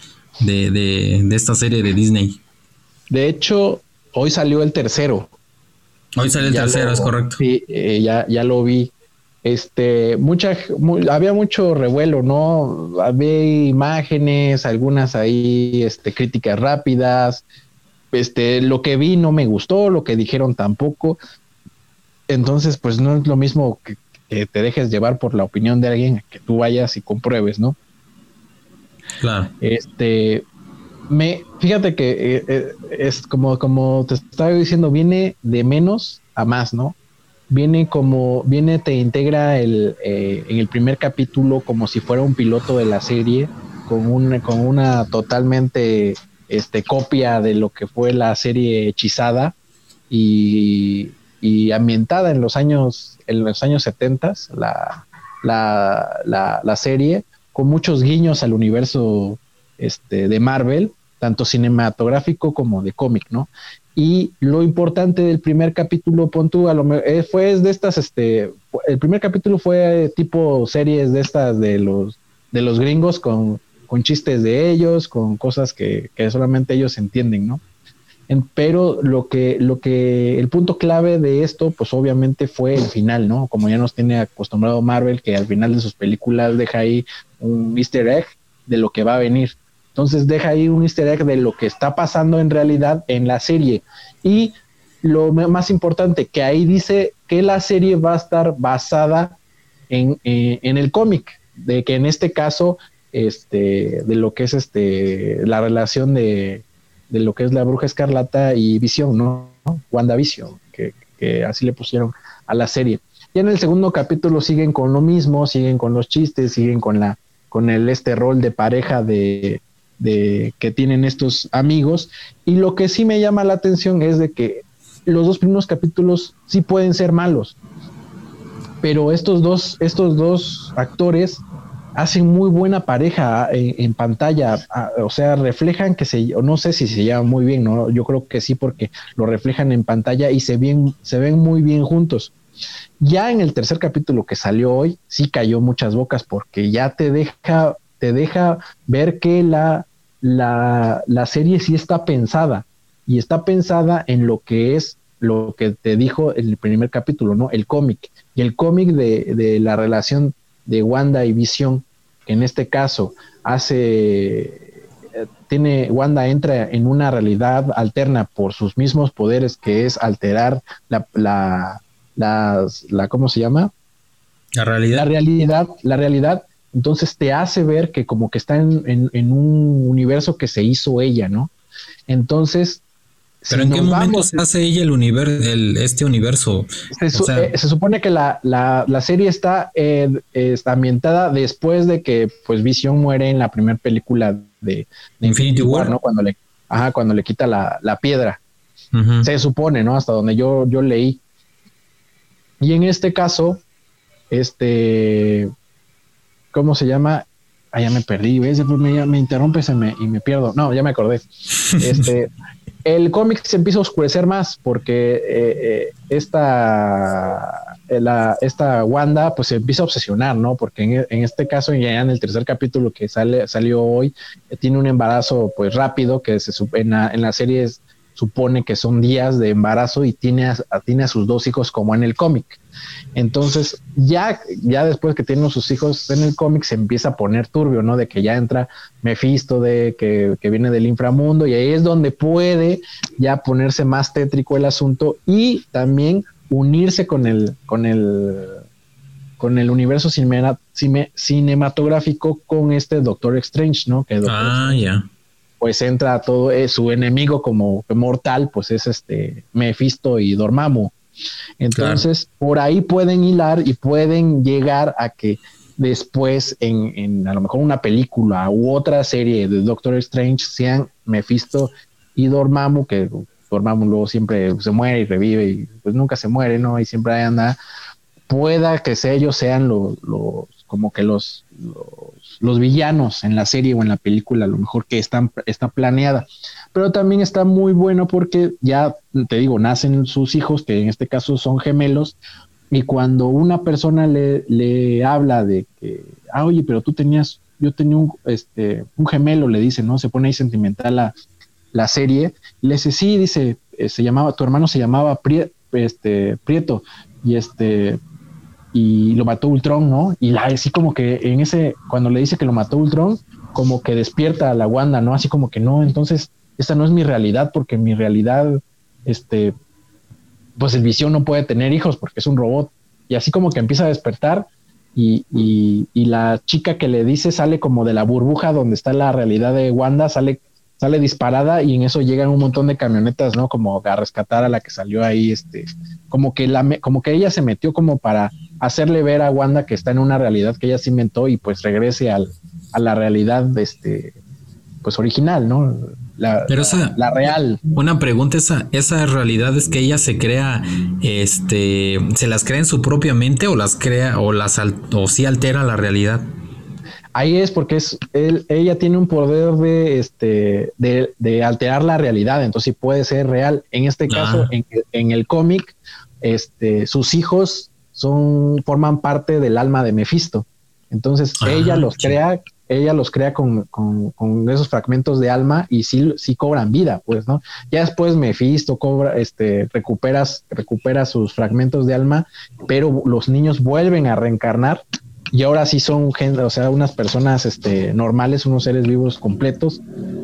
de, esta serie de Disney? De hecho, hoy salió el tercero. Hoy salió el tercero, es correcto. Sí, eh, ya, ya lo vi. Este, mucha, había mucho revuelo, ¿no? Había imágenes, algunas ahí, este, críticas rápidas, este, lo que vi no me gustó, lo que dijeron tampoco. Entonces, pues no es lo mismo que, te dejes llevar por la opinión de alguien que tú vayas y compruebes, ¿no? Claro. Este, me, fíjate que eh, eh, es como, como te estaba diciendo, viene de menos a más, ¿no? Viene como, viene, te integra el, eh, en el primer capítulo como si fuera un piloto de la serie, con, un, con una totalmente este, copia de lo que fue la serie Hechizada y, ambientada en los años, en los años 70, la, la, la, serie, con muchos guiños al universo este, de Marvel, tanto cinematográfico como de cómic, ¿no? Y lo importante del primer capítulo, pon a lo eh, fue de estas, este, el primer capítulo fue tipo series de estas de los, de los gringos con con chistes de ellos, con cosas que, solamente ellos entienden, ¿no? pero lo que, lo que, el punto clave de esto, pues obviamente fue el final, ¿no? Como ya nos tiene acostumbrado Marvel, que al final de sus películas deja ahí un easter egg de lo que va a venir. Entonces deja ahí un easter egg de lo que está pasando en realidad en la serie. Y lo más importante, que ahí dice que la serie va a estar basada en, eh, en el cómic, de que en este caso este, de lo que es este, la relación de, de lo que es la bruja escarlata y Visión, ¿no? WandaVision, que, que así le pusieron a la serie. Y en el segundo capítulo siguen con lo mismo, siguen con los chistes, siguen con la, con el este rol de pareja de, de que tienen estos amigos. Y lo que sí me llama la atención es de que los dos primeros capítulos sí pueden ser malos. Pero estos dos, estos dos actores hacen muy buena pareja en, pantalla, o sea, reflejan que se, no sé si se llevan muy bien, ¿no? Yo creo que sí, porque lo reflejan en pantalla y se, bien, se ven muy bien juntos. Ya en el tercer capítulo que salió hoy, sí cayó muchas bocas porque ya te deja, te deja ver que la, la, la serie sí está pensada y está pensada en lo que es lo que te dijo el primer capítulo, ¿no? El cómic. Y el cómic de, de la relación de Wanda y Visión, que en este caso hace, tiene, Wanda entra en una realidad alterna por sus mismos poderes, que es alterar la, la, la, ¿cómo se llama? La realidad. La realidad, la realidad. Entonces te hace ver que como que está en, en, un universo que se hizo ella, ¿no? Entonces, Pero en qué momento se hace ella el universo, el, este universo. Se, eh, supone que la, la, serie está, está, ambientada después de que pues Vision muere en la primera película de, Infinity, War, ¿no? Cuando le, ajá, cuando le quita la, la piedra. Se supone, ¿no? Hasta donde yo, yo leí. Y en este caso, este, ¿cómo se llama? Ah, ya me perdí, ¿ves? Me, me interrumpes y me, y me pierdo. No, ya me acordé. [LAUGHS] Este, el cómic se empieza a oscurecer más porque eh, eh, esta, eh, esta Wanda pues se empieza a obsesionar, ¿no? Porque en, este caso, ya en el tercer capítulo que sale, salió hoy, tiene un embarazo pues rápido que se, en, la, en la serie supone que son días de embarazo y tiene a, tiene a sus dos hijos como en el cómic. Entonces, ya, ya después que tienen sus hijos en el cómic, se empieza a poner turbio, ¿no? De que ya entra Mephisto, de que, que, viene del inframundo, y ahí es donde puede ya ponerse más tétrico el asunto y también unirse con el, con el, con el universo cinematográfico con este Doctor Strange, ¿no? Que ah, ya. Pues entra todo, eh, su enemigo como mortal, pues es este Mephisto y Dormammu. Entonces, por ahí pueden hilar y pueden llegar a que después en, a lo mejor una película u otra serie de Doctor Strange sean Mephisto y Dormammu, que Dormammu luego siempre se muere y revive y pues nunca se muere, ¿no? Y siempre anda, pueda que ellos sean los, como que los, los, villanos en la serie o en la película, a lo mejor que están, está planeada pero también está muy bueno porque ya te digo, nacen sus hijos, que en este caso son gemelos, y cuando una persona le, le habla de que, ah, oye, pero tú tenías, yo tenía un, este, un gemelo, le dice, ¿no? Se pone ahí sentimental la, la serie, le dice, sí, dice, eh, se llamaba, tu hermano se llamaba este, Prieto, y este, y lo mató Ultron, ¿no? Y así como que en ese, cuando le dice que lo mató Ultron, como que despierta a la Wanda, ¿no? Así como que no, entonces esta no es mi realidad porque mi realidad, este, pues el visión no puede tener hijos porque es un robot. Y así como que empieza a despertar y, y, la chica que le dice sale como de la burbuja donde está la realidad de Wanda, sale, sale disparada y en eso llegan un montón de camionetas, ¿no? Como a rescatar a la que salió ahí, este, como que la, como que ella se metió como para hacerle ver a Wanda que está en una realidad que ella se inventó y pues regrese al, a la realidad, este, pues original, ¿no? La, Pero esa, la, real. Una pregunta, esa, esa realidad es que ella se crea, este, se las crea en su propia mente o las crea o las o sí altera la realidad. Ahí es porque es él, ella tiene un poder de este de, de alterar la realidad, entonces sí puede ser real. En este caso, ah. en, en, el cómic, este, sus hijos son forman parte del alma de Mephisto. Entonces ah, ella los crea ella los crea con, con, esos fragmentos de alma y sí, sí cobran vida, pues, ¿no? Ya después Mephisto cobra, este, recuperas, recupera sus fragmentos de alma, pero los niños vuelven a reencarnar y ahora sí son gente, o sea, unas personas este, normales, unos seres vivos completos,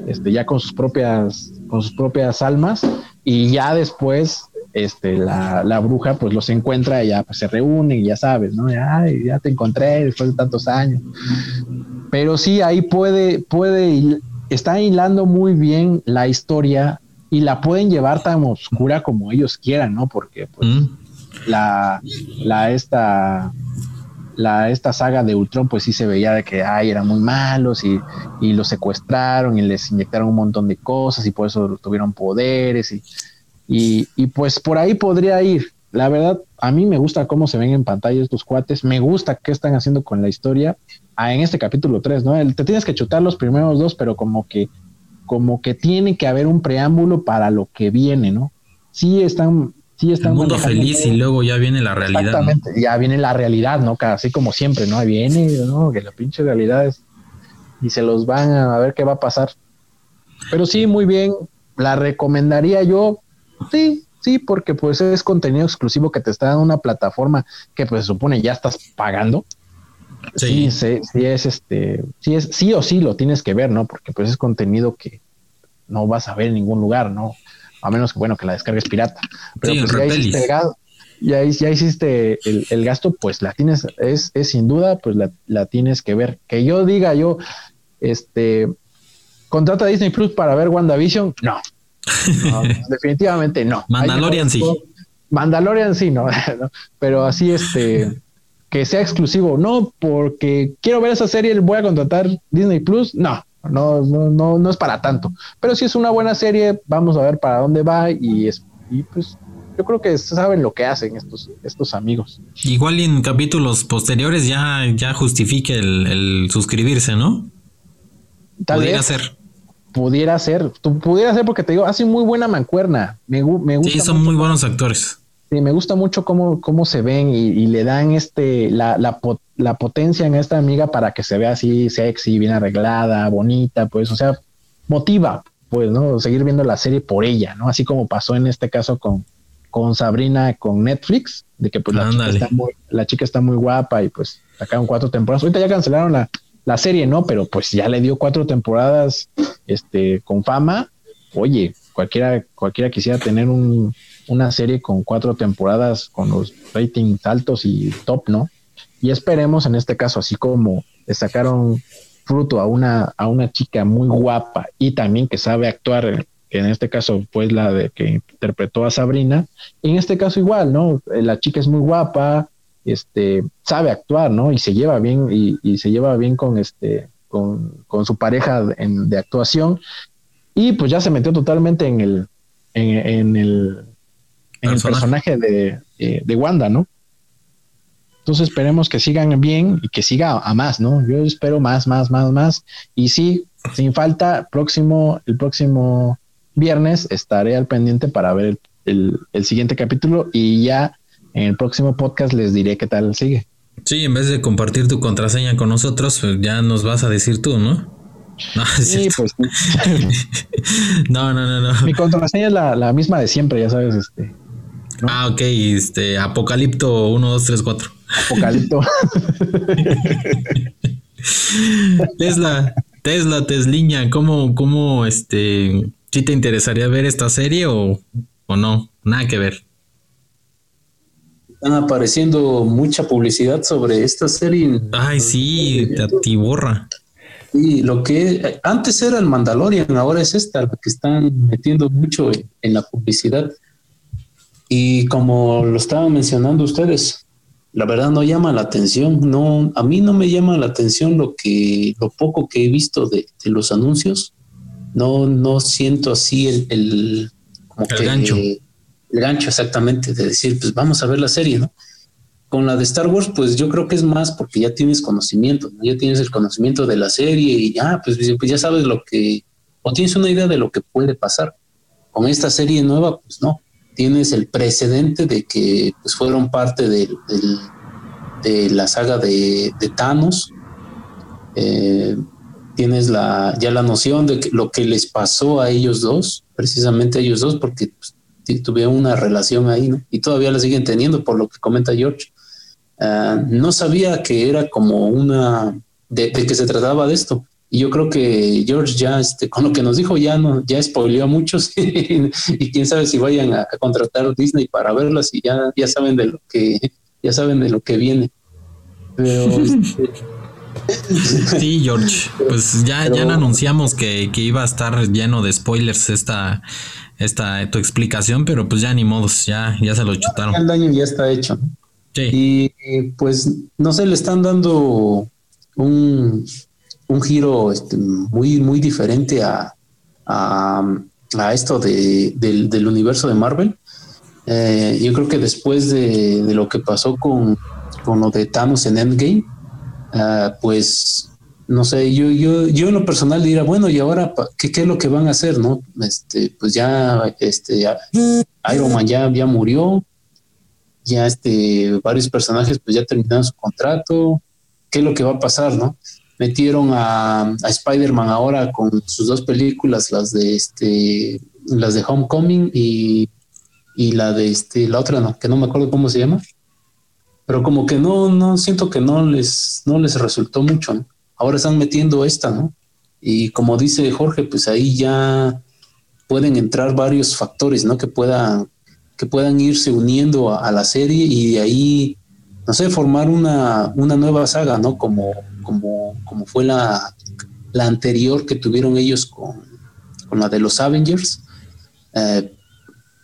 este, ya con sus propias, con sus propias almas, y ya después este, la, la, bruja pues los encuentra y ya pues, se reúnen ya sabes, ¿no? Ya, ya te encontré después de tantos años. Pero sí, ahí puede, puede, está hilando muy bien la historia y la pueden llevar tan oscura como ellos quieran, ¿no? Porque pues, mm. la, la, esta, la, esta saga de Ultron, pues sí se veía de que, ay, eran muy malos y, y los secuestraron y les inyectaron un montón de cosas y por eso tuvieron poderes y, y, y pues por ahí podría ir. La verdad, a mí me gusta cómo se ven en pantalla estos cuates, me gusta qué están haciendo con la historia Ah, en este capítulo 3, ¿no? te tienes que chutar los primeros dos, pero como que, como que tiene que haber un preámbulo para lo que viene, ¿no? Sí están, sí están. El mundo feliz y luego ya viene la realidad. Exactamente, ya viene la realidad, ¿no? Así como siempre, ¿no? Viene, ¿no? Que la pinche realidad es. Y se los van a ver qué va a pasar. Pero sí, muy bien. La recomendaría yo. Sí, sí, porque pues es contenido exclusivo que te está dando una plataforma que pues se supone ya estás pagando. Sí. sí, sí, es este, sí es, sí o sí lo tienes que ver, ¿no? Porque pues es contenido que no vas a ver en ningún lugar, ¿no? A menos que bueno que la descargues pirata. Pero pues, ya hiciste, ya, ya hiciste el, gasto, pues la tienes, es, es sin duda, pues la, la, tienes que ver. Que yo diga yo, este, contrata Disney Plus para ver WandaVision, no, [LAUGHS] definitivamente no. Mandalorian sí. Mandalorian [LAUGHS] sí, no, pero así este que sea exclusivo, no, porque quiero ver esa serie, voy a contratar Disney Plus, no, no, no, no, es para tanto. Pero si es una buena serie, vamos a ver para dónde va y, es, y pues yo creo que saben lo que hacen estos, estos amigos. Igual en capítulos posteriores ya, ya justifique el, suscribirse, ¿no? Tal pudiera ser. Pudiera ser, pudiera ser porque te digo, hace muy buena mancuerna. Me, me gusta. Sí, son muy buenos actores. Sí, me gusta mucho cómo, cómo se ven y, le dan este la, la, la, potencia en esta amiga para que se vea así sexy, bien arreglada, bonita, pues, o sea, motiva, pues, ¿no? Seguir viendo la serie por ella, ¿no? Así como pasó en este caso con, con Sabrina con Netflix, de que pues la chica, está muy, la chica, está muy, guapa y pues sacaron cuatro temporadas. Ahorita ya cancelaron la, la serie, ¿no? Pero pues ya le dio cuatro temporadas este, con fama. Oye, cualquiera, cualquiera quisiera tener un, una serie con cuatro temporadas con los ratings altos y top, ¿no? Y esperemos en este caso, así como le sacaron fruto a una, a una chica muy guapa y también que sabe actuar, que en este caso pues la de que interpretó a Sabrina, en este caso igual, ¿no? La chica es muy guapa, este, sabe actuar, ¿no? Y se lleva bien, y, se lleva bien con este, con, su pareja de actuación, y pues ya se metió totalmente en el, en el en el personaje de, de, Wanda, ¿no? Entonces esperemos que sigan bien y que siga a más, ¿no? Yo espero más, más, más, más. Y sí, sin falta, próximo, el próximo viernes estaré al pendiente para ver el, el, siguiente capítulo y ya en el próximo podcast les diré qué tal sigue. Sí, en vez de compartir tu contraseña con nosotros, pues ya nos vas a decir tú, ¿no? [LAUGHS] No, sí, pues. [LAUGHS] no, no, no, no. Mi contraseña es la, la misma de siempre, ya sabes, este. Ah, ok, este, Apocalipto 1, 2, 3, 4. Apocalipto. [LAUGHS] Tesla, Tesla, Tesliña, ¿cómo, cómo, este, si te interesaría ver esta serie o, o no? Nada que ver. Están apareciendo mucha publicidad sobre esta serie. Ay, sí, te atiborra. Sí, lo que antes era el Mandalorian, ahora es esta, la que están metiendo mucho en la publicidad. Y como lo estaban mencionando ustedes, la verdad no llama la atención. No, a mí no me llama la atención lo que, lo poco que he visto de, los anuncios. No, no siento así el, el, gancho. El gancho exactamente de decir, pues vamos a ver la serie, ¿no? Con la de Star Wars, pues yo creo que es más porque ya tienes conocimiento, ya tienes el conocimiento de la serie y ya, pues, pues ya sabes lo que, o tienes una idea de lo que puede pasar. Con esta serie nueva, pues no, tienes el precedente de que pues, fueron parte de, de la saga de, Thanos. Eh, tienes la, ya la noción de lo que les pasó a ellos dos, precisamente a ellos dos, porque pues, tuvieron una relación ahí, ¿no? Y todavía la siguen teniendo, por lo que comenta George. Ah, no sabía que era como una, de, de, que se trataba de esto. Y yo creo que George ya, este, con lo que nos dijo, ya no, ya spoileó a muchos [LAUGHS] y quién sabe si vayan a, contratar Disney para verlas y ya, ya saben de lo que, ya saben de lo que viene. Este, sí, George, pues ya, ya anunciamos que, iba a estar lleno de spoilers esta, esta tu explicación, pero pues ya ni modos, ya, ya se lo chutaron. El daño ya está hecho. Sí. Y pues no sé, le están dando un un giro este, muy, muy diferente a, a, esto de, del, universo de Marvel. Eh, yo creo que después de, lo que pasó con, con, lo de Thanos en Endgame, uh, pues no sé, yo, yo, yo en lo personal diría, bueno, ¿y ahora qué, qué es lo que van a hacer? no este Pues ya, este, Iron Man ya, ya murió, ya este, varios personajes pues ya terminaron su contrato, ¿qué es lo que va a pasar? ¿no? metieron a, Spider-Man ahora con sus dos películas, las de este, las de Homecoming y, y la de este, la otra no, que no me acuerdo cómo se llama. Pero como que no, no siento que no les, no les resultó mucho. Ahora están metiendo esta, ¿no? Y como dice Jorge, pues ahí ya pueden entrar varios factores, ¿no? Que puedan, que puedan irse uniendo a, la serie y de ahí, no sé, formar una, una nueva saga, ¿no? Como como, como fue la, la anterior que tuvieron ellos con, con la de los Avengers. Eh,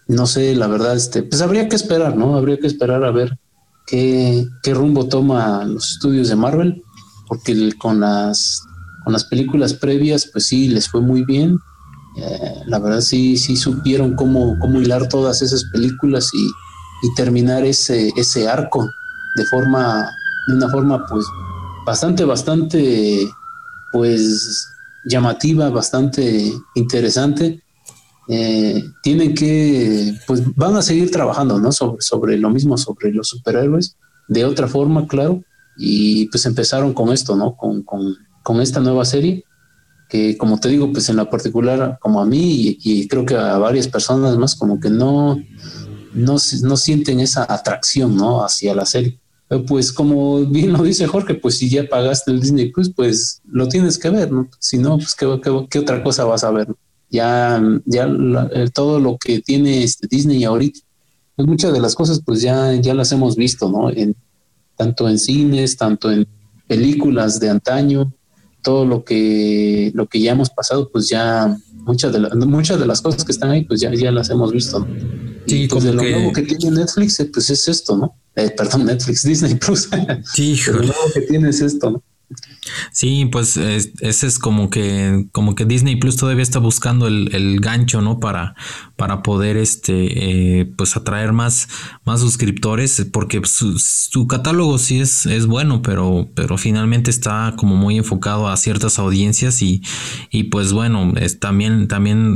no sé, la verdad, este, pues habría que esperar, ¿no? Habría que esperar a ver qué, qué rumbo toma los estudios de Marvel, porque con las, con las películas previas, pues sí, les fue muy bien. Eh, la verdad sí, sí supieron cómo, cómo hilar todas esas películas y, y terminar ese, ese arco de forma, de una forma pues bastante, bastante pues llamativa, bastante interesante. Eh, tienen que, pues van a seguir trabajando, ¿no? Sobre, sobre lo mismo, sobre los superhéroes, de otra forma, claro. Y pues empezaron con esto, ¿no? Con, con, con esta nueva serie, que como te digo, pues en la particular, como a mí y, creo que a varias personas más, como que no, no, no sienten esa atracción, ¿no? Hacia la serie. Pues como bien lo dice Jorge, pues si ya pagaste el Disney Plus, pues lo tienes que ver, ¿no? Si no, pues qué, qué, otra cosa vas a ver. Ya, ya eh, todo lo que tiene este Disney ahorita, pues muchas de las cosas pues ya, ya las hemos visto, ¿no? En, tanto en cines, tanto en películas de antaño, todo lo que, lo que ya hemos pasado, pues ya muchas de, muchas de las cosas que están ahí, pues ya, ya las hemos visto. ¿no? Sí, pues de lo nuevo que tiene Netflix, eh, pues es esto, ¿no? Eh, perdón, Netflix, [LAUGHS] Disney Plus. Sí, lo nuevo que tiene es esto, ¿no? Sí, pues ese es como que, como que Disney Plus todavía está buscando el, gancho, ¿no? Para, para poder este, eh, pues atraer más, más suscriptores, porque su, catálogo sí es, es bueno, pero, pero finalmente está como muy enfocado a ciertas audiencias y, y pues bueno, es también, también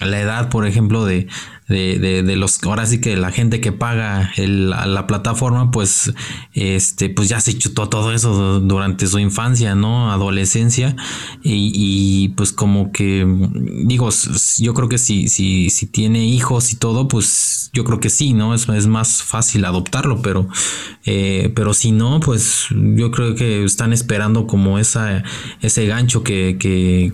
la edad, por ejemplo, de, de, de, de, los ahora sí que la gente que paga el, la, plataforma pues este pues ya se chutó todo eso durante su infancia no adolescencia. Y, y pues como que digo yo creo que si si si tiene hijos y todo pues yo creo que sí no es, es más fácil adoptarlo pero eh, pero si no pues yo creo que están esperando como esa ese gancho que, que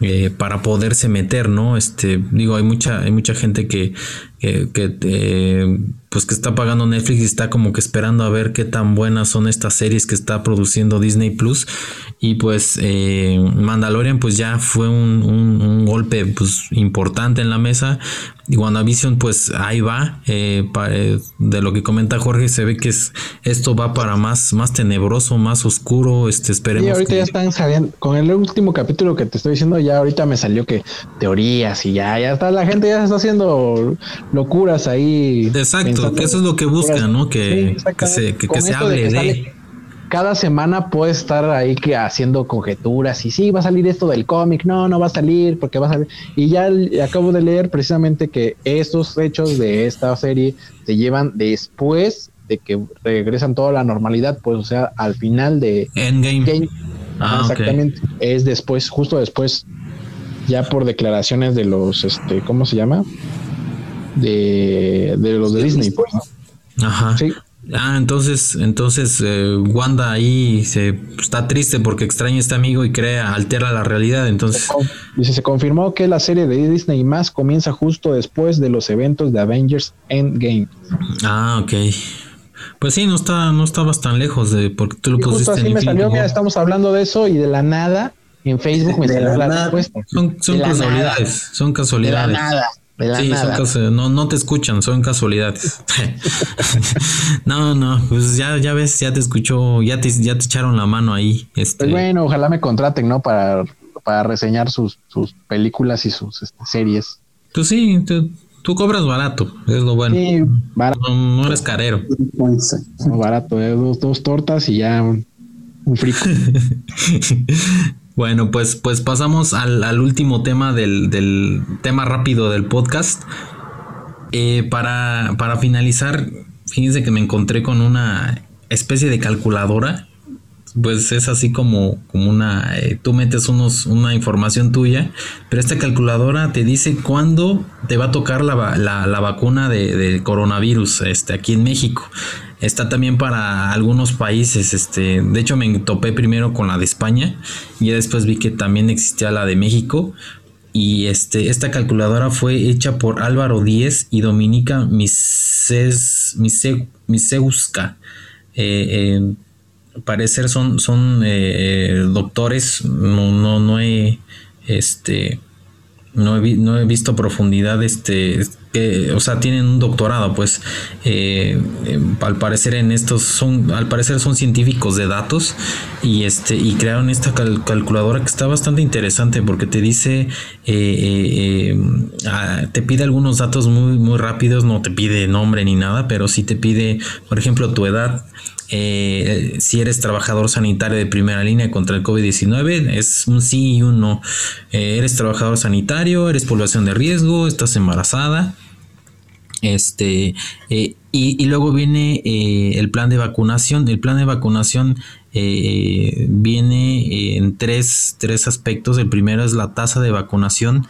eh, para poderse meter, ¿no? Este, digo, hay mucha, hay mucha gente que, que, eh, pues que está pagando Netflix y está como que esperando a ver qué tan buenas son estas series que está produciendo Disney Plus. Y pues eh, Mandalorian pues ya fue un, un, golpe pues importante en la mesa. Y WandaVision pues ahí va. Eh, eh, de lo que comenta Jorge se ve que es, esto va para más, más tenebroso, más oscuro. Este, esperemos. Y ahorita ya están saliendo, con el último capítulo que te estoy diciendo, ya ahorita me salió que teorías y ya, ya está, la gente ya está haciendo locuras ahí. Exacto, que eso es lo que buscan, ¿no? Que, se, que, se hable de cada semana puedes estar ahí que haciendo conjeturas y sí, va a salir esto del cómic, no, no va a salir porque va a salir. Y ya acabo de leer precisamente que estos hechos de esta serie se llevan después de que regresan toda la normalidad, pues o sea, al final de Endgame. Ah, exactamente. Es después, justo después, ya por declaraciones de los, este, ¿cómo se llama? De, de los de Disney, pues, Ajá. Sí. Ah, entonces, entonces eh, Wanda ahí se está triste porque extraña a este amigo y crea, altera la realidad. Entonces, dice se confirmó que la serie de Disney más comienza justo después de los eventos de Avengers Endgame. Ah, ok. Pues sí, no está, no estabas tan lejos de porque tú lo pusiste. Justo así me salió, mira, estamos hablando de eso y de la nada en Facebook me salió la, respuesta. Son, son casualidades, son casualidades. De la nada. Sí, son no, no te escuchan, son casualidades. [LAUGHS] no, no, pues ya, ya ves, ya te escuchó, ya te, ya te echaron la mano ahí. Este. Pues bueno, ojalá me contraten, ¿no? Para, para reseñar sus, sus películas y sus este, series. Pues sí, tú, cobras barato, es lo bueno. Sí, barato. No, eres carero. barato, ¿eh? dos, dos tortas y ya un, un frico. [LAUGHS] Bueno, pues, pues pasamos al, último tema del, tema rápido del podcast. Eh, para, para finalizar, fíjense que me encontré con una especie de calculadora. Pues es así como, como una. Eh, tú metes unos, una información tuya, pero esta calculadora te dice cuándo te va a tocar la, la, vacuna de, de, coronavirus este, aquí en México. Está también para algunos países. Este, de hecho, me topé primero con la de España y después vi que también existía la de México. Y este, esta calculadora fue hecha por Álvaro Díez y Dominica Mises, Miseuska. Eh, eh, parecer son, son eh, doctores. No, no, no he este, no he, no he visto profundidad, este, que, o sea, tienen un doctorado, pues, eh, em, al parecer en estos son, al parecer son científicos de datos y este, y crearon esta calculadora que está bastante interesante porque te dice, eh, eh, em, ah, te pide algunos datos muy, muy rápidos, no te pide nombre ni nada, pero sí te pide, por ejemplo, tu edad, eh, si eres trabajador sanitario de primera línea contra el COVID-19, es un sí y un no. Eh, eres trabajador sanitario, eres población de riesgo, estás embarazada. Este, eh, y, luego viene el plan de vacunación. El plan de vacunación viene en tres, tres aspectos. El primero es la tasa de vacunación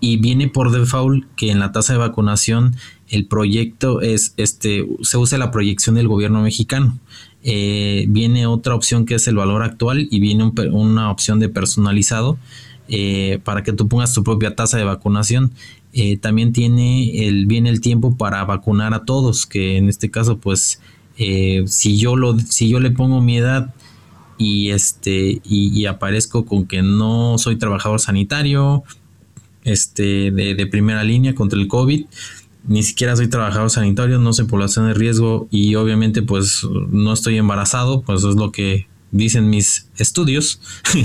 y viene por default que en la tasa de vacunación el proyecto es este se usa la proyección del gobierno mexicano eh, viene otra opción que es el valor actual y viene una opción de personalizado eh, para que tú pongas tu propia tasa de vacunación eh, también tiene el viene el tiempo para vacunar a todos que en este caso pues si yo lo si yo le pongo mi edad y este y aparezco con que no soy trabajador sanitario este, de, primera línea contra el COVID. Ni siquiera soy trabajador sanitario, no soy población de riesgo y obviamente pues no estoy embarazado, pues es lo que dicen mis estudios. [LAUGHS]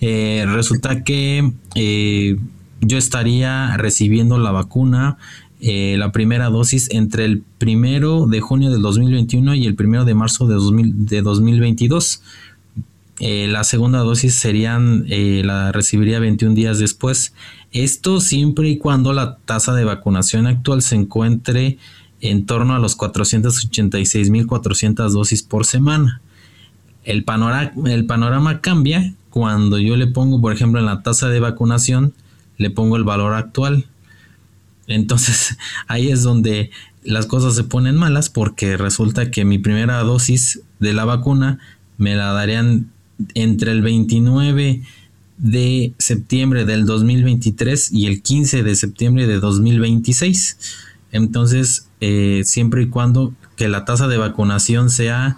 Eh, resulta que eh, yo estaría recibiendo la vacuna, eh, la primera dosis entre el primero de junio del 2021 y el primero de marzo de, 2000, de 2022. la segunda dosis serían, la recibiría 21 días después esto siempre y cuando la tasa de vacunación actual se encuentre en torno a los 486.400 dosis por semana. El panorama, el panorama cambia cuando yo le pongo, por ejemplo, en la tasa de vacunación, le pongo el valor actual. Entonces [LAUGHS] ahí es donde las cosas se ponen malas porque resulta que mi primera dosis de la vacuna me la darían entre el 29 de septiembre del 2023 y el 15 de septiembre de 2026. Entonces, eh, siempre y cuando que la tasa de vacunación sea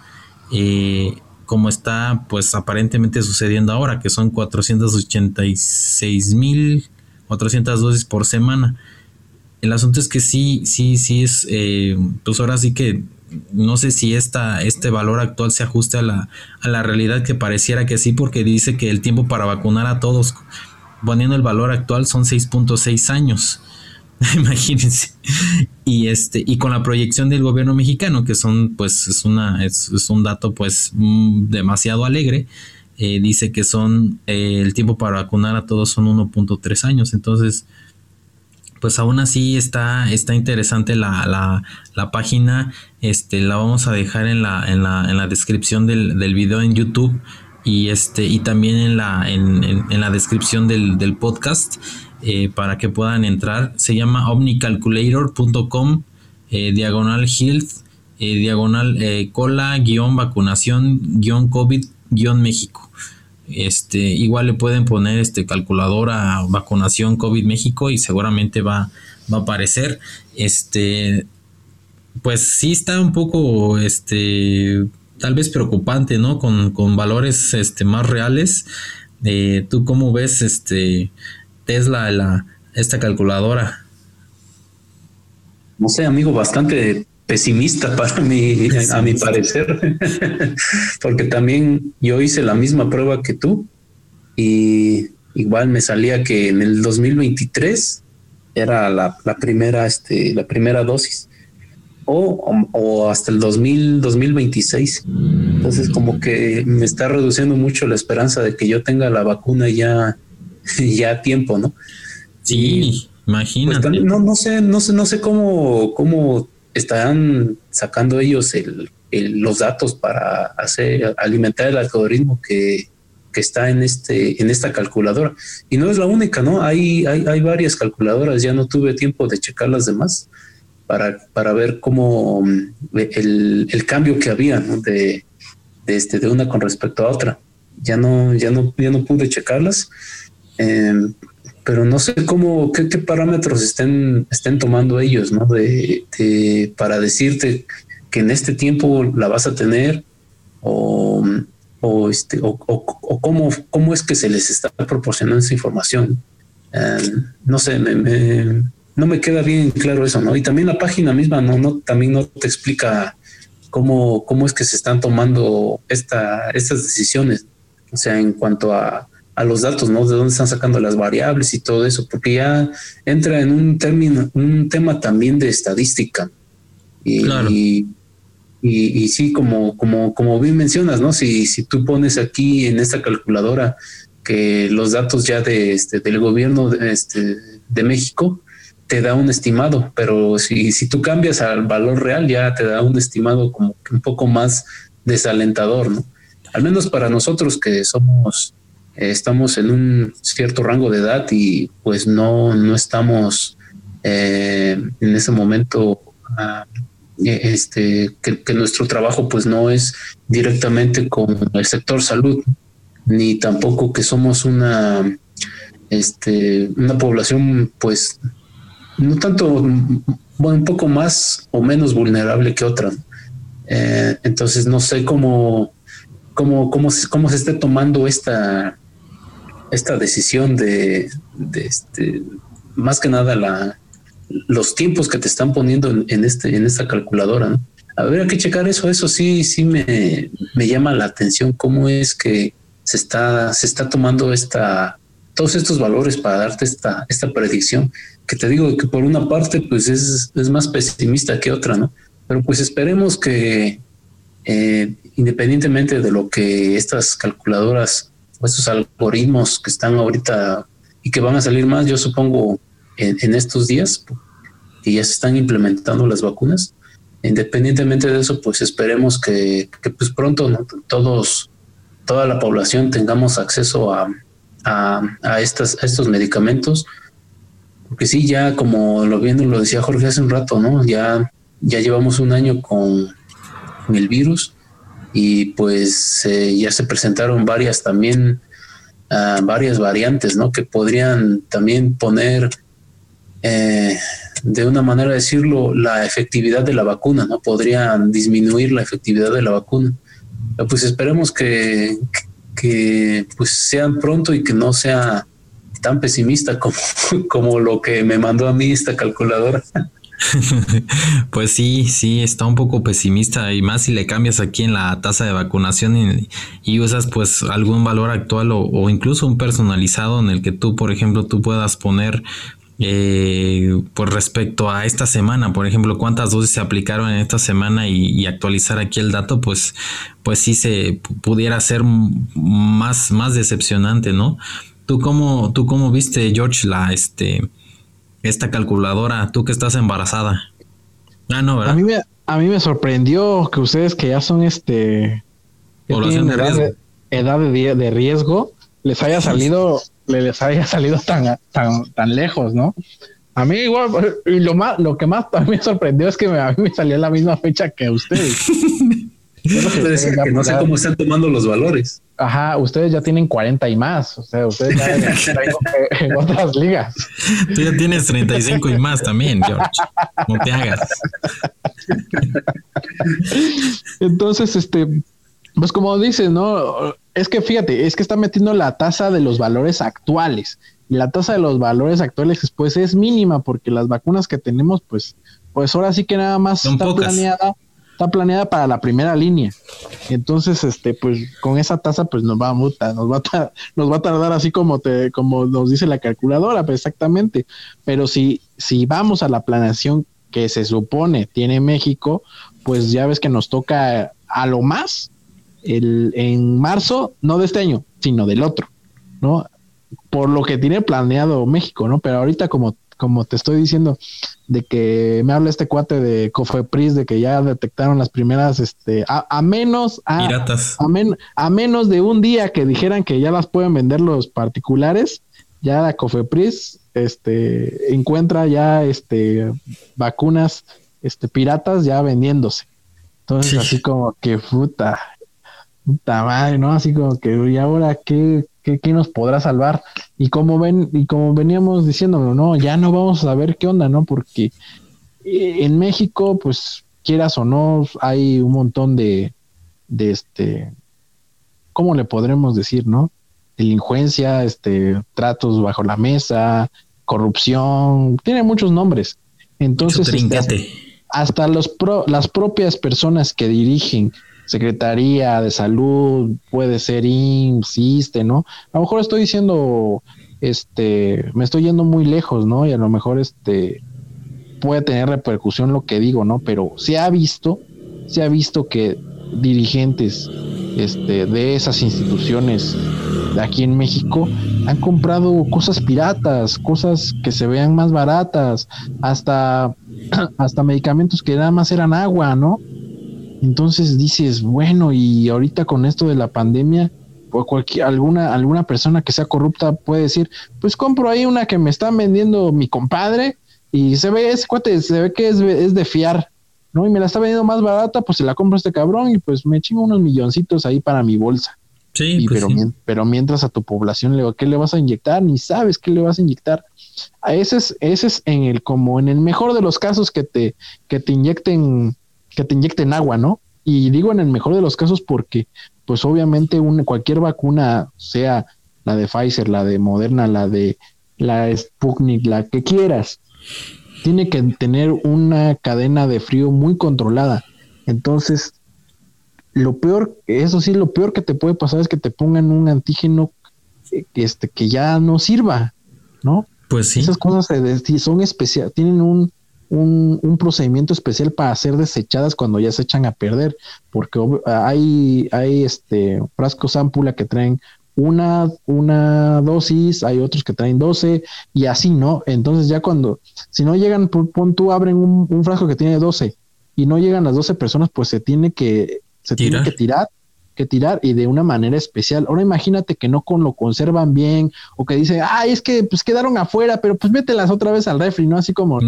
eh, como está pues aparentemente sucediendo ahora, que son 486 mil 400 dosis por semana. El asunto es que sí, sí, sí es, eh, pues ahora sí que no sé si esta, este valor actual se ajuste a la, a la realidad que pareciera que sí, porque dice que el tiempo para vacunar a todos, poniendo el valor actual, son 6.6 años. [LAUGHS] Imagínense. Y este, y con la proyección del gobierno mexicano, que son, pues, es una, es, un dato pues mm, demasiado alegre. Eh, dice que son eh, el tiempo para vacunar a todos son 1.3 años. Entonces, pues aún así está, está interesante la, la, la, página. Este, la vamos a dejar en la, en la, en la descripción del, del, video en YouTube y, este, y también en la, en, en, la descripción del, del podcast eh, para que puedan entrar. Se llama omnicalculator.com eh, diagonal health eh, diagonal cola guion vacunación guion COVID guion México. Este, igual le pueden poner este calculadora vacunación COVID México y seguramente va, va a aparecer. Este, pues sí está un poco, este, tal vez preocupante, ¿no? Con, con valores, este, más reales. Eh, ¿Tú cómo ves, este, Tesla, la, esta calculadora? No sé, amigo, bastante pesimista [LAUGHS] para mí, a mi parecer, [LAUGHS] porque también yo hice la misma prueba que tú y igual me salía que en el 2023 era la, primera, este, la primera dosis o, o, hasta el 2000, 2026. Entonces como que me está reduciendo mucho la esperanza de que yo tenga la vacuna ya, [LAUGHS] ya a tiempo, ¿no? Sí, pues, imagínate. no, no sé, no sé, no sé cómo, cómo están sacando ellos los datos para hacer alimentar el algoritmo que, está en este en esta calculadora. Y no es la única no hay, hay, varias calculadoras. Ya no tuve tiempo de checar las demás para, para ver cómo el, cambio que había de, este de una con respecto a otra. Ya no ya no ya no pude checarlas. Em, pero no sé cómo, qué, parámetros estén, estén tomando ellos, ¿no? De, para decirte que en este tiempo la vas a tener o, o, este, o, cómo, cómo es que se les está proporcionando esa información. eh, no sé, no me queda bien claro eso, ¿no? Y también la página misma no, no también no te explica cómo, cómo es que se están tomando esta, estas decisiones, o sea, en cuanto a, a los datos, ¿no? De dónde están sacando las variables y todo eso, porque ya entra en un término, un tema también de estadística. Y, claro. y, y, sí, como, como, como bien mencionas, ¿no? Si, si tú pones aquí en esta calculadora que los datos ya de este, del gobierno de, este, de México te da un estimado, pero si, si tú cambias al valor real ya te da un estimado como un poco más desalentador, ¿no? Al menos para nosotros que somos, estamos en un cierto rango de edad y pues no, no estamos eh, en ese momento ah, eh, este, que, nuestro trabajo pues no es directamente con el sector salud, ni tampoco que somos una, este, una población pues no tanto, bueno, un poco más o menos vulnerable que otra. Eh, entonces no sé cómo, cómo, cómo, cómo se esté tomando esta, esta decisión de, este, más que nada la, los tiempos que te están poniendo en, este, en esta calculadora. Hay que checar eso. Eso sí, sí me, me, llama la atención cómo es que se está, se está tomando esta, todos estos valores para darte esta, esta predicción. Que te digo que por una parte, pues es, es más pesimista que otra, ¿no? Pero pues esperemos que eh, independientemente de lo que estas calculadoras o estos algoritmos que están ahorita y que van a salir más, yo supongo en, estos días y ya se están implementando las vacunas. Independientemente de eso, pues esperemos que, pues pronto todos, toda la población tengamos acceso a, a, estas, estos medicamentos. Porque sí, ya como lo viendo, lo decía Jorge hace un rato, ¿no? Ya, ya llevamos un año con, el virus y pues eh, ya se presentaron varias también, ah, varias variantes, ¿no? Que podrían también poner eh, de una manera de decirlo, la efectividad de la vacuna, ¿no? Podrían disminuir la efectividad de la vacuna. pues esperemos que, que, pues sean pronto y que no sea tan pesimista como, [LAUGHS] como lo que me mandó a mí esta calculadora. [LAUGHS] Pues sí, sí, está un poco pesimista y más si le cambias aquí en la tasa de vacunación y, usas pues algún valor actual o, o, incluso un personalizado en el que tú, por ejemplo, tú puedas poner eh, pues respecto a esta semana, por ejemplo, cuántas dosis se aplicaron en esta semana y, actualizar aquí el dato, pues, pues sí se pudiera ser más, más decepcionante, ¿no? ¿Tú cómo, tú cómo viste, George, la, este, esta calculadora, tú que estás embarazada? Ah, no, ¿verdad? A mí me, a mí me sorprendió que ustedes que ya son este... Población de riesgo. edad de, de riesgo, les haya salido les haya salido tan, tan, tan lejos, ¿no? A mí igual, y lo más, lo que más también [LAUGHS] me sorprendió es que a mí me salió la misma fecha que a [LAUGHS] que, no sé cómo están tomando los valores. Ajá, ustedes ya tienen 40 y más, o sea, ustedes ya están en [LAUGHS] otras ligas. Tú ya tienes 35 y más también, George. No te hagas. Entonces, este, pues como dices, ¿no? Es que fíjate, es que está metiendo la tasa de los valores actuales. Y la tasa de los valores actuales pues es mínima porque las vacunas que tenemos pues pues ahora sí que nada más está planeada está planeada para la primera línea. Entonces, este, pues con esa tasa, pues nos va a mutar, nos va a, nos va a tardar así como te, como nos dice la calculadora, pues exactamente. Pero si, si vamos a la planeación que se supone tiene México, pues ya ves que nos toca a lo más el, en marzo, no de este año, sino del otro, ¿no? Por lo que tiene planeado México, ¿no? Pero ahorita como, como te estoy diciendo, de que me habla este cuate de Cofepris, de que ya detectaron las primeras, este, a, menos, a, a, menos de un día que dijeran que ya las pueden vender los particulares, ya la Cofepris, este, encuentra ya, este, vacunas, este, piratas ya vendiéndose. Entonces, así como que puta, puta madre, ¿no? Así como que, ¿y ahora qué, qué, qué nos podrá salvar? Y como ven, y como veníamos diciéndolo, no, ya no vamos a ver qué onda, ¿no? Porque eh, en México, pues, quieras o no, hay un montón de, de este, ¿cómo le podremos decir, no? delincuencia, este, tratos bajo la mesa, corrupción, tiene muchos nombres. Entonces, este, hasta los las propias personas que dirigen Secretaría de Salud, puede ser insiste, ¿no? A lo mejor estoy diciendo, este, me estoy yendo muy lejos, ¿no? Y a lo mejor este puede tener repercusión lo que digo, ¿no? Pero se ha visto, se ha visto que dirigentes este, de esas instituciones de aquí en México han comprado cosas piratas, cosas que se vean más baratas, hasta, [CLEARS THROAT] hasta medicamentos que nada más eran agua, ¿no? Entonces dices, bueno, y ahorita con esto de la pandemia, pues cualquier, alguna, alguna persona que sea corrupta puede decir, pues compro ahí una que me están vendiendo mi compadre y se ve, ese cuate, se ve que es, es de fiar, ¿no? Y me la está vendiendo más barata, pues se la compro a este cabrón y pues me chingo unos milloncitos ahí para mi bolsa. Sí, pues pero, pero mientras a tu población, le, ¿qué le vas a inyectar? Ni sabes qué le vas a inyectar. A ese es, ese es en el, como en el mejor de los casos que te, que te inyecten que te inyecten agua, ¿no? Y digo en el mejor de los casos porque, pues obviamente cualquier vacuna, sea la de Pfizer, la de Moderna, la de la Sputnik, la que quieras, tiene que tener una cadena de frío muy controlada. Entonces, lo peor, eso sí, lo peor que te puede pasar es que te pongan un antígeno que, este, que ya no sirva, ¿no? Pues sí. Esas cosas son especiales, tienen un, un, procedimiento especial para ser desechadas cuando ya se echan a perder, porque hay, hay este frascos ámpula que traen una, una dosis, hay otros que traen 12 y así, ¿no? Entonces ya cuando, si no llegan, pon tú, abren un, frasco que tiene 12 y no llegan las 12 personas, pues se tiene que, se tiene que tirar que tirar y de una manera especial. Ahora imagínate que no con lo conservan bien o que dice, ay, es que pues quedaron afuera, pero pues mételas otra vez al refri, ¿no? Así como,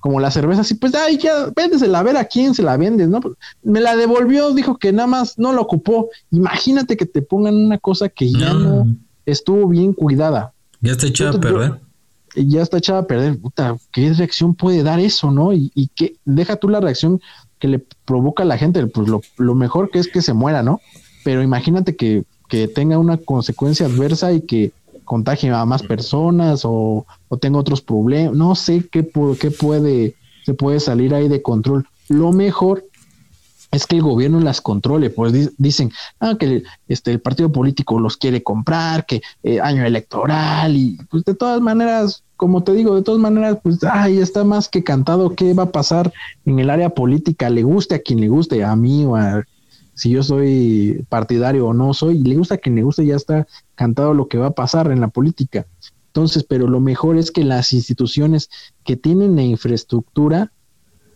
como, la cerveza, así pues, ay, ya véndesela, a ver a quién se la vendes, ¿no? Pues, me la devolvió, dijo que nada más no la ocupó. Imagínate que te pongan una cosa que ya no, estuvo bien cuidada. Ya está echada a perder. Ya está echada a perder. Puta, ¿qué reacción puede dar eso, no? Y, y que deja tú la reacción que le provoca a la gente, pues lo, mejor que es que se muera, ¿no? Pero imagínate que, tenga una consecuencia adversa y que contagie a más personas o, tenga otros problemas, no sé qué, qué puede, se puede salir ahí de control. Lo mejor es que el gobierno las controle, pues dicen ah, que este, el partido político los quiere comprar, que eh, año electoral y pues de todas maneras como te digo, de todas maneras, pues ahí está más que cantado qué va a pasar en el área política, le guste a quien le guste, a mí o a si yo soy partidario o no soy, le gusta a quien le guste, ya está cantado lo que va a pasar en la política. Entonces, pero lo mejor es que las instituciones que tienen la infraestructura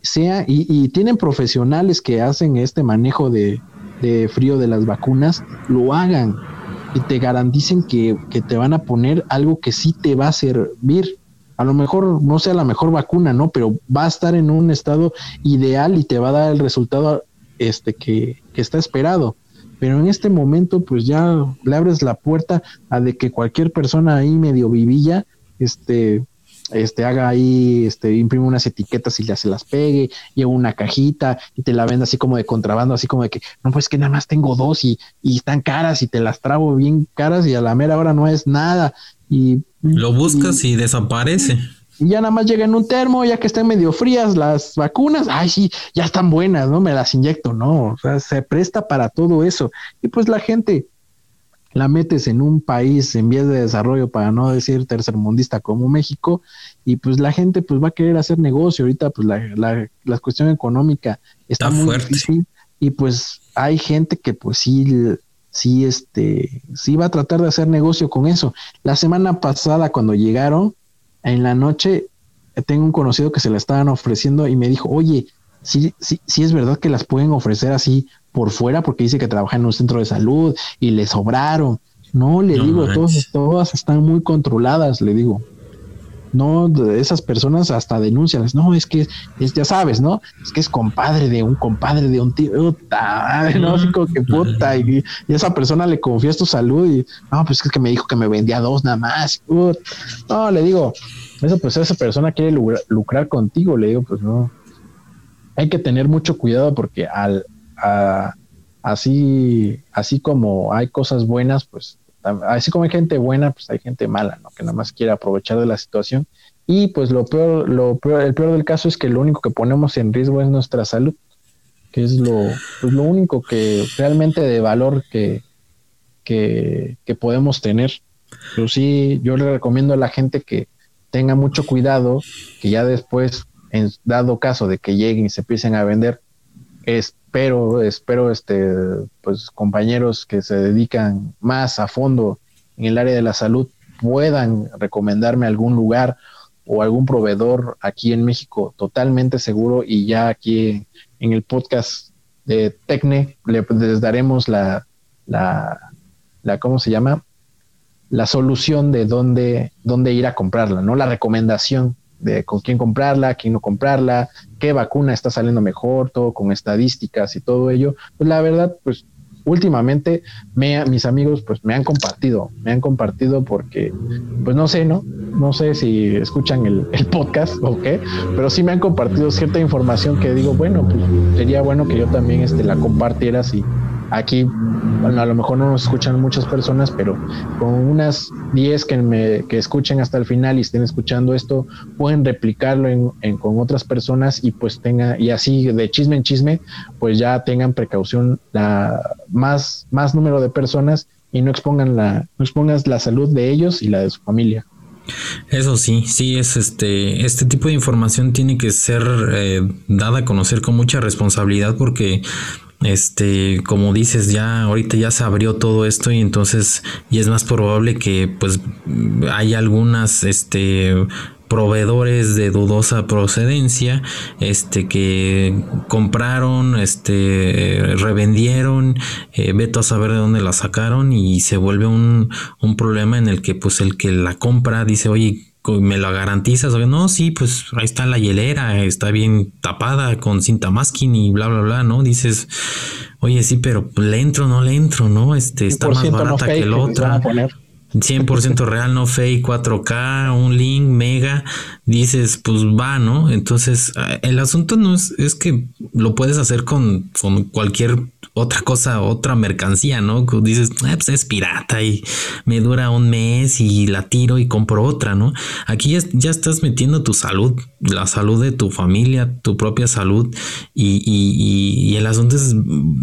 sea y, tienen profesionales que hacen este manejo de, de frío de las vacunas, lo hagan y te garanticen que, te van a poner algo que sí te va a servir. A lo mejor no sea la mejor vacuna, ¿no? Pero va a estar en un estado ideal y te va a dar el resultado este que, que está esperado. Pero en este momento, pues ya le abres la puerta a de que cualquier persona ahí medio vivilla, este, este, haga ahí, este, imprime unas etiquetas y ya se las pegue, lleva una cajita y te la vende así como de contrabando, así como de que, no, pues que nada más tengo dos y, y están caras y te las trago bien caras y a la mera hora no es nada. Y lo buscas y, desaparece. Y ya nada más llega en un termo, ya que están medio frías las vacunas, ay sí, ya están buenas, ¿no? Me las inyecto, ¿no? O sea, se presta para todo eso. Y pues la gente, la metes en un país en vías de desarrollo, para no decir tercermundista como México, y pues la gente pues va a querer hacer negocio. Ahorita pues la, la, cuestión económica está, muy fuerte. difícil y pues hay gente que pues sí, sí, este, sí va a tratar de hacer negocio con eso. La semana pasada cuando llegaron, en la noche, tengo un conocido que se la estaban ofreciendo y me dijo, oye, sí, sí, sí es verdad que las pueden ofrecer así por fuera porque dice que trabaja en un centro de salud y le sobraron. No, le digo, todas, todas están muy controladas, le digo. No, esas personas hasta denuncian, no, es que es, ya sabes, ¿no? Es que es compadre de un compadre de un tío, puta, ¿no? Así como que puta, y, esa persona le confía tu salud y, no, pues es que me dijo que me vendía dos nada más. No, le digo, eso pues esa persona quiere lucrar contigo, le digo, pues no. Hay que tener mucho cuidado porque al, así, así como hay cosas buenas, pues así como hay gente buena, pues hay gente mala, ¿no? Que nada más quiere aprovechar de la situación. Y pues lo peor, lo peor, el peor del caso es que lo único que ponemos en riesgo es nuestra salud, que es lo, pues lo único que realmente de valor que, que, que podemos tener. Pero sí, yo le recomiendo a la gente que tenga mucho cuidado, que ya después, en dado caso de que lleguen y se empiecen a vender, espero, espero, este, pues compañeros que se dedican más a fondo en el área de la salud puedan recomendarme algún lugar o algún proveedor aquí en México totalmente seguro y ya aquí en el podcast de Tecne les daremos la, la, la ¿cómo se llama? La solución de dónde, dónde ir a comprarla, ¿no? La recomendación de con quién comprarla, quién no comprarla, qué vacuna está saliendo mejor, todo con estadísticas y todo ello. Pues la verdad, pues últimamente me, mis amigos pues me han compartido, me han compartido porque pues no sé, ¿no? No sé si escuchan el, podcast o qué, pero sí me han compartido cierta información que digo, bueno, pues sería bueno que yo también este, la compartiera si, Aquí, bueno, a lo mejor no nos escuchan muchas personas, pero con unas 10 que, me, que escuchen hasta el final y estén escuchando esto, pueden replicarlo en, con otras personas y pues tenga, y así de chisme en chisme, pues ya tengan precaución la más, más número de personas y no expongan la, no expongas la salud de ellos y la de su familia. Eso sí, sí es este, este tipo de información tiene que ser eh, dada a conocer con mucha responsabilidad porque este, como dices, ya ahorita ya se abrió todo esto y entonces y es más probable que pues hay algunas, este, proveedores de dudosa procedencia, este que compraron, este revendieron, eh, veto a saber de dónde la sacaron y se vuelve un, un problema en el que pues el que la compra dice, oye, me lo garantizas, o no, sí, pues ahí está la hielera, está bien tapada con cinta masking y bla, bla, bla, ¿no? Dices, oye, sí, pero le entro, no le entro, ¿no? Este está más barata que el otro. 100% real, no fake, 4K, un link, mega, dices, pues va, ¿no? Entonces, el asunto no es, es que lo puedes hacer con, con cualquier otra cosa, otra mercancía, ¿no? Dices, ah, pues es pirata y me dura un mes y la tiro y compro otra, ¿no? Aquí ya, estás metiendo tu salud, la salud de tu familia, tu propia salud y, y, y el asunto es,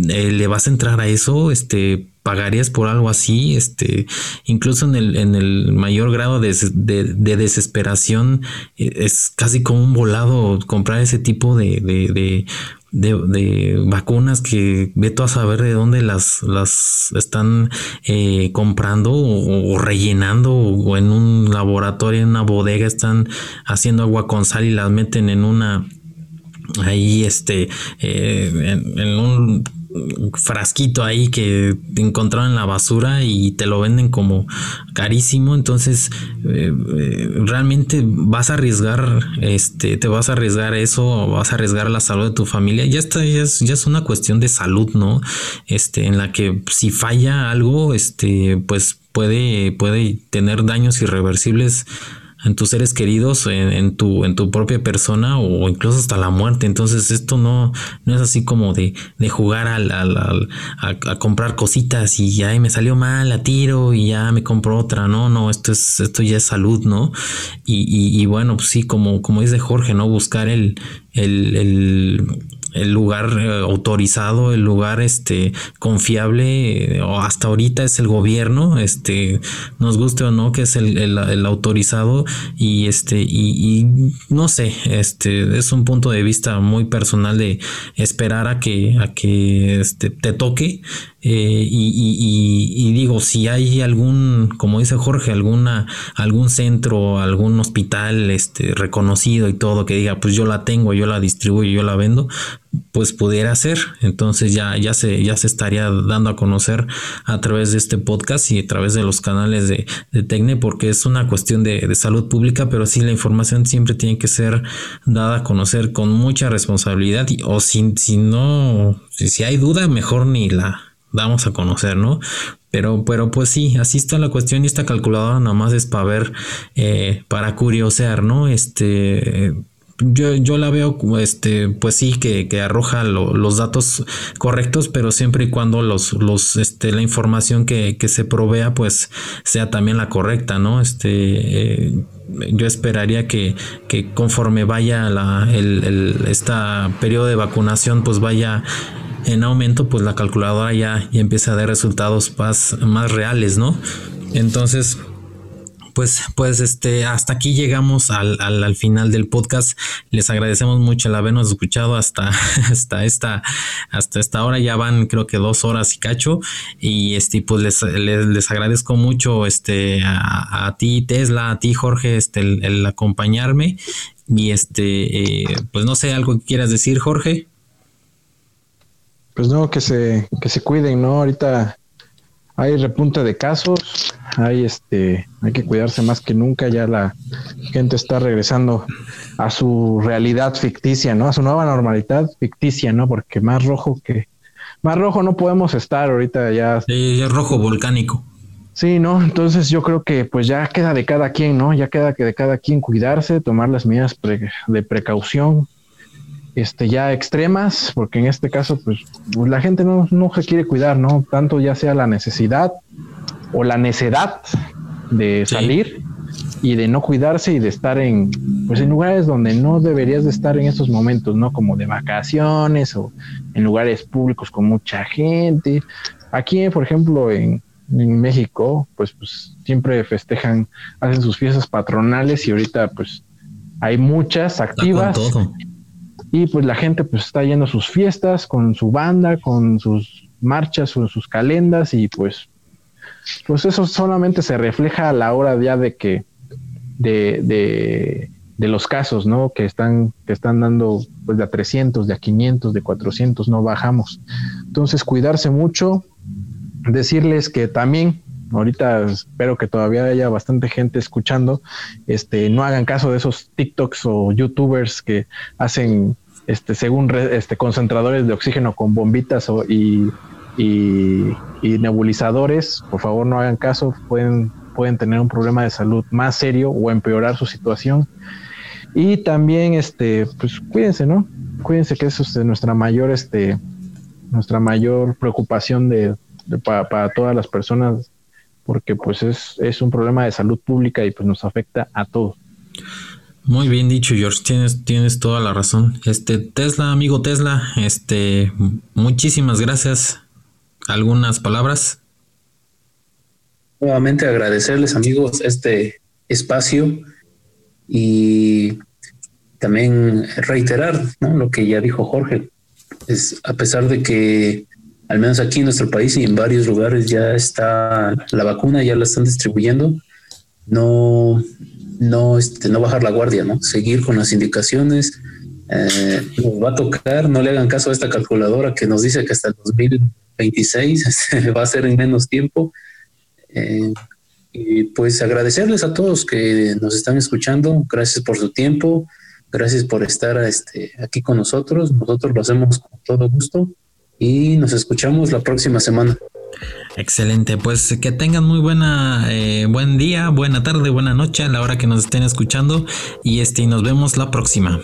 eh, le vas a entrar a eso, este, pagarías por algo así, este, incluso en el, en el mayor grado de, de, desesperación, eh, es casi como un volado comprar ese tipo de, de, de, vacunas que veto a saber de dónde las, las están eh, comprando o, rellenando o en un laboratorio, en una bodega están haciendo agua con sal y las meten en una ahí este eh, en un frasquito ahí que encontraron en la basura y te lo venden como carísimo. Entonces eh, eh, realmente vas a arriesgar este te vas a arriesgar eso vas a arriesgar la salud de tu familia. Ya está ya es, ya es una cuestión de salud no este en la que si falla algo este pues puede puede tener daños irreversibles en tus seres queridos, en, tu, en tu propia persona o incluso hasta la muerte. Entonces esto no, no es así como de, de jugar al, al, a, comprar cositas y ya me salió mal, la tiro y ya me compro otra. No, no, esto es, esto ya es salud, ¿no? Y, y, bueno, pues sí, como, como dice Jorge, ¿no? Buscar el, el, el el lugar eh, autorizado, el lugar este confiable, o hasta ahorita es el gobierno, este, nos guste o no, que es el, el, autorizado, y este, y, y, no sé, este, es un punto de vista muy personal de esperar a que, a que este, te toque eh, y, digo, si hay algún, como dice Jorge, alguna, algún centro, algún hospital este, reconocido y todo que diga, pues yo la tengo, yo la distribuyo, yo la vendo, pues pudiera ser. Entonces ya, ya, se, ya se estaría dando a conocer a través de este podcast y a través de los canales de, de Tecne, porque es una cuestión de, de salud pública, pero sí la información siempre tiene que ser dada a conocer con mucha responsabilidad y, o si, si no, si, si hay duda, mejor ni la damos a conocer, ¿no? Pero, pero pues sí, así está la cuestión y esta calculadora nada más es para ver, eh, para curiosear, ¿no? Este, yo, yo la veo este, pues sí, que, que arroja los datos correctos, pero siempre y cuando los, los, este, la información que, que se provea, pues sea también la correcta, ¿no? Este, eh, yo esperaría que, que conforme vaya la, el, el, esta periodo de vacunación, pues vaya en aumento, pues la calculadora ya, ya empieza a dar resultados más, más reales, ¿no? Entonces, pues, pues este, hasta aquí llegamos al, al, final del podcast. Les agradecemos mucho el habernos escuchado hasta, [LAUGHS] hasta esta, hasta esta hora. Ya van, creo que dos horas y cacho. Y este, pues les, les, agradezco mucho este, a, ti, Tesla, a ti, Jorge, este, el, acompañarme. Y este, eh, pues no sé, algo que quieras decir, Jorge. Pues no, que se, que se cuiden, ¿no? Ahorita hay repunte de casos, hay este, hay que cuidarse más que nunca, ya la gente está regresando a su realidad ficticia, ¿no? A su nueva normalidad ficticia, ¿no? Porque más rojo que más rojo no podemos estar ahorita ya. Sí, es rojo volcánico. Sí, ¿no? Entonces yo creo que pues ya queda de cada quien, ¿no? Ya queda que de cada quien cuidarse, tomar las medidas de precaución, este, ya extremas, porque en este caso, pues, la gente no, no, se quiere cuidar, ¿no? Tanto ya sea la necesidad o la necedad de salir y de no cuidarse y de estar en, pues, en lugares donde no deberías de estar en estos momentos, ¿no? Como de vacaciones o en lugares públicos con mucha gente. Aquí, por ejemplo, en, en México, pues, pues siempre festejan, hacen sus fiestas patronales y ahorita, pues, hay muchas activas y pues la gente pues está yendo a sus fiestas con su banda, con sus marchas o sus calendas y pues pues eso solamente se refleja a la hora ya de que de, de, de los casos, ¿no? Que están que están dando pues de a 300, de a 500, de 400 no bajamos. Entonces cuidarse mucho, decirles que también ahorita espero que todavía haya bastante gente escuchando, este, no hagan caso de esos TikToks o YouTubers que hacen este, según este, concentradores de oxígeno con bombitas y, nebulizadores, por favor no hagan caso, pueden, pueden tener un problema de salud más serio o empeorar su situación. Y también, este, pues cuídense, ¿no? Cuídense que eso es nuestra mayor, este, nuestra mayor preocupación de, para, para, todas las personas, porque pues es, es un problema de salud pública y pues nos afecta a todos. Muy bien dicho, George. Tienes, tienes toda la razón. Este, Tesla, amigo Tesla, este, muchísimas gracias algunas palabras. Nuevamente agradecerles amigos este espacio y también reiterar lo que ya dijo Jorge. Es, a pesar de que al menos aquí en nuestro país y en varios lugares ya está la vacuna, ya la están distribuyendo, no, no, este, no bajar la guardia, ¿no? Seguir con las indicaciones. Eh, nos va a tocar, no le hagan caso a esta calculadora que nos dice que hasta el 2000 26, [LAUGHS] este, va a ser en menos tiempo. Eh, y pues agradecerles a todos que nos están escuchando, gracias por su tiempo, gracias por estar este, aquí con nosotros, nosotros lo hacemos con todo gusto y nos escuchamos la próxima semana. Excelente, pues que tengan muy buena, eh, buen día, buena tarde, buena noche a la hora que nos estén escuchando y este, nos vemos la próxima.